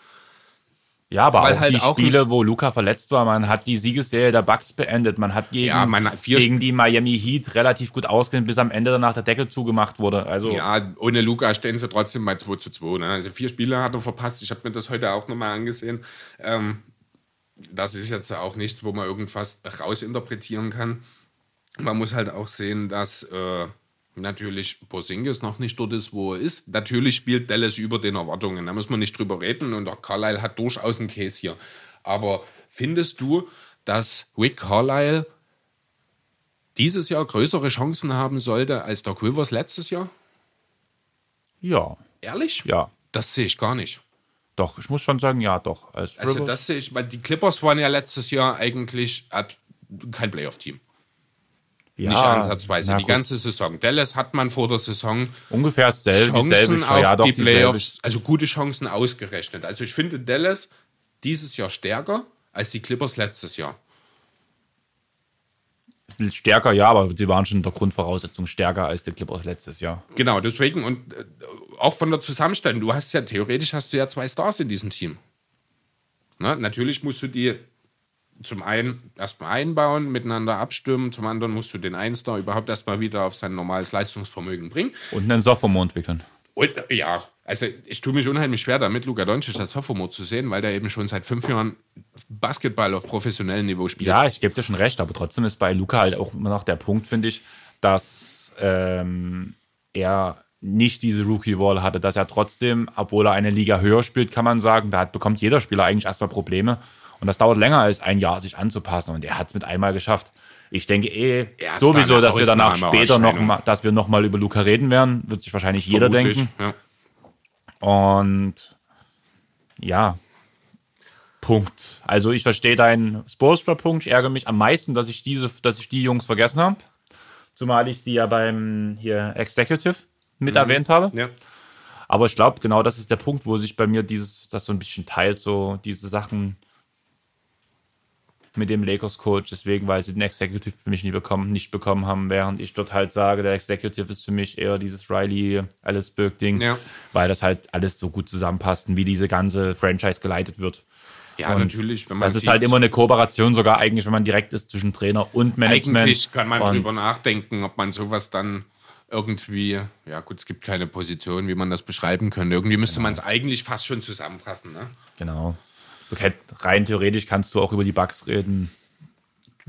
Ja, aber Weil auch halt die auch Spiele, wo Luca verletzt war, man hat die Siegesserie der Bucks beendet. Man hat gegen, Ja, man hat gegen die Miami Heat relativ gut ausgehen, bis am Ende danach der Deckel zugemacht wurde. Also Ja, ohne Luca stehen sie trotzdem bei 2 zu 2. Ne? Also vier Spiele hat er verpasst. Ich habe mir das heute auch nochmal angesehen. Ähm, das ist jetzt auch nichts, wo man irgendwas rausinterpretieren kann. Man muss halt auch sehen, dass äh, natürlich Porzingis noch nicht dort ist, wo er ist. Natürlich spielt Dallas über den Erwartungen. Da muss man nicht drüber reden. Und auch Carlisle hat durchaus einen Case hier. Aber findest du, dass Rick Carlisle dieses Jahr größere Chancen haben sollte als Doc Rivers letztes Jahr? ja, Ehrlich? ja. Das sehe ich gar nicht. Doch, ich muss schon sagen, ja, doch. Als Also Rivers- das sehe ich, weil die Clippers waren ja letztes Jahr eigentlich ab, kein Playoff-Team. Ja, Nicht ansatzweise. die gut. ganze Saison. Dallas hat man vor der Saison ungefähr dasselbe, Chancen auf ja, die. Playoffs, also gute Chancen ausgerechnet. Also ich finde Dallas dieses Jahr stärker als die Clippers letztes Jahr. Stärker, ja, aber sie waren schon in der Grundvoraussetzung stärker als die Clippers letztes Jahr. Genau, deswegen und äh, auch von der Zusammenstellung. Du hast ja theoretisch hast du ja zwei Stars in diesem Team. Na, natürlich musst du die zum einen erstmal einbauen, miteinander abstimmen, zum anderen musst du den einen Star überhaupt erstmal wieder auf sein normales Leistungsvermögen bringen. Und einen Sophomore entwickeln. Und, ja, also ich tue mich unheimlich schwer damit, Luka Doncic als Sophomore zu sehen, weil der eben schon seit fünf Jahren Basketball auf professionellem Niveau spielt. Ja, ich gebe dir schon recht, aber trotzdem ist bei Luca halt auch immer noch der Punkt, finde ich, dass ähm, er nicht diese Rookie-Wall hatte, dass er trotzdem, obwohl er eine Liga höher spielt, kann man sagen, da hat, bekommt jeder Spieler eigentlich erstmal Probleme. Und das dauert länger als ein Jahr, sich anzupassen. Und er hat es mit einmal geschafft. Ich denke eh Erst sowieso, dass wir danach später noch mal, dass wir noch mal über Luca reden werden, wird sich wahrscheinlich jeder denken. Ja. Und ja, Punkt. Also ich verstehe deinen Spolstra-Punkt. Ich ärgere mich am meisten, dass ich diese, dass ich die Jungs vergessen habe. Zumal ich sie ja beim hier Executive mit erwähnt habe. Ja. Aber ich glaube, genau das ist der Punkt, wo sich bei mir dieses, das so ein bisschen teilt, so diese Sachen mit dem Lakers-Coach, deswegen, weil sie den Executive für mich nie bekommen, nicht bekommen haben, während ich dort halt sage, der Executive ist für mich eher dieses Riley Alice Burke-Ding, Ja. weil das halt alles so gut zusammenpasst und wie diese ganze Franchise geleitet wird. Ja, Und natürlich. Das ist sieht, halt immer eine Kooperation, sogar eigentlich, wenn man direkt ist zwischen Trainer und Management. Eigentlich kann man und drüber nachdenken, ob man sowas dann irgendwie, ja gut, es gibt keine Position, wie man das beschreiben könnte. Irgendwie müsste man es eigentlich fast schon zusammenfassen. Ne? Genau. Hätt- Rein theoretisch kannst du auch über die Bugs reden.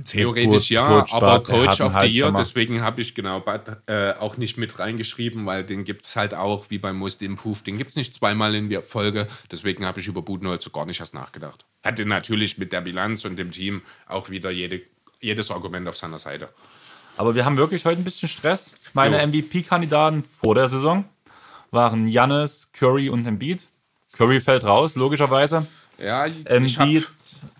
Theoretisch ja, Coach aber Bart, Coach of the Year, deswegen habe ich genau Bart, äh, auch nicht mit reingeschrieben, weil den gibt es halt auch, wie beim Most Improved, den gibt es nicht zweimal in der Folge, deswegen habe ich über Budenholzer gar nicht erst nachgedacht. Hatte natürlich mit der Bilanz und dem Team auch wieder jede, jedes Argument auf seiner Seite. Aber wir haben wirklich heute ein bisschen Stress. Meine. MVP-Kandidaten vor der Saison waren Jannis, Curry und Embiid. Curry fällt raus, logischerweise. Ja, ich Embiid habe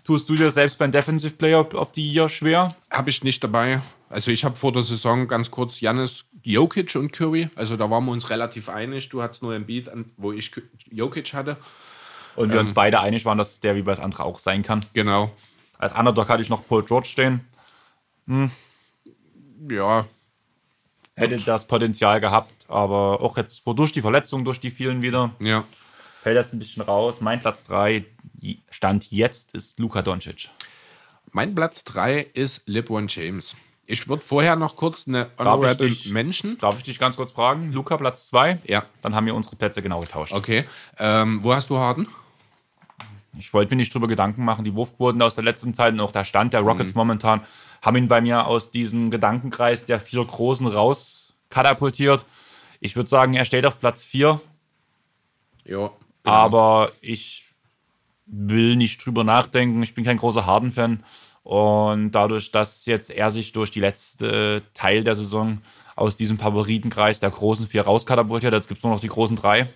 tust du dir selbst beim Defensive Player of the Year schwer. hab ich nicht dabei. Also ich habe vor der Saison ganz kurz Janis, Jokic und Curry, also da waren wir uns relativ einig. Du hattest nur Embiid, an- wo ich Jokic hatte. Und wir uns beide einig waren, dass der wie bei das andere auch sein kann. Genau. Als Underdog hatte ich noch Paul George stehen. Ja, Hätte das Potenzial gehabt, aber auch jetzt durch die Verletzung, durch die vielen wieder, ja. fällt das ein bisschen raus. Mein Platz 3 Stand jetzt ist Luka Doncic. Mein Platz 3 ist LeBron James. Ich würde vorher noch kurz eine Honorable Mention. Darf ich dich ganz kurz fragen? Luca Platz 2? Ja. Dann haben wir unsere Plätze genau getauscht. Okay. Ähm, wo hast du Harden? Ich wollte mir nicht drüber Gedanken machen. Die Wurfquoten aus der letzten Zeit und auch der Stand der Mhm. Rockets momentan haben ihn bei mir aus diesem Gedankenkreis der vier Großen raus katapultiert. Ich würde sagen, er steht auf Platz 4, Ja. aber ich will nicht drüber nachdenken. Ich bin kein großer Harden-Fan. Und dadurch, dass jetzt er sich durch die letzte Teil der Saison aus diesem Favoritenkreis der großen vier rauskatapultiert, jetzt gibt es nur noch die großen drei.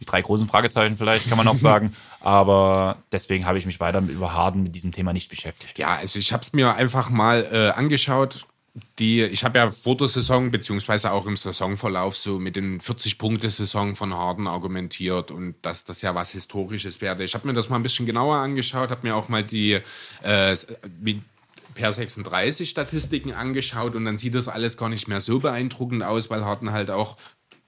Die drei großen Fragezeichen vielleicht, kann man auch [LAUGHS] sagen. Aber deswegen habe ich mich weiter mit über Harden mit diesem Thema nicht beschäftigt. Ja, also ich habe es mir einfach mal äh, angeschaut. Die, ich habe ja vor der Saison, beziehungsweise auch im Saisonverlauf, so mit den 40-Punkte-Saison von Harden argumentiert und dass das ja was Historisches werde. Ich habe mir das mal ein bisschen genauer angeschaut, habe mir auch mal die äh, per 36 Statistiken angeschaut und dann sieht das alles gar nicht mehr so beeindruckend aus, weil Harden halt auch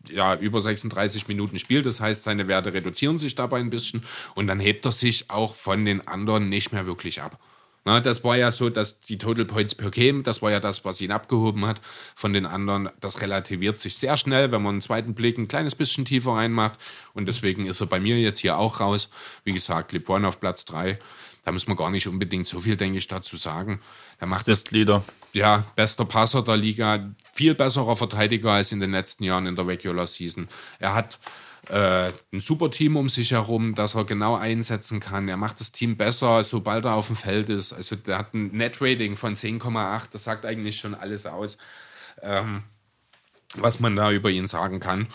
ja, über 36 Minuten spielt. Das heißt, seine Werte reduzieren sich dabei ein bisschen und dann hebt er sich auch von den anderen nicht mehr wirklich ab. Na, das war ja so, dass die Total Points per Game, das war ja das, was ihn abgehoben hat von den anderen. Das relativiert sich sehr schnell, wenn man einen zweiten Blick ein kleines bisschen tiefer reinmacht. Und deswegen ist er bei mir jetzt hier auch raus. Wie gesagt, LeBron auf Platz 3. Da muss man gar nicht unbedingt so viel, denke ich, dazu sagen. Er macht das Assist-Leader. ja, bester Passer der Liga, viel besserer Verteidiger als in den letzten Jahren in der Regular Season. Er hat äh, ein super Team um sich herum, das er genau einsetzen kann. Er macht das Team besser, sobald er auf dem Feld ist. Also der hat ein Net-Rating von 10,8, das sagt eigentlich schon alles aus, ähm, was man da über ihn sagen kann.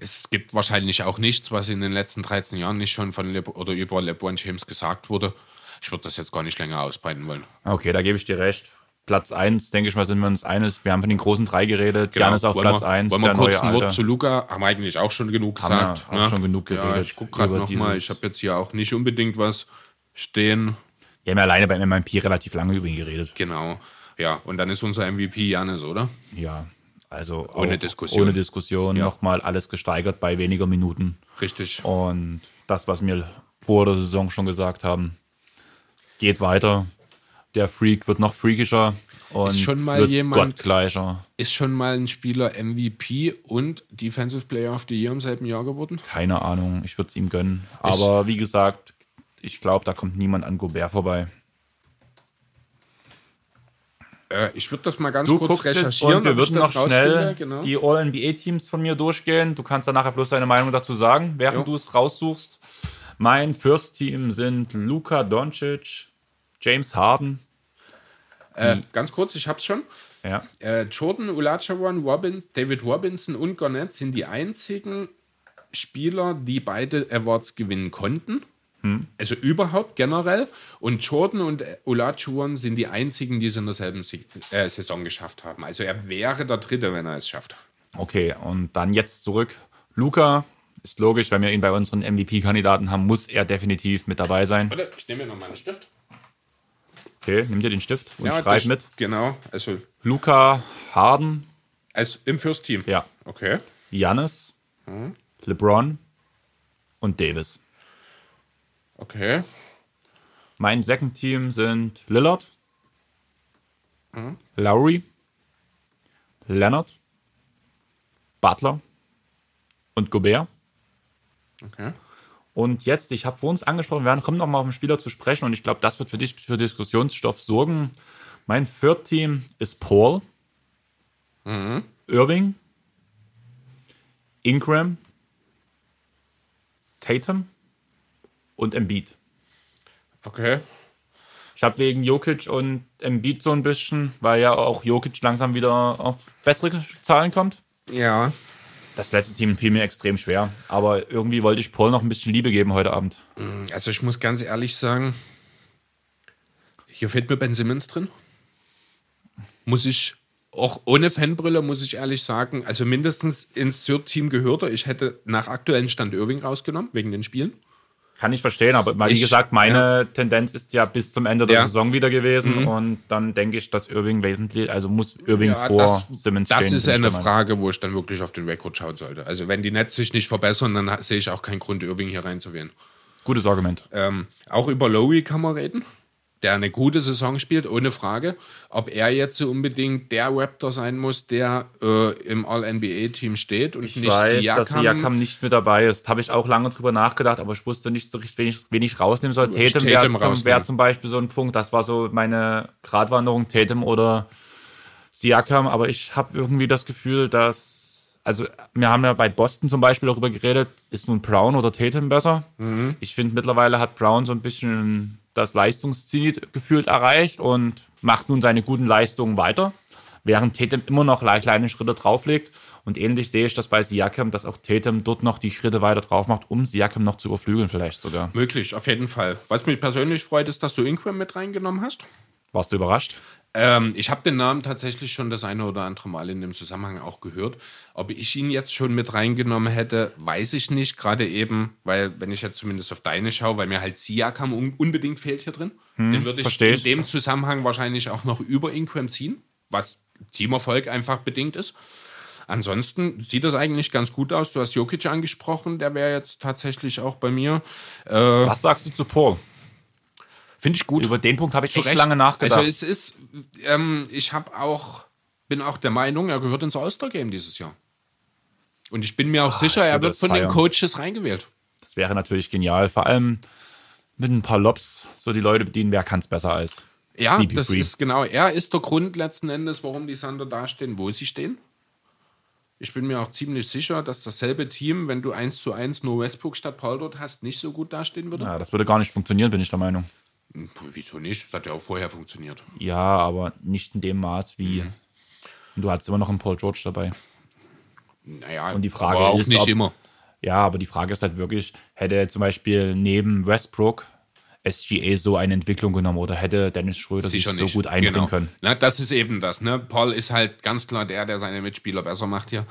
Es gibt wahrscheinlich auch nichts, was in den letzten 13 Jahren nicht schon von Le oder über LeBron James gesagt wurde. Ich würde das jetzt gar nicht länger ausbreiten wollen. Okay, da gebe ich dir recht. Platz 1, denke ich mal, sind wir uns eines. Wir haben von den großen drei geredet. Jan ist auf Genau. Wollen Platz wir, 1. Wollen wir kurz ein Wort zu Luca? Haben wir eigentlich auch schon genug Haben gesagt. auch schon genug Ja, geredet ich gucke gerade nochmal. Ich habe jetzt hier auch nicht unbedingt was stehen. Wir haben ja alleine beim MMP relativ lange über ihn geredet. Genau. Ja, und dann ist unser MVP Janis, oder? Ja, also Ohne Diskussion. Ohne Diskussion. Ja. Nochmal alles gesteigert bei weniger Minuten. Richtig. Und das, was wir vor der Saison schon gesagt haben, geht weiter. Der Freak wird noch freakischer. Und Ist schon mal wird jemand- Gottgleicher. Ist schon mal ein Spieler MVP und Defensive Player of the Year im selben Jahr geworden? Keine Ahnung, ich würde es ihm gönnen. Aber wie gesagt, ich glaube, da kommt niemand an Gobert vorbei. Äh, ich würde das mal ganz Du kurz recherchieren. und wir würden noch schnell genau. die All-NBA-Teams von mir durchgehen. Du kannst dann nachher bloß deine Meinung dazu sagen, während du es raussuchst. Mein First-Team sind Luka Doncic, James Harden. Äh, ganz kurz, ich hab's schon. Ja. Äh, Jordan, Olajuwon, Robin, David Robinson und Garnett sind die einzigen Spieler, die beide Awards gewinnen konnten. Also überhaupt generell. Und Jordan und Olajuwon sind die einzigen, die es in derselben äh, Saison geschafft haben. Also er wäre der Dritte, wenn er es schafft. Okay, und dann jetzt zurück. Luka, ist logisch, wenn wir ihn bei unseren MVP-Kandidaten haben, muss er definitiv mit dabei sein. Warte, ich nehme mir noch mal einen Stift. Okay, nimm dir den Stift und schreib das- mit. Genau, also Luka, Harden, als im First Team. ja, Okay. Giannis, LeBron und Davis. Okay. Mein Second Team sind Lillard, Lowry, Leonard, Butler und Gobert. Okay. Und jetzt, ich habe vor uns angesprochen, wir werden kommen noch mal auf den Spieler zu sprechen und ich glaube, das wird für dich für Diskussionsstoff sorgen. Mein Third Team ist Paul, Irving, Ingram, Tatum und Embiid. Okay. Ich habe wegen Jokic und Embiid so ein bisschen, weil ja auch Jokic langsam wieder auf bessere Zahlen kommt. Ja. Das letzte Team fiel mir extrem schwer, aber irgendwie wollte ich Paul noch ein bisschen Liebe geben heute Abend. Also ich muss ganz ehrlich sagen, hier fehlt mir Ben Simmons drin. Muss ich, auch ohne Fanbrille, muss ich ehrlich sagen, also mindestens ins Third-Team gehört er. Ich hätte nach aktuellem Stand Irving rausgenommen, wegen den Spielen. Kann ich verstehen, aber wie Ich- gesagt, meine Tendenz ist ja bis zum Ende der Ja. Mhm. Saison wieder gewesen und dann denke ich, dass Irving wesentlich, also muss Irving Ja, vor das, Simmons das stehen. ist bin ich eine. Frage, wo ich dann wirklich auf den Rekord schauen sollte. Also wenn die Nets sich nicht verbessern, dann sehe ich auch keinen Grund, Irving hier reinzuwählen. Gutes Argument. Ähm, auch über Lowry kann man reden, der eine gute Saison spielt, ohne Frage. Ob er jetzt so unbedingt der Raptor sein muss, der äh, im All-NBA-Team steht und Ich nicht weiß, dass Siakam. Siakam nicht mit dabei ist. Habe ich auch lange drüber nachgedacht, aber ich wusste nicht so richtig, wen ich, wen ich rausnehmen soll. Tatum Tatum wäre wär zum Beispiel so ein Punkt. Das war so meine Gratwanderung, Tatum oder Siakam. Aber ich habe irgendwie das Gefühl, dass, also wir haben ja bei Boston zum Beispiel darüber geredet, ist nun Brown oder Tatum besser? Mhm. Ich finde mittlerweile hat Brown so ein bisschen das Leistungsziel gefühlt erreicht und macht nun seine guten Leistungen weiter, während Tatum immer noch le- kleine Schritte drauflegt. Und ähnlich sehe ich das bei Siakam, dass auch Tatum dort noch die Schritte weiter drauf macht, um Siakam noch zu überflügeln vielleicht sogar. Möglich, auf jeden Fall. Was mich persönlich freut, ist, dass du Ingram mit reingenommen hast. Warst du überrascht? Ähm, ich habe den Namen tatsächlich schon das eine oder andere Mal in dem Zusammenhang auch gehört. Ob ich ihn jetzt schon mit reingenommen hätte, weiß ich nicht. Gerade eben, weil, wenn ich jetzt zumindest auf deine schaue, weil mir halt Siakam un unbedingt fehlt hier drin. den würde ich versteh in dem Zusammenhang wahrscheinlich auch noch über Ingram ziehen, was Teamerfolg einfach bedingt ist. Ansonsten sieht das eigentlich ganz gut aus. Du hast Jokic angesprochen, der wäre jetzt tatsächlich auch bei mir. Was sagst du zu Paul? Finde ich gut. Über den Punkt habe ich Zu echt Recht. lange nachgedacht. Also es ist, ähm, ich habe auch, bin auch der Meinung, er gehört ins All-Star-Game dieses Jahr. Und ich bin mir auch sicher, Ah, ich er würde wird das von den feiern. Coaches reingewählt. das wäre natürlich genial. Vor allem mit ein paar Lobs so die Leute bedienen. Wer kann es besser als Ja, CP3? das ist genau. Er ist der Grund letzten Endes, warum die Thunder dastehen, wo sie stehen. Ich bin mir auch ziemlich sicher, dass dasselbe Team, wenn du 1 zu 1 nur Westbrook statt Paul dort hast, nicht so gut dastehen würde. ja, das würde gar nicht funktionieren, bin ich der Meinung. Wieso nicht? Das hat ja auch vorher funktioniert. Ja, aber nicht in dem Maß wie. Mhm. Und du hattest immer noch einen Paul George dabei. Naja, Und die Frage aber auch ist, nicht ob- immer. Ja, aber die Frage ist halt wirklich, hätte er zum Beispiel neben Westbrook SGA so eine Entwicklung genommen oder hätte Dennis Schröder sich so nicht. gut einbringen genau. können? Na, das ist eben das. Ne? Paul ist halt ganz klar der, der seine Mitspieler besser macht hier.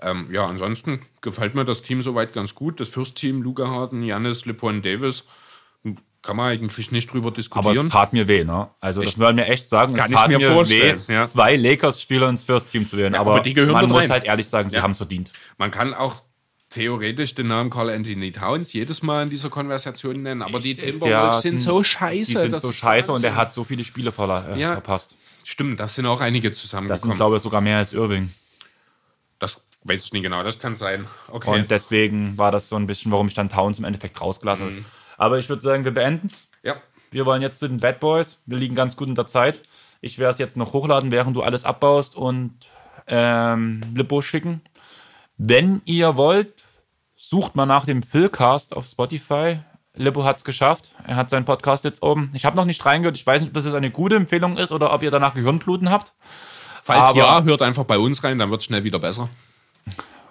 Ähm, ja, ansonsten gefällt mir das Team soweit ganz gut. Das First-Team, Luca Harden, Janis, LeBron Davis, kann man eigentlich nicht drüber Aber diskutieren. es tat mir weh, ne? Also das wollen wir echt sagen. Kann es ich tat mir vorstellen, weh, ja. zwei Lakers-Spieler ins First-Team zu wählen. aber, aber die gehören man muss rein. halt ehrlich sagen, sie Ja. haben es verdient. man kann auch theoretisch den Namen Carl Anthony Towns jedes Mal in dieser Konversation nennen, aber die Der Timberwolves sind so Die scheiße. sind das so scheiße und er hat so viele Spiele verla- äh, Ja. verpasst. Stimmt, das sind auch einige Das sind, zusammengekommen. glaube ich, sogar mehr als Irving. Das weiß ich nicht genau, das kann sein. Okay. Und deswegen war das so ein bisschen, warum ich dann Towns im Endeffekt rausgelassen habe. Aber ich würde sagen, wir beenden es. ja. Wir wollen jetzt zu den Bad Boys. Wir liegen ganz gut in der Zeit. Ich werde es jetzt noch hochladen, während du alles abbaust und ähm, Lippo schicken. Wenn ihr wollt, sucht mal nach dem Philcast auf Spotify. Lippo hat es geschafft. Er hat seinen Podcast jetzt oben. Ich habe noch nicht reingehört. Ich weiß nicht, ob das jetzt eine gute Empfehlung ist oder ob ihr danach Gehirnbluten habt. Falls Aber- ja, hört einfach bei uns rein, dann wird es schnell wieder besser.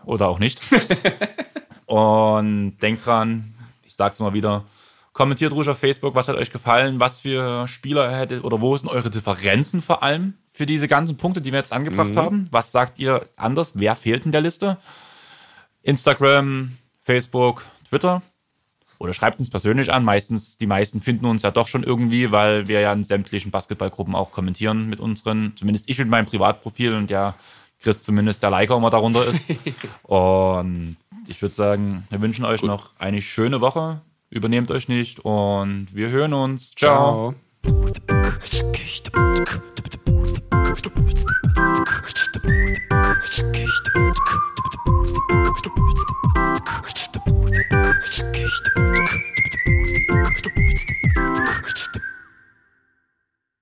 oder auch nicht. [LAUGHS] und denkt dran, ich sag's mal wieder, kommentiert ruhig auf Facebook, was hat euch gefallen, was für Spieler hättet oder wo sind eure Differenzen vor allem für diese ganzen Punkte, die wir jetzt angebracht haben. Was sagt ihr anders? Wer fehlt in der Liste? Instagram, Facebook, Twitter. Oder schreibt uns persönlich an. Meistens, die meisten finden uns ja doch schon irgendwie, weil wir ja in sämtlichen Basketballgruppen auch kommentieren mit unseren, zumindest ich mit meinem Privatprofil und ja Chris zumindest der Liker immer darunter ist. [LAUGHS] und ich würde sagen, wir wünschen euch noch eine schöne Woche. Übernehmt euch nicht und wir hören uns. Ciao. Ciao.